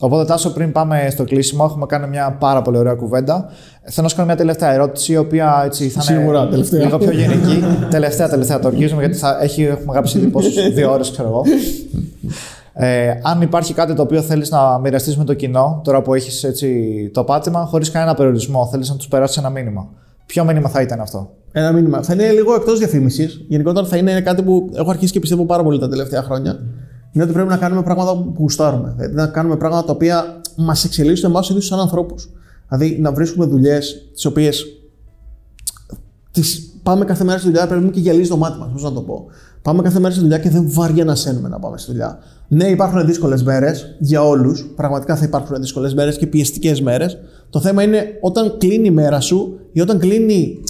Οπότε, Τάσο, πριν πάμε στο κλείσιμο, έχουμε κάνει μια πάρα πολύ ωραία κουβέντα. Θέλω να σου κάνω μια τελευταία ερώτηση, η οποία έτσι θα είναι Σίγουρα, τελευταία. λίγο πιο γενική. τελευταία, τελευταία το οργίζουμε, γιατί θα έχει, έχουμε γράψει ήδη δύο ώρες, ξέρω εγώ. Ε, αν υπάρχει κάτι το οποίο θέλεις να μοιραστείς με το κοινό, τώρα που έχεις το πάτημα, χωρίς κανένα περιορισμό, θέλεις να τους περάσεις ένα μήνυμα. Ποιο μήνυμα θα ήταν αυτό; Ένα μήνυμα. Θα είναι λίγο εκτός διαφήμισης. Γενικότερα θα είναι κάτι που έχω αρχίσει και πιστεύω πάρα πολύ τα τελευταία χρόνια. Είναι ότι πρέπει να κάνουμε πράγματα που γουστάρουμε. Δηλαδή να κάνουμε πράγματα τα οποία μας εξελίσσουν εμάς ίδιους σαν ανθρώπους. Δηλαδή να βρίσκουμε δουλειές τις οποίες τις πάμε κάθε μέρα στη δουλειά, πρέπει και γυαλίζει το μάτι μας. Πώς να το πω. Πάμε κάθε μέρα στη δουλειά και δεν βαριά να σένουμε να πάμε στη δουλειά. Ναι, υπάρχουν δύσκολες μέρες για όλους. Πραγματικά θα υπάρχουν δύσκολες μέρες και πιεστικές μέρες. Το θέμα είναι όταν κλείνει η μέρα σου ή όταν κλείνει.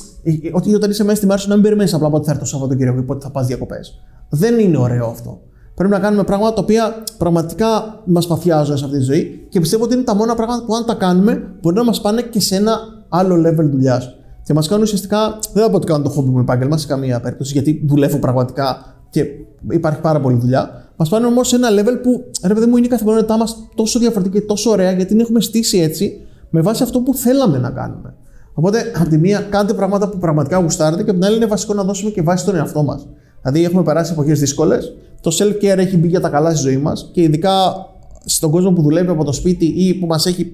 Ότι όταν είσαι μέσα στη μέρα σου να μην περιμένεις απλά πότε θα έρθει το Σαββατοκύριακο ή πότε θα πας διακοπές. Δεν είναι ωραίο αυτό. Πρέπει να κάνουμε πράγματα τα οποία πραγματικά μας παθιάζουν σε αυτή τη ζωή και πιστεύω ότι είναι τα μόνα πράγματα που αν τα κάνουμε μπορεί να μας πάνε και σε ένα άλλο level δουλειάς. Και μας κάνουν ουσιαστικά, δεν θα πω ότι κάνω το χόμπι μου επάγγελμα σε καμία περίπτωση, γιατί δουλεύω πραγματικά και υπάρχει πάρα πολλή δουλειά. Μα πάνε όμως σε ένα level που ρε παιδί μου είναι η καθημερινότητά μας τόσο διαφορετική και τόσο ωραία, γιατί την έχουμε στήσει έτσι με βάση αυτό που θέλαμε να κάνουμε. Οπότε, από τη μία, κάντε πράγματα που πραγματικά γουστάρετε και από την άλλη, είναι βασικό να δώσουμε και βάση στον εαυτό μας. Δηλαδή, έχουμε περάσει εποχές δύσκολες. Το self-care έχει μπει για τα καλά στη ζωή μας και ειδικά στον κόσμο που δουλεύει από το σπίτι ή που μας έχει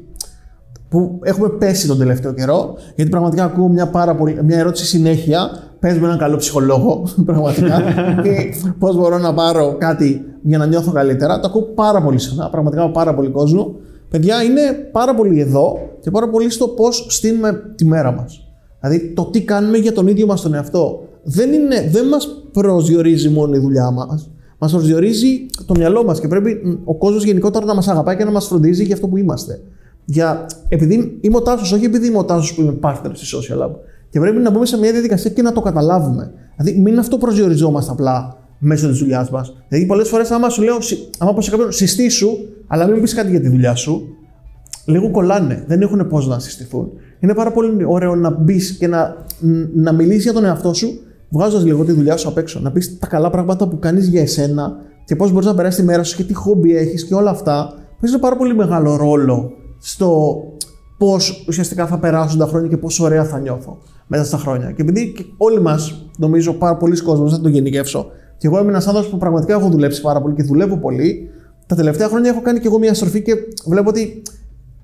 που έχουμε πέσει τον τελευταίο καιρό, γιατί πραγματικά ακούω μια, πάρα πολύ, μια ερώτηση συνέχεια. Πες με έναν καλό ψυχολόγο, πραγματικά. και πώς μπορώ να πάρω κάτι για να νιώθω καλύτερα. Το ακούω πάρα πολύ συχνά, πραγματικά από πάρα πολύ κόσμο. Παιδιά, είναι πάρα πολύ εδώ και πάρα πολύ στο πώς στείλουμε τη μέρα μας. Δηλαδή, το τι κάνουμε για τον ίδιο μας τον εαυτό. Δεν, είναι, δεν μας προσδιορίζει μόνο η δουλειά μας. Μας προσδιορίζει το μυαλό μας και πρέπει ο κόσμος γενικότερα να μας αγαπάει και να μας φροντίζει για αυτό που είμαστε. Για, επειδή είμαι ο Τάσος, όχι επειδή είμαι ο Τάσος που είμαι partner στη Social Lab. Και πρέπει να μπούμε σε μια διαδικασία και να το καταλάβουμε. Δηλαδή, μην αυτό προσδιοριζόμαστε απλά μέσω της δουλειάς μας. Δηλαδή, πολλές φορές, άμα σου λέω, άμα πω σε κάποιον συστήσου, αλλά μην πεις κάτι για τη δουλειά σου, λίγο κολλάνε. Δεν έχουν πώς να συστηθούν. Είναι πάρα πολύ ωραίο να μπεις και να, να μιλήσεις για τον εαυτό σου, βγάζοντας λίγο τη δουλειά σου απ' έξω. Να πεις τα καλά πράγματα που κάνεις για εσένα και πώς μπορείς να περάσεις τη μέρα σου και τι χόμπι έχεις και όλα αυτά. Παίζει πάρα πολύ μεγάλο ρόλο στο πώς ουσιαστικά θα περάσουν τα χρόνια και πόσο ωραία θα νιώθω μέσα στα χρόνια. Και επειδή όλοι μας, νομίζω, πάρα πολλοί κόσμοι, δεν το γενικεύσω, και εγώ είμαι ένας άνθρωπος που πραγματικά έχω δουλέψει πάρα πολύ και δουλεύω πολύ, τα τελευταία χρόνια έχω κάνει και εγώ μια στροφή και βλέπω ότι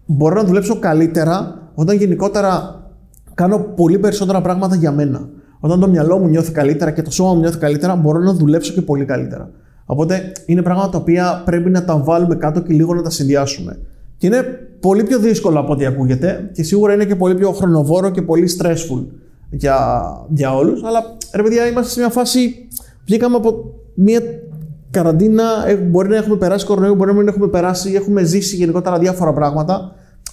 μπορώ να δουλέψω καλύτερα όταν γενικότερα κάνω πολύ περισσότερα πράγματα για μένα. Όταν το μυαλό μου νιώθει καλύτερα και το σώμα μου νιώθει καλύτερα, μπορώ να δουλέψω και πολύ καλύτερα. Οπότε είναι πράγματα τα οποία πρέπει να τα βάλουμε κάτω και λίγο να τα συνδυάσουμε. Και είναι πολύ πιο δύσκολο από ό,τι ακούγεται και σίγουρα είναι και πολύ πιο χρονοβόρο και πολύ stressful για, για όλους. Αλλά ρε παιδιά, είμαστε σε μια φάση. Βγήκαμε από μια καραντίνα, ε, μπορεί να έχουμε περάσει κορονοϊό, μπορεί να μην έχουμε περάσει, έχουμε ζήσει γενικότερα διάφορα πράγματα.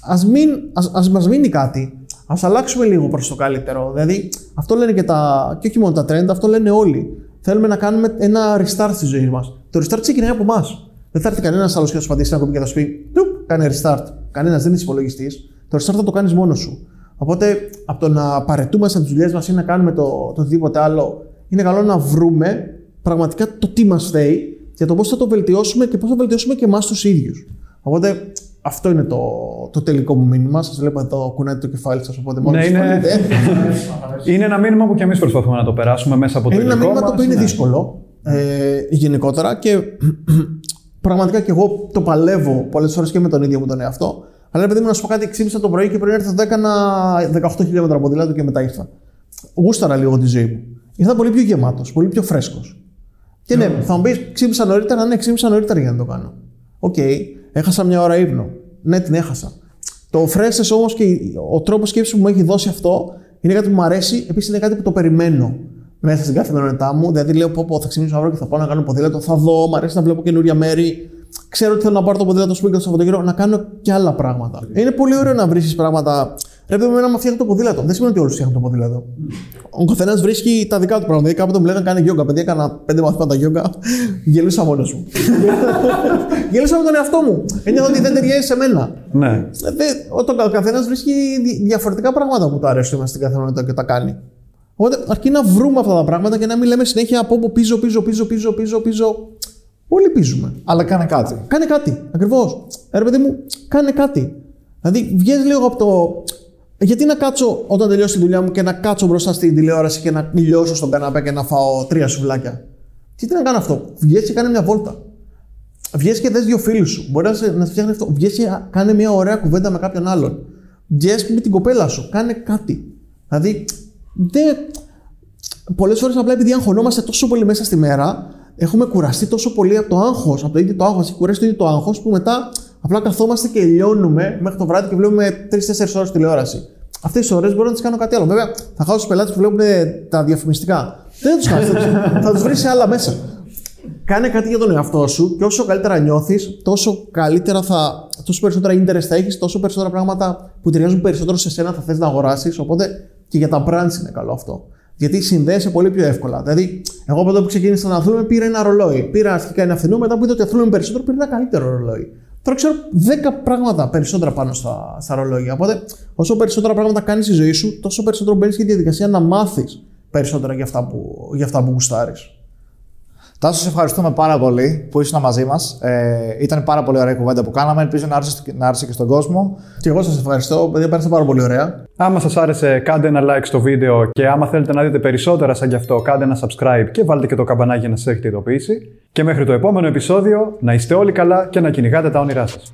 Α μην, ας, ας μας μείνει κάτι. Α αλλάξουμε λίγο προς το καλύτερο. Δηλαδή, αυτό λένε και τα. και όχι μόνο τα trend, αυτό λένε όλοι. Θέλουμε να κάνουμε ένα restart στη ζωή μας. Το restart ξεκινάει από εμάς. Δεν θα έρθει κανένας άλλος και θα σου πατήσει ένα κουμπί και θα σου πει Κάνε restart. Κανένας δεν είναι υπολογιστής. Το restart θα το κάνεις μόνος σου. Οπότε από το να παρετούμαστε από τις δουλειές μας ή να κάνουμε το, το οτιδήποτε άλλο, είναι καλό να βρούμε πραγματικά το τι μας θέει και το πώς θα το βελτιώσουμε και πώς θα βελτιώσουμε και εμάς τους ίδιους. Οπότε αυτό είναι το, το τελικό μου μήνυμα. Σας βλέπω εδώ κουνάτε το κεφάλι σας, οπότε μόνο ναι, είναι... είναι ένα μήνυμα που κι εμείς προσπαθούμε να το περάσουμε μέσα από το Είναι ένα μήνυμα το οποίο είναι ναι. δύσκολο ε, γενικότερα και πραγματικά και εγώ το παλεύω πολλές φορές και με τον ίδιο μου τον εαυτό. Αλλά επειδή μου να σου πω κάτι, ξύπνησα το πρωί και πριν έρθω, έκανα 18 χιλιόμετρα ποδήλατο και μετά ήρθα. Γούσταρα λίγο τη ζωή μου. Ήρθα πολύ πιο γεμάτος, πολύ πιο φρέσκος. Και ναι, θα μου πεις, ξύπνησα νωρίτερα, ναι, ξύπνησα νωρίτερα για να το κάνω. Ok, okay, έχασα μια ώρα ύπνο. Ναι, την έχασα. Το φρέσκο όμως και ο τρόπος σκέψης που μου έχει δώσει αυτό είναι κάτι που μου αρέσει, επίσης είναι κάτι που το περιμένω μέσα στην καθημερινότητά μου. Δηλαδή, λέω: Πω, πω θα ξυπνήσω αύριο και θα πάω να κάνω ποδήλατο. Θα δω, μου αρέσει να βλέπω καινούρια μέρη. Ξέρω ότι θέλω να πάρω το ποδήλατο σπίτι και το Σαββατοκύριακο να κάνω και άλλα πράγματα. Είναι πολύ ωραίο να βρει πράγματα. Πρέπει με να φτιάχνει το ποδήλατο. Δεν σημαίνει ότι όλοι φτιάχνουν το ποδήλατο. Ο καθένας βρίσκει τα δικά του πράγματα. Δηλαδή, κάποτε μου λέγανε κάνει γιόγκα. Παιδιά, έκανα πέντε μαθήματα γιόγκα. Γελούσα μόνος μου. Γελούσα με τον εαυτό μου. Ένιωθα ότι δεν ταιριάζει σε μένα. Ναι. Ο καθένας βρίσκει διαφορετικά πράγματα που του αρέσουν στην καθημερινότητα και τα κάνει. Οπότε αρκεί να βρούμε αυτά τα πράγματα και να μην λέμε συνέχεια από όπου πίσω, πίσω, πίσω, πίσω, πίσω, πίσω. Όλοι πίζουμε. Αλλά κάνε κάτι. Κάνε κάτι. Ακριβώς. Ρε παιδί μου, κάνε κάτι. Δηλαδή, βγαίνει λίγο από το. Γιατί να κάτσω όταν τελειώσει τη δουλειά μου και να κάτσω μπροστά στην τηλεόραση και να λιώσω στον καναπέ και να φάω τρία σουβλάκια. Τι να κάνω αυτό; Βγαίνει και κάνε μια βόλτα. Βγαίνει και δες δύο φίλους σου. Μπορεί να, να φτιάχνει αυτό. Βγαίνει και κάνε μια ωραία κουβέντα με κάποιον άλλον. Βγαίνει με την κοπέλα σου. Κάνε κάτι. Δηλαδή, δεν... Πολλές φορές απλά επειδή αγχωνόμαστε τόσο πολύ μέσα στη μέρα, έχουμε κουραστεί τόσο πολύ από το άγχος, από το ίδιο το άγχος, έχει κουράσει το ίδιο το άγχος, που μετά απλά καθόμαστε και λιώνουμε μέχρι το βράδυ και βλέπουμε 3-4 ώρες τηλεόραση. Αυτές τις ώρες μπορώ να τις κάνω κάτι άλλο. Βέβαια, θα χάσω τους πελάτες που βλέπουν τα διαφημιστικά. Δεν τους χάσω. θα τους βρεις σε άλλα μέσα. Κάνε κάτι για τον εαυτό σου και όσο καλύτερα νιώθεις, τόσο καλύτερα θα. τόσο περισσότερα interest θα έχεις, τόσο περισσότερα πράγματα που ταιριάζουν περισσότερο σε σένα θα θες να αγοράσεις. Οπότε και για τα brands είναι καλό αυτό. Γιατί συνδέεσαι πολύ πιο εύκολα. Δηλαδή, εγώ από εδώ που ξεκίνησα να αθλούμε πήρα ένα ρολόι. Πήρα αρχικά ένα φθηνό, μετά που είδα ότι αθλούμε περισσότερο, πήρα ένα καλύτερο ρολόι. Τώρα ξέρω 10 πράγματα περισσότερα πάνω στα, στα ρολόγια. Οπότε, όσο περισσότερα πράγματα κάνεις στη ζωή σου, τόσο περισσότερο μπαίνεις στη διαδικασία να μάθεις περισσότερα για αυτά που, για αυτά που γουστάρεις. Τάσος, σε ευχαριστούμε πάρα πολύ που ήσουν μαζί μας. Ε, ήταν πάρα πολύ ωραία η κουβέντα που κάναμε. Ελπίζω να άρεσε, να άρεσε και στον κόσμο. Και εγώ σας ευχαριστώ, παιδιά, πέρασε πάρα πολύ ωραία. Άμα σας άρεσε, κάντε ένα like στο βίντεο και άμα θέλετε να δείτε περισσότερα σαν γι' αυτό, κάντε ένα subscribe και βάλτε και το καμπανάκι να σας έχετε ειδοποιήσει. Και μέχρι το επόμενο επεισόδιο, να είστε όλοι καλά και να κυνηγάτε τα όνειρά σας.